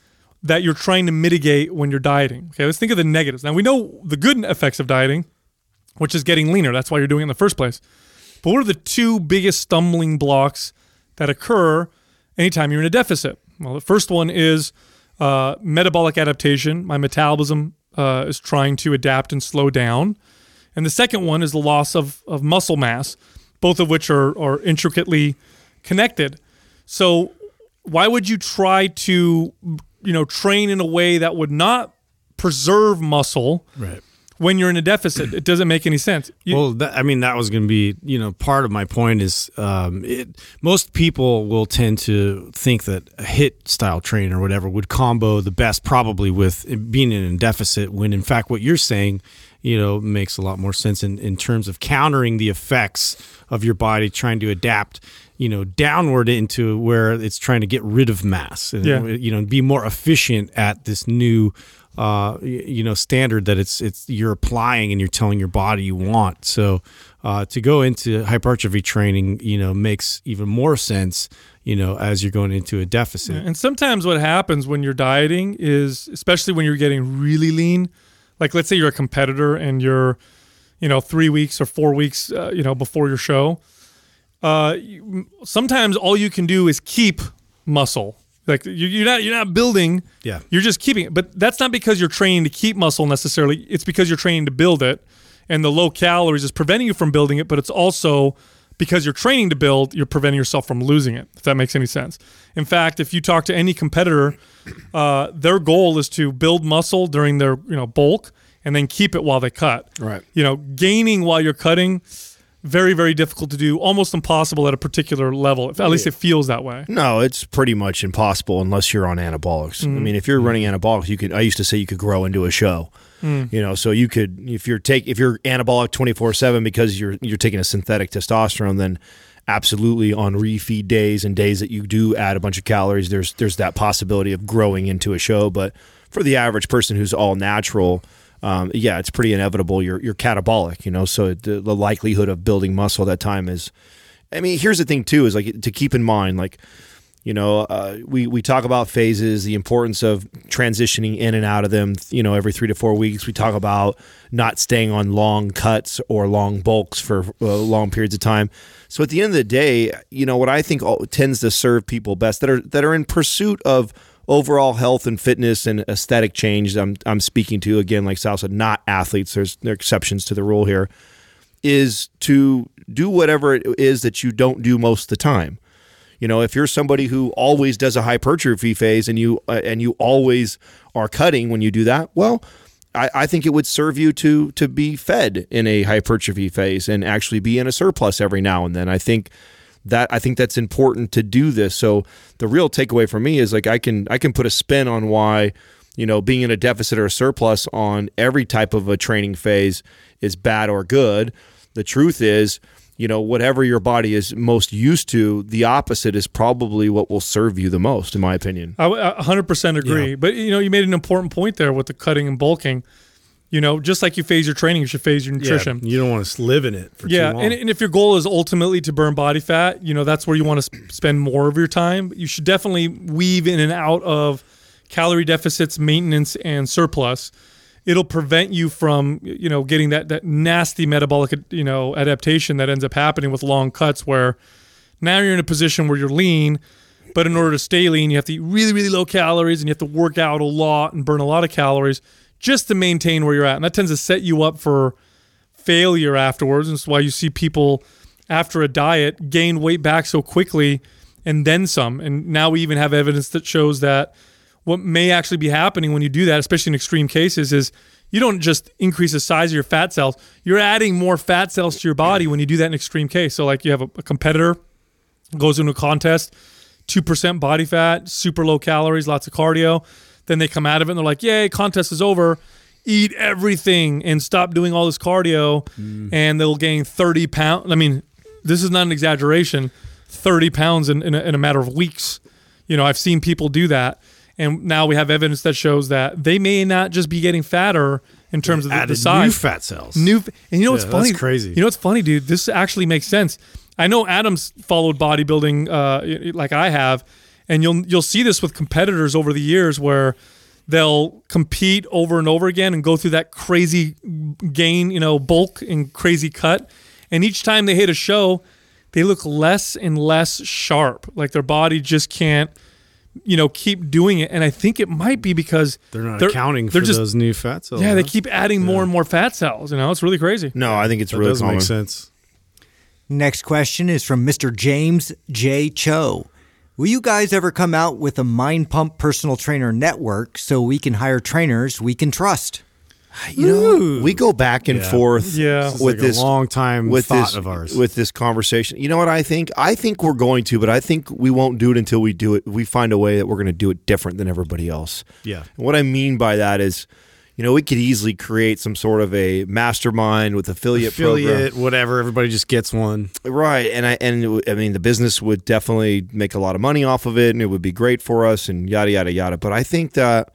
that you're trying to mitigate when you're dieting. Okay, let's think of the negatives. Now we know the good effects of dieting, which is getting leaner. That's why you're doing it in the first place. But what are the two biggest stumbling blocks that occur anytime you're in a deficit? Well, the first one is uh, metabolic adaptation. My metabolism uh, is trying to adapt and slow down. And the second one is the loss of, of muscle mass, both of which are, are intricately connected. So why would you try to you know train in a way that would not preserve muscle Right. When you're in a deficit? It doesn't make any sense. You- well, that, I mean, that was going to be, you know, part of my point is um, it, most people will tend to think that a HIIT style train or whatever would combo the best probably with being in a deficit when in fact what you're saying, you know, makes a lot more sense in, in terms of countering the effects of your body trying to adapt, you know, downward into where it's trying to get rid of mass and, Yeah. you know, be more efficient at this new uh, you know standard that it's it's you're applying and you're telling your body you want. So uh, to go into hypertrophy training, you know, makes even more sense. You know, as you're going into a deficit. And sometimes what happens when you're dieting is, especially when you're getting really lean, like let's say you're a competitor and you're, you know, three weeks or four weeks, uh, you know, before your show. Uh, sometimes all you can do is keep muscle. Like you- you're not you're not building. Yeah. You're just keeping it. But that's not because you're training to keep muscle necessarily. It's because you're training to build it, and the low calories is preventing you from building it. But it's also because you're training to build, you're preventing yourself from losing it. If that makes any sense. In fact, if you talk to any competitor, uh, their goal is to build muscle during their you know bulk and then keep it while they cut. Right. You know, gaining while you're cutting, very very difficult to do, almost impossible at a particular level. At least it feels that way. No, it's pretty much impossible unless you're on anabolics. I mean, if you're running anabolics, you could. I used to say you could grow into a show. Hmm. You know, so you could if you're take if you're anabolic twenty four seven because you're you're taking a synthetic testosterone, then absolutely on refeed days and days that you do add a bunch of calories, there's there's that possibility of growing into a show. But for the average person who's all natural, um, yeah, it's pretty inevitable. You're you're catabolic, you know. So the, the likelihood of building muscle at that time is. I mean, here's the thing too: is like to keep in mind, like you know, uh, we we talk about phases, the importance of transitioning in and out of them. You know, every three to four weeks, we talk about not staying on long cuts or long bulks for uh, long periods of time. So at the end of the day, you know, what I think all, tends to serve people best that are that are in pursuit of overall health and fitness and aesthetic change. I'm I'm speaking to again, like Sal said, not athletes. There's there are exceptions to the rule here. Is to do whatever it is that you don't do most of the time. You know, if you're somebody who always does a hypertrophy phase and you uh, and you always are cutting when you do that, well, I, I think it would serve you to to be fed in a hypertrophy phase and actually be in a surplus every now and then. I think that I think that's important to do this. So the real takeaway for me is like I can I can put a spin on why you know being in a deficit or a surplus on every type of a training phase is bad or good. The truth is you know, whatever your body is most used to, the opposite is probably what will serve you the most, in my opinion. I w- I 100% agree. Yeah. But, you know, you made an important point there with the cutting and bulking. You know, just like you phase your training, you should phase your nutrition. Yeah, you don't want to live in it for Yeah, too long. and, and if your goal is ultimately to burn body fat, you know that's where you want to sp- spend more of your time. You should definitely weave in and out of calorie deficits, maintenance, and surplus. It'll prevent you from you know getting that that nasty metabolic you know adaptation that ends up happening with long cuts, where now you're in a position where you're lean, but in order to stay lean, you have to eat really really low calories and you have to work out a lot and burn a lot of calories just to maintain where you're at, and that tends to set you up for failure afterwards. And that's why you see people after a diet gain weight back so quickly and then some. And now we even have evidence that shows that what may actually be happening when you do that, especially in extreme cases, is you don't just increase the size of your fat cells, you're adding more fat cells to your body when you do that in extreme case. So, like you have a, a competitor goes into a contest, 2% body fat, super low calories, lots of cardio. Then they come out of it and they're like, yay, contest is over. Eat everything and stop doing all this cardio. And they'll gain 30 pounds. I mean, this is not an exaggeration 30 pounds in, in, a, in a matter of weeks. You know, I've seen people do that. And now we have evidence that shows that they may not just be getting fatter in terms of the, the size. new fat cells. New, and you know what's Yeah, funny? that's crazy. You know what's funny, dude? This actually makes sense. I know Adam's followed bodybuilding uh, like I have, and you'll you'll see this with competitors over the years where they'll compete over and over again and go through that crazy gain, you know, bulk and crazy cut, and each time they hit a show, they look less and less sharp. Like their body just can't. You know, keep doing it, and I think it might be because they're not accounting for they're just those new fat cells. yeah, they keep adding more and more fat cells. You know, it's really crazy. No, I think it's That really does common. make sense. Next question is from Mr. James J. Cho. Will you guys ever come out with a Mind Pump personal trainer network so we can hire trainers we can trust? You know, we go back and Yeah. forth Yeah. This is with like a this long time with thought this of ours. with this conversation. You know what I think? I think we're going to, but I think we won't do it until we do it. We find a way that we're going to do it different than everybody else. Yeah. And what I mean by that is, you know, we could easily create some sort of a mastermind with affiliate, affiliate, program. whatever. Everybody just gets one. Right, and I and w- I mean the business would definitely make a lot of money off of it, and it would be great for us, and yada yada yada. But I think that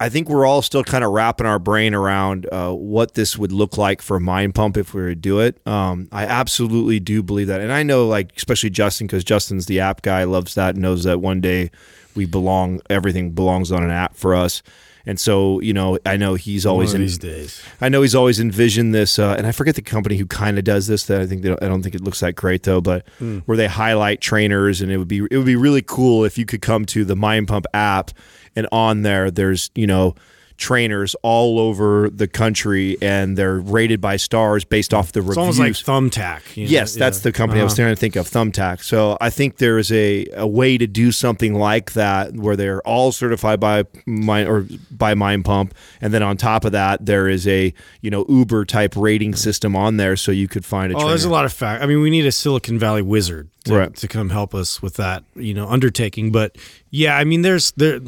I think we're all still kind of wrapping our brain around uh, what this would look like for Mind Pump if we were to do it. Um, I absolutely do believe that, and I know like especially Justin because Justin's the app guy, loves that, knows that one day we belong, everything belongs on an app for us. And so, you know, I know he's always in, these days. I know he's always envisioned this, uh, and I forget the company who kind of does this. That I think they don't, I don't think it looks that great though, but where they highlight trainers, and it would be it would be really cool if you could come to the Mind Pump app, and on there there's you know trainers all over the country, and they're rated by stars based off the It's reviews. almost like thumbtack. you know? Yes, that's Yeah. the company I was Uh-huh. trying to think of, Thumbtack. So I think there is a, a way to do something like that where they're all certified by Mind or by Mind Pump, and then on top of that, there is a you know Uber type rating system on there, so you could find a. Oh, there's a lot of fact. I mean, we need a Silicon Valley wizard to, Right. to come help us with that, you know, undertaking. But yeah, I mean, there's there.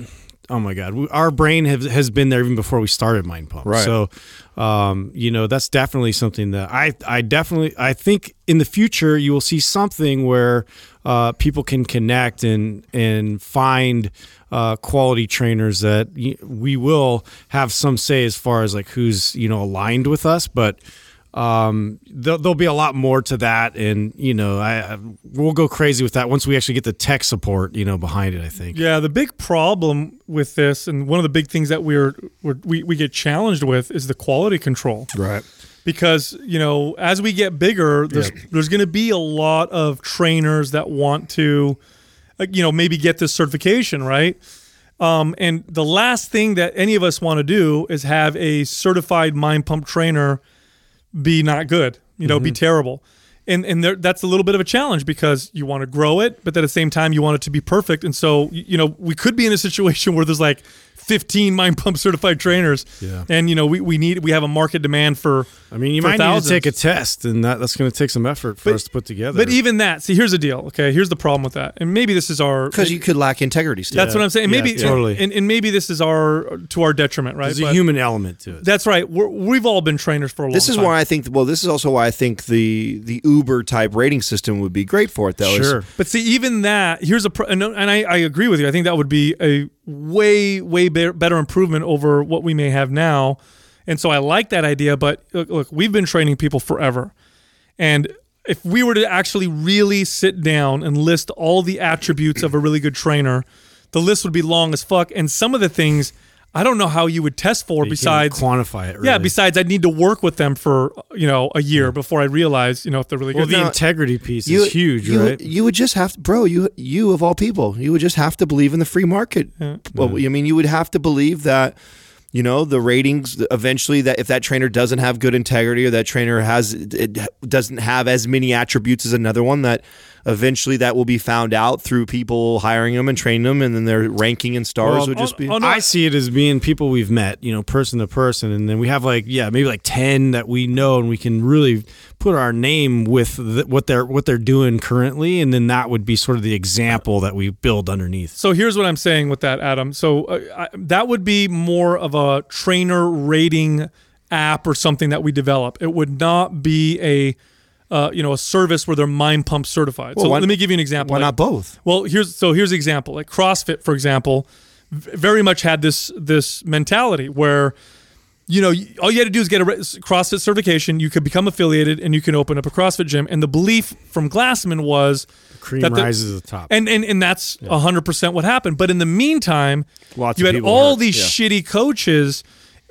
Oh my god, we, our brain has has been there even before we started Mind Pump. Right. So, um, you know, that's definitely something that I I definitely I think in the future you will see something where uh, people can connect and and find uh, quality trainers that we will have some say as far as like who's you know aligned with us, but um there'll, there'll be a lot more to that and you know I, I we'll go crazy with that once we actually get the tech support you know behind it i think Yeah, the big problem with this, and one of the big things that we're, we're we we get challenged with, is the quality control. Right. Because you know, as we get bigger, there's there's going to be a lot of trainers that want to, you know, maybe get this certification, right? Um, and the last thing that any of us want to do is have a certified mind pump trainer be not good, you know, be mm-hmm. terrible. And and there, that's a little bit of a challenge because you want to grow it, but at the same time you want it to be perfect. And so you know we could be in a situation where there's like 15 mind pump certified trainers, Yeah. and you know we, we need we have a market demand for. I mean you might thousands. need to take a test and that, that's going to take some effort for But- us to put together But even that, see, here's the deal. Okay, here's the problem with that, and maybe this is our Because you could lack integrity still. That's what I'm saying. Yeah, Maybe totally. and, and maybe this is our to our detriment, right? there's a human element to it That's right. We're, we've all been trainers for a long This is time. why I think. Well, this is also why I think the the Uber type rating system would be great for it. Though. is- sure But see, even that here's a pro- and, and I, I agree with you. I think that would be a way way be- better improvement over what we may have now. And so I like that idea. But look, look, we've been training people forever, and if we were to actually really sit down and list all the attributes of a really good trainer, the list would be long as fuck. And some of the things I don't know how you would test for You besides quantify it yeah, besides I'd need to work with them for you know a year before I realize you know if they're really well good. Well, the Now- integrity piece You, is huge you, right You would just have, to, bro. You you of all people, you would just have to believe in the free market. Well, I mean, you would have to believe that. You know the ratings. Eventually, that if that trainer doesn't have good integrity, or that trainer has it doesn't have as many attributes as another one, that eventually that will be found out through people hiring them and training them, and then their ranking and stars Well, would just be. Oh, oh, no, I see it as being people we've met, you know, person to person, and then we have like, yeah, maybe like ten that we know, and we can really put our name with the, what they're what they're doing currently, and then that would be sort of the example that we build underneath. So here's what I'm saying with that, Adam. So uh, I, that would be more of a trainer rating app or something that we develop. It would not be a uh, you know a service where they're mind pump certified. Well, so why- let me give you an example. why Like- not both? Well, here's so here's an example. Like CrossFit, for example, v- very much had this this mentality where you know, all you had to do is get a CrossFit certification. You could become affiliated, and you can open up a CrossFit gym. And the belief from Glassman was Cream that the- rises to the top. and and and that's hundred percent what happened. But in the meantime, Lots you had all hurt, these yeah. shitty coaches,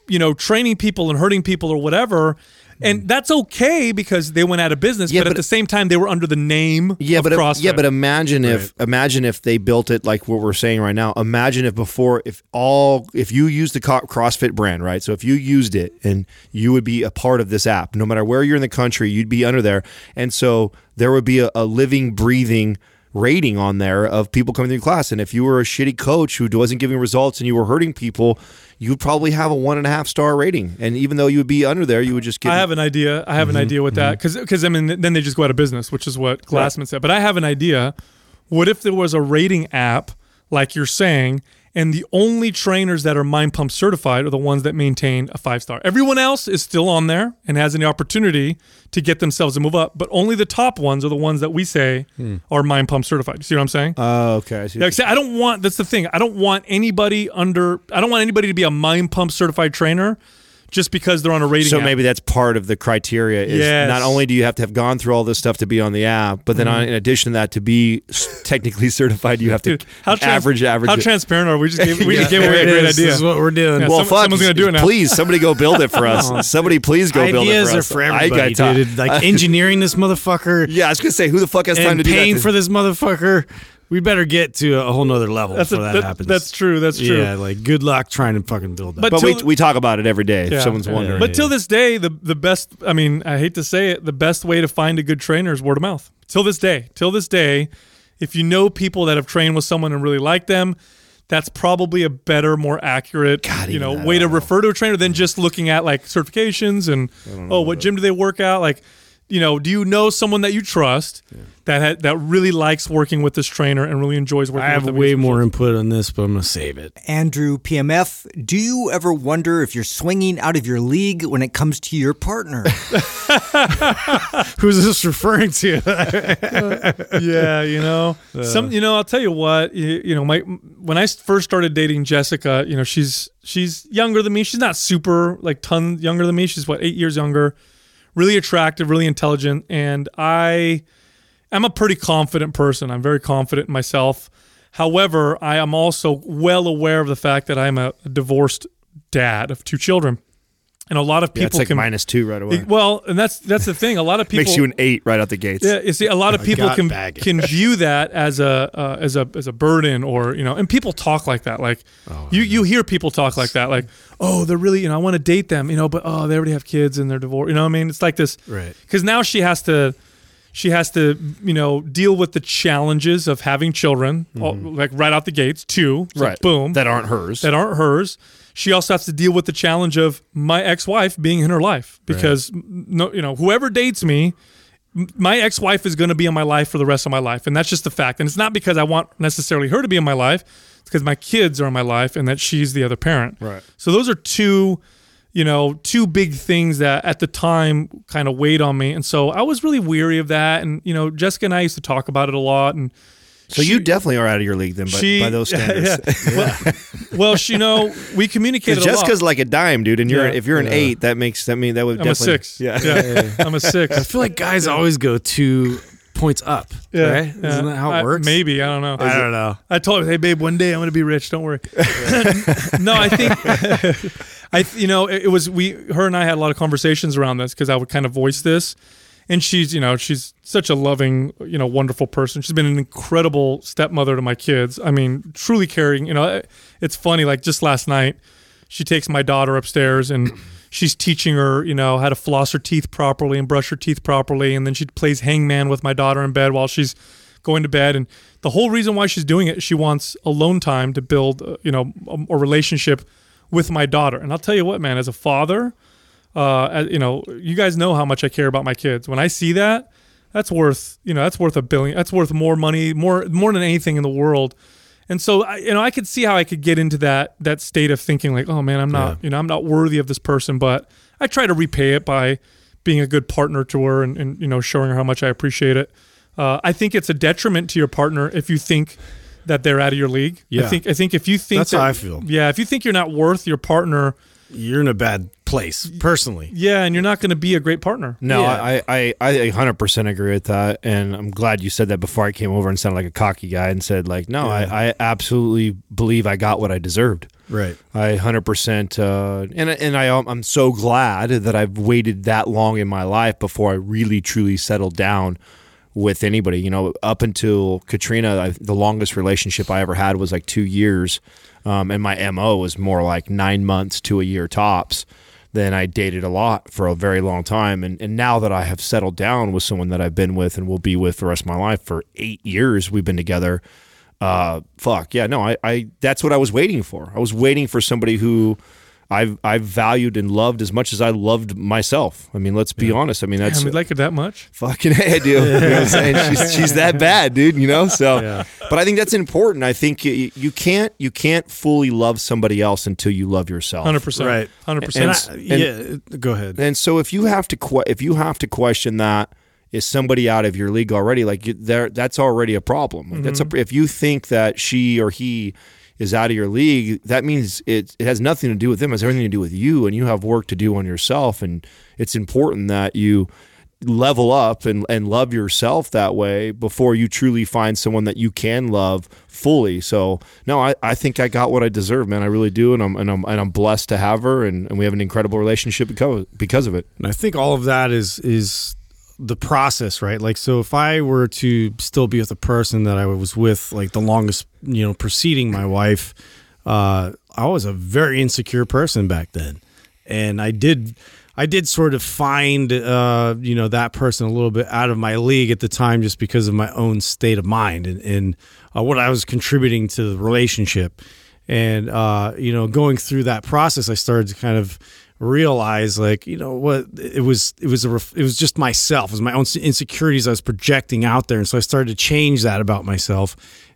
you know, training people and hurting people or whatever. And mm. that's okay because they went out of business. Yeah, but, at the same time, they were under the name Yeah, of but CrossFit. yeah, but imagine if imagine if they built it like what we're saying right now. Imagine if before if all if you used the CrossFit brand, right? So if you used it and you would be a part of this app, no matter where you're in the country, you'd be under there, and so there would be a, a living, breathing rating on there of people coming through class. And if you were a shitty coach who wasn't giving results and you were hurting people, you would probably have a one and a half star rating. And even though you would be under there, you would just get. I have an idea. I have Mm-hmm. an idea with that because I mean then they just go out of business, which is what Glassman said. But I have an idea. What if there was a rating app like you're saying, and the only trainers that are Mind Pump certified are the ones that maintain a five star. Everyone else is still on there and has an opportunity to get themselves to move up, but only the top ones are the ones that we say Hmm. are Mind Pump certified. You see what I'm saying? Oh, okay. I see. Yeah, I don't want. That's the thing. I don't want anybody under. I don't want anybody to be a Mind Pump certified trainer just because they're on a rating. So app. maybe that's part of the criteria. Is Yes. not only do you have to have gone through all this stuff to be on the app, but then mm-hmm. on, in addition to that, to be technically certified, you have to Dude, how trans- average average. How it. transparent are we? We just gave, we just gave away a great is. idea. This is what we're doing. Yeah, well, some- fuck, someone's gonna do it now. Please, somebody go build it for us. Oh. somebody, please go build it Ideas for are us. for I everybody, got dude. Like engineering this motherfucker yeah, I was gonna say, who the fuck has time to do paying for this motherfucker. We better get to a whole nother level That's a- before that, that- happens. that's true, that's true. Yeah, like good luck trying to fucking build that. But but we, till- we talk about it every day. Yeah. If someone's Yeah, wondering, But till this day, the the best. I mean, I hate to say it, the best way to find a good trainer is word of mouth. Till this day, till this day, if you know people that have trained with someone and really like them, that's probably a better, more accurate, you know, way to don't refer to a trainer than just looking at like certifications and oh, what gym do they work out? Like, you know, do you know someone that you trust that ha- that really likes working with this trainer and really enjoys working with them? I have with way more input on this, but I'm gonna save it. Andrew PMF, do you ever wonder if you're swinging out of your league when it comes to your partner? Who's this referring to? yeah, you know, uh. some, you know, I'll tell you what, you, you know, my when I first started dating Jessica, you know, she's she's younger than me. She's not super like ton younger than me. She's what eight years younger. Really attractive, really intelligent, and I am a pretty confident person. I'm very confident in myself. However, I am also well aware of the fact that I'm a divorced dad of two children, and a lot of Yeah, it's people like can. minus two right away. well, and that's that's the thing. A lot of people Makes you an eight right out the gates. yeah, you see, a lot of people got can can view that as a uh, as a as a burden, or you know, and people talk like that. Like you you hear people talk like that, like oh, they're really you know, I want to date them, you know, but oh, they already have kids and they're divorced. You know, what I mean, it's like this, Right. Because now she has to she has to you know deal with the challenges of having children, all, like right out the gates. Two, It's like, Mm-hmm. Right. boom, That aren't hers. that aren't hers. She also has to deal with the challenge of my ex-wife being in her life because m- no, you know, whoever dates me, my ex-wife is going to be in my life for the rest of my life, and that's just the fact. And it's not because I want necessarily her to be in my life; it's because my kids are in my life, and that she's the other parent. Right. So those are two, you know, two big things that at the time kind of weighed on me, and so I was really weary of that. And you know, Jessica and I used to talk about it a lot, and so you definitely are out of your league then, by, she by those standards. Yeah, Well, well, she, you know, we communicated Because. Jessica's like a dime, dude, and you're Yeah. if you're an eight, that makes that mean that would I'm a six. Yeah. yeah, I'm a six. I feel like guys always go two points up. Yeah, right? yeah. Isn't that how it I- works? maybe I don't know. I don't know. I told her, "Hey, babe, one day I'm going to be rich. Don't worry." no, I think I, you know, it, it was we, her and I had a lot of conversations around this because I would kind of voice this, and she's, you know, she's such a loving, you know, wonderful person. She's been an incredible stepmother to my kids. I mean, truly caring. You know, it's funny. Like just last night, she takes my daughter upstairs and. She's teaching her, you know, how to floss her teeth properly and brush her teeth properly, and then she plays hangman with my daughter in bed while she's going to bed. And the whole reason why she's doing it, she wants alone time to build, uh, you know, a, a relationship with my daughter. And I'll tell you what, man, as a father, uh, you know, you guys know how much I care about my kids. When I see that, that's worth, you know, that's worth a billion. That's worth more money, more more than anything in the world. And so, I, you know, I could see how I could get into that that state of thinking like, oh man, I'm not, you know, I'm not worthy of this person. But I try to repay it by being a good partner to her and, and you know, showing her how much I appreciate it. Uh, I think it's a detriment to your partner if you think that they're out of your league. I Yeah. think I think if you think That's that- how I feel. Yeah, if you think you're not worth your partner, You're in a bad place, personally. yeah, and you're not going to be a great partner. No, Yeah. I, I, I 100% agree with that. And I'm glad you said that before I came over and sounded like a cocky guy and said, like, no, I, I absolutely believe I got what I deserved. Right. I 100%, uh, and, and I, I'm so glad that I've waited that long in my life before I really, truly settled down with anybody. You know, up until Katrina, I, the longest relationship I ever had was like two years. Um, and my MO was more like nine months to a year tops. Then I dated a lot for a very long time. And, and now that I have settled down with someone that I've been with and will be with the rest of my life for eight years, we've been together. Uh, fuck yeah, no, I, I, that's what I was waiting for. I was waiting for somebody who I've, I've valued and loved as much as I loved myself. I mean, let's be honest. I mean, that's Damn, we like it that much. fucking hey, I do. You know what I'm saying? She's, she's that bad, dude. You know. So, but I think that's important. I think you, you can't you can't fully love somebody else until you love yourself. Hundred percent. Right. Hundred And percent. Yeah, go ahead. And so if you have to que- if you have to question that is somebody out of your league already, like you, there, that's already a problem. Like That's a, mm-hmm. if you think that she or he is out of your league, that means it, it has nothing to do with them. It has everything to do with you, and you have work to do on yourself. And it's important that you level up and, and love yourself that way before you truly find someone that you can love fully. So no, I, I think I got what I deserve, man. I really do. And I'm, and I'm, and I'm blessed to have her and, and we have an incredible relationship because, because of it. And I think all of that is is the process, right? Like, so if I were to still be with a person that I was with, like the longest, you know, preceding my wife, uh, I was a very insecure person back then, and I did, I did sort of find, uh, you know, that person a little bit out of my league at the time, just because of my own state of mind and, and uh, what I was contributing to the relationship. And uh, you know, going through that process, I started to kind of realize like you know what it was it was a it was just myself. It was my own insecurities i was projecting out there. And so i started to change that about myself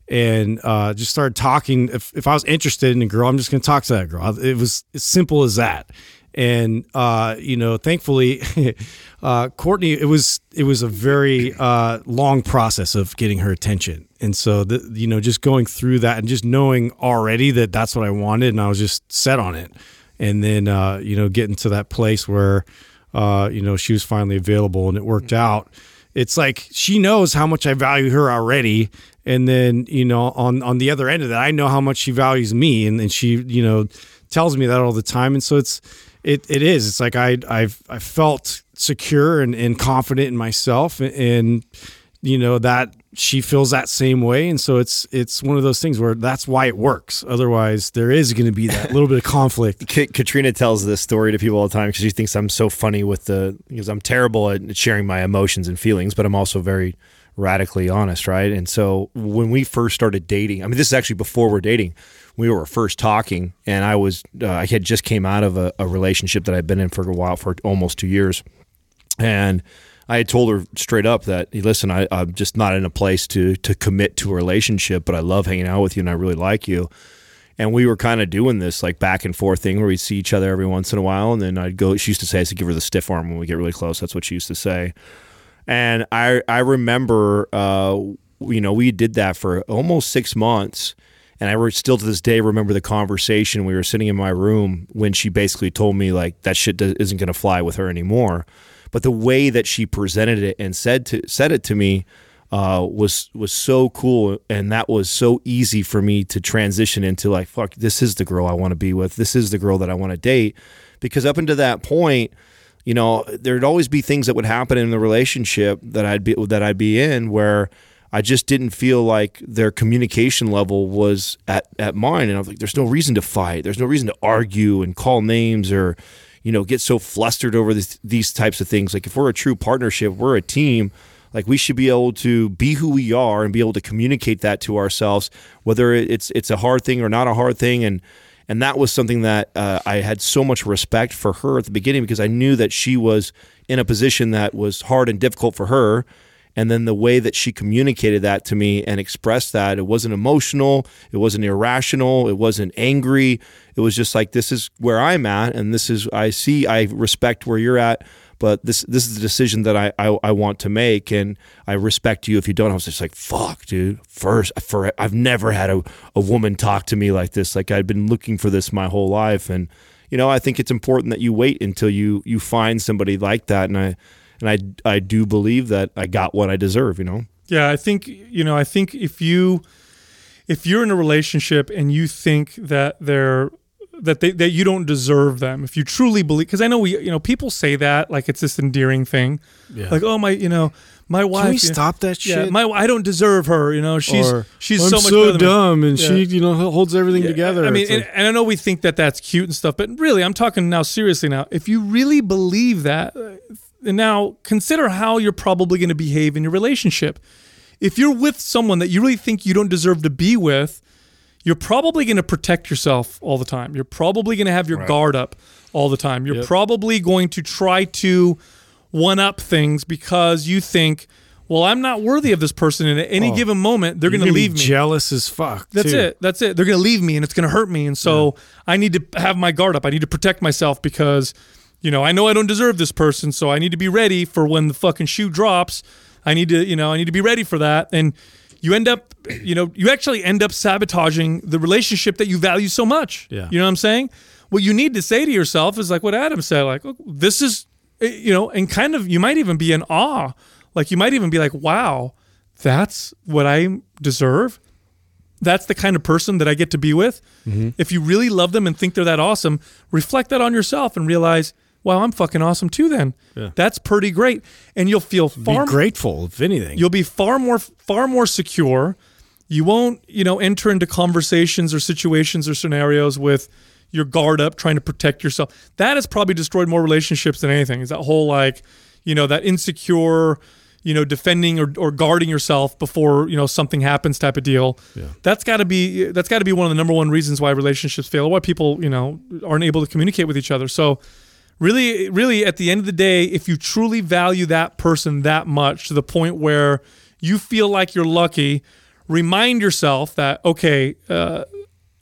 and uh, just started talking. If, if i was interested in a girl i'm just going to talk to that girl. It was as simple as that. And uh, you know thankfully uh, courtney it was it was a very uh, long process of getting her attention. And so the, you know just going through that and just knowing already that that's what i wanted and i was just set on it and then uh, you know getting to that place where uh, you know she was finally available and it worked Mm-hmm. out. It's like she knows how much I value her already, and then you know on on the other end of that, I know how much she values me, and, and she you know tells me that all the time, and so it's it it is. It's like I I've I felt secure and, and confident in myself, and you know that she feels that same way and so it's it's one of those things where that's why it works otherwise there is going to be that little bit of conflict Ka- Katrina tells this story to people all the time because she thinks I'm so funny with the because I'm terrible at sharing my emotions and feelings, but I'm also very radically honest, right? And so when we first started dating, I mean, this is actually before we're dating. We were first talking, and I was uh, I had just came out of a, a relationship that I'd been in for a while for almost two years, and I had told her straight up that, listen, I, I'm just not in a place to to commit to a relationship, but I love hanging out with you and I really like you. And we were kind of doing this like back and forth thing where we'd see each other every once in a while. And then I'd go, she used to say, I used to give her the stiff arm when we get really close. That's what she used to say. And I, I remember, uh, you know, we did that for almost six months. And I still to this day remember the conversation. We were sitting in my room when she basically told me, like, that shit isn't going to fly with her anymore. But the way that she presented it and said to said it to me uh, was was so cool, and that was so easy for me to transition into like, fuck, this is the girl I want to be with. This is the girl that I want to date. Because up until that point, you know, there'd always be things that would happen in the relationship that I'd be that I'd be in where I just didn't feel like their communication level was at, at mine. And I was like, there's no reason to fight. There's no reason to argue and call names or, you know, get so flustered over this, these types of things. Like if we're a true partnership, we're a team. Like we should be able to be who we are and be able to communicate that to ourselves, whether it's it's a hard thing or not a hard thing. And and that was something that uh, I had so much respect for her at the beginning because I knew that she was in a position that was hard and difficult for her. And then the way that she communicated that to me and expressed that, it wasn't emotional, it wasn't irrational, it wasn't angry. It was just like, this is where I'm at, and this is, I see, I respect where you're at, but this this is the decision that I, I, I want to make, and I respect you if you don't. I was just like, fuck, dude. First, for I've never had a, a woman talk to me like this. Like I'd been looking for this my whole life, and you know, I think it's important that you wait until you you find somebody like that, and I and I I do believe that I got what I deserve. You know. Yeah, I think you know. I think if you if you're in a relationship and you think that they're that they that you don't deserve them, if you truly believe, because I know we you know people say that like it's this endearing thing, Yeah. like oh my you know my wife. Can we stop that Yeah, shit? my I don't deserve her. You know she's Or, she's I'm so much so better than me." dumb, and Yeah. she you know holds everything Yeah, together. I mean, It's and, like- and I know we think that that's cute and stuff, but really, I'm talking now seriously. Now, if you really believe that, and now consider how you're probably going to behave in your relationship. If you're with someone that you really think you don't deserve to be with, you're probably going to protect yourself all the time. You're probably going to have your guard up all the time. You're probably going to try to one up things because you think, well, I'm not worthy of this person, and at any oh. given moment, they're going to leave me. jealous as fuck. That's too. it. That's it. They're going to leave me and it's going to hurt me. And so I need to have my guard up. I need to protect myself because, you know, I know I don't deserve this person. So I need to be ready for when the fucking shoe drops. I need to, you know, I need to be ready for that. And you end up, you know, you actually end up sabotaging the relationship that you value so much. Yeah. You know what I'm saying? What you need to say to yourself is like what Adam said, like, "Look, this is, eh, you know, and kind of, you might even be in awe. Like, you might even be like, wow, that's what I deserve that's the kind of person that I get to be with. If you really love them and think they're that awesome, reflect that on yourself and realize, wow, I'm fucking awesome too. Then that's pretty great, and you'll feel Be far grateful, if anything. you'll be far more far more secure. You won't you know enter into conversations or situations or scenarios with your guard up, trying to protect yourself. That has probably destroyed more relationships than anything. Is that whole like you know that insecure you know defending or, or guarding yourself before you know something happens type of deal yeah. that's got to be that's got to be one of the number one reasons why relationships fail or why people you know aren't able to communicate with each other so really, really, at the end of the day, if you truly value that person that much to the point where you feel like you're lucky, remind yourself that okay, uh,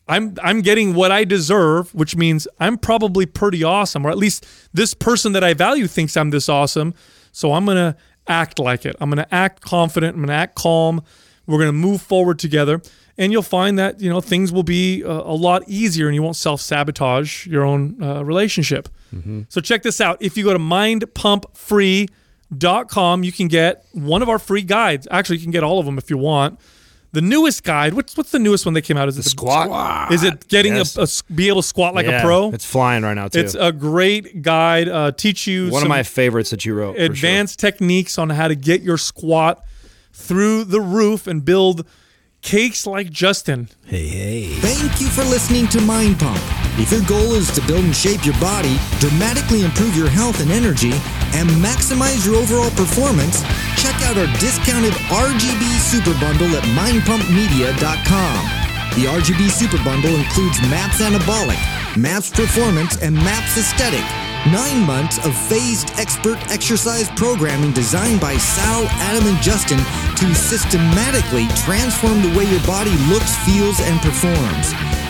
I'm I'm getting what I deserve, which means I'm probably pretty awesome, or at least this person that I value thinks I'm this awesome. So I'm gonna act like it. I'm gonna act confident. I'm gonna act calm. We're gonna move forward together, and you'll find that you know things will be a, a lot easier, and you won't self sabotage your own uh, relationship. So check this out. If you go to mindpumpfree.com, you can get one of our free guides. Actually, you can get all of them if you want. The newest guide. What's what's the newest one that came out? Is it the squat? Is it getting Yes. a, a s- be able to squat like Yeah, a pro? It's flying right now too. It's a great guide. Uh, teach you one of my favorites that you wrote. for sure. advanced techniques on how to get your squat through the roof and build cakes like Justin. Hey, hey. Thank you for listening to Mind Pump. If your goal is to build and shape your body, dramatically improve your health and energy, and maximize your overall performance, check out our discounted RGB Super Bundle at mindpumpmedia.com. The RGB Super Bundle includes MAPS Anabolic, MAPS Performance, and MAPS Aesthetic. Nine months of phased expert exercise programming designed by Sal, Adam, and Justin to systematically transform the way your body looks, feels, and performs.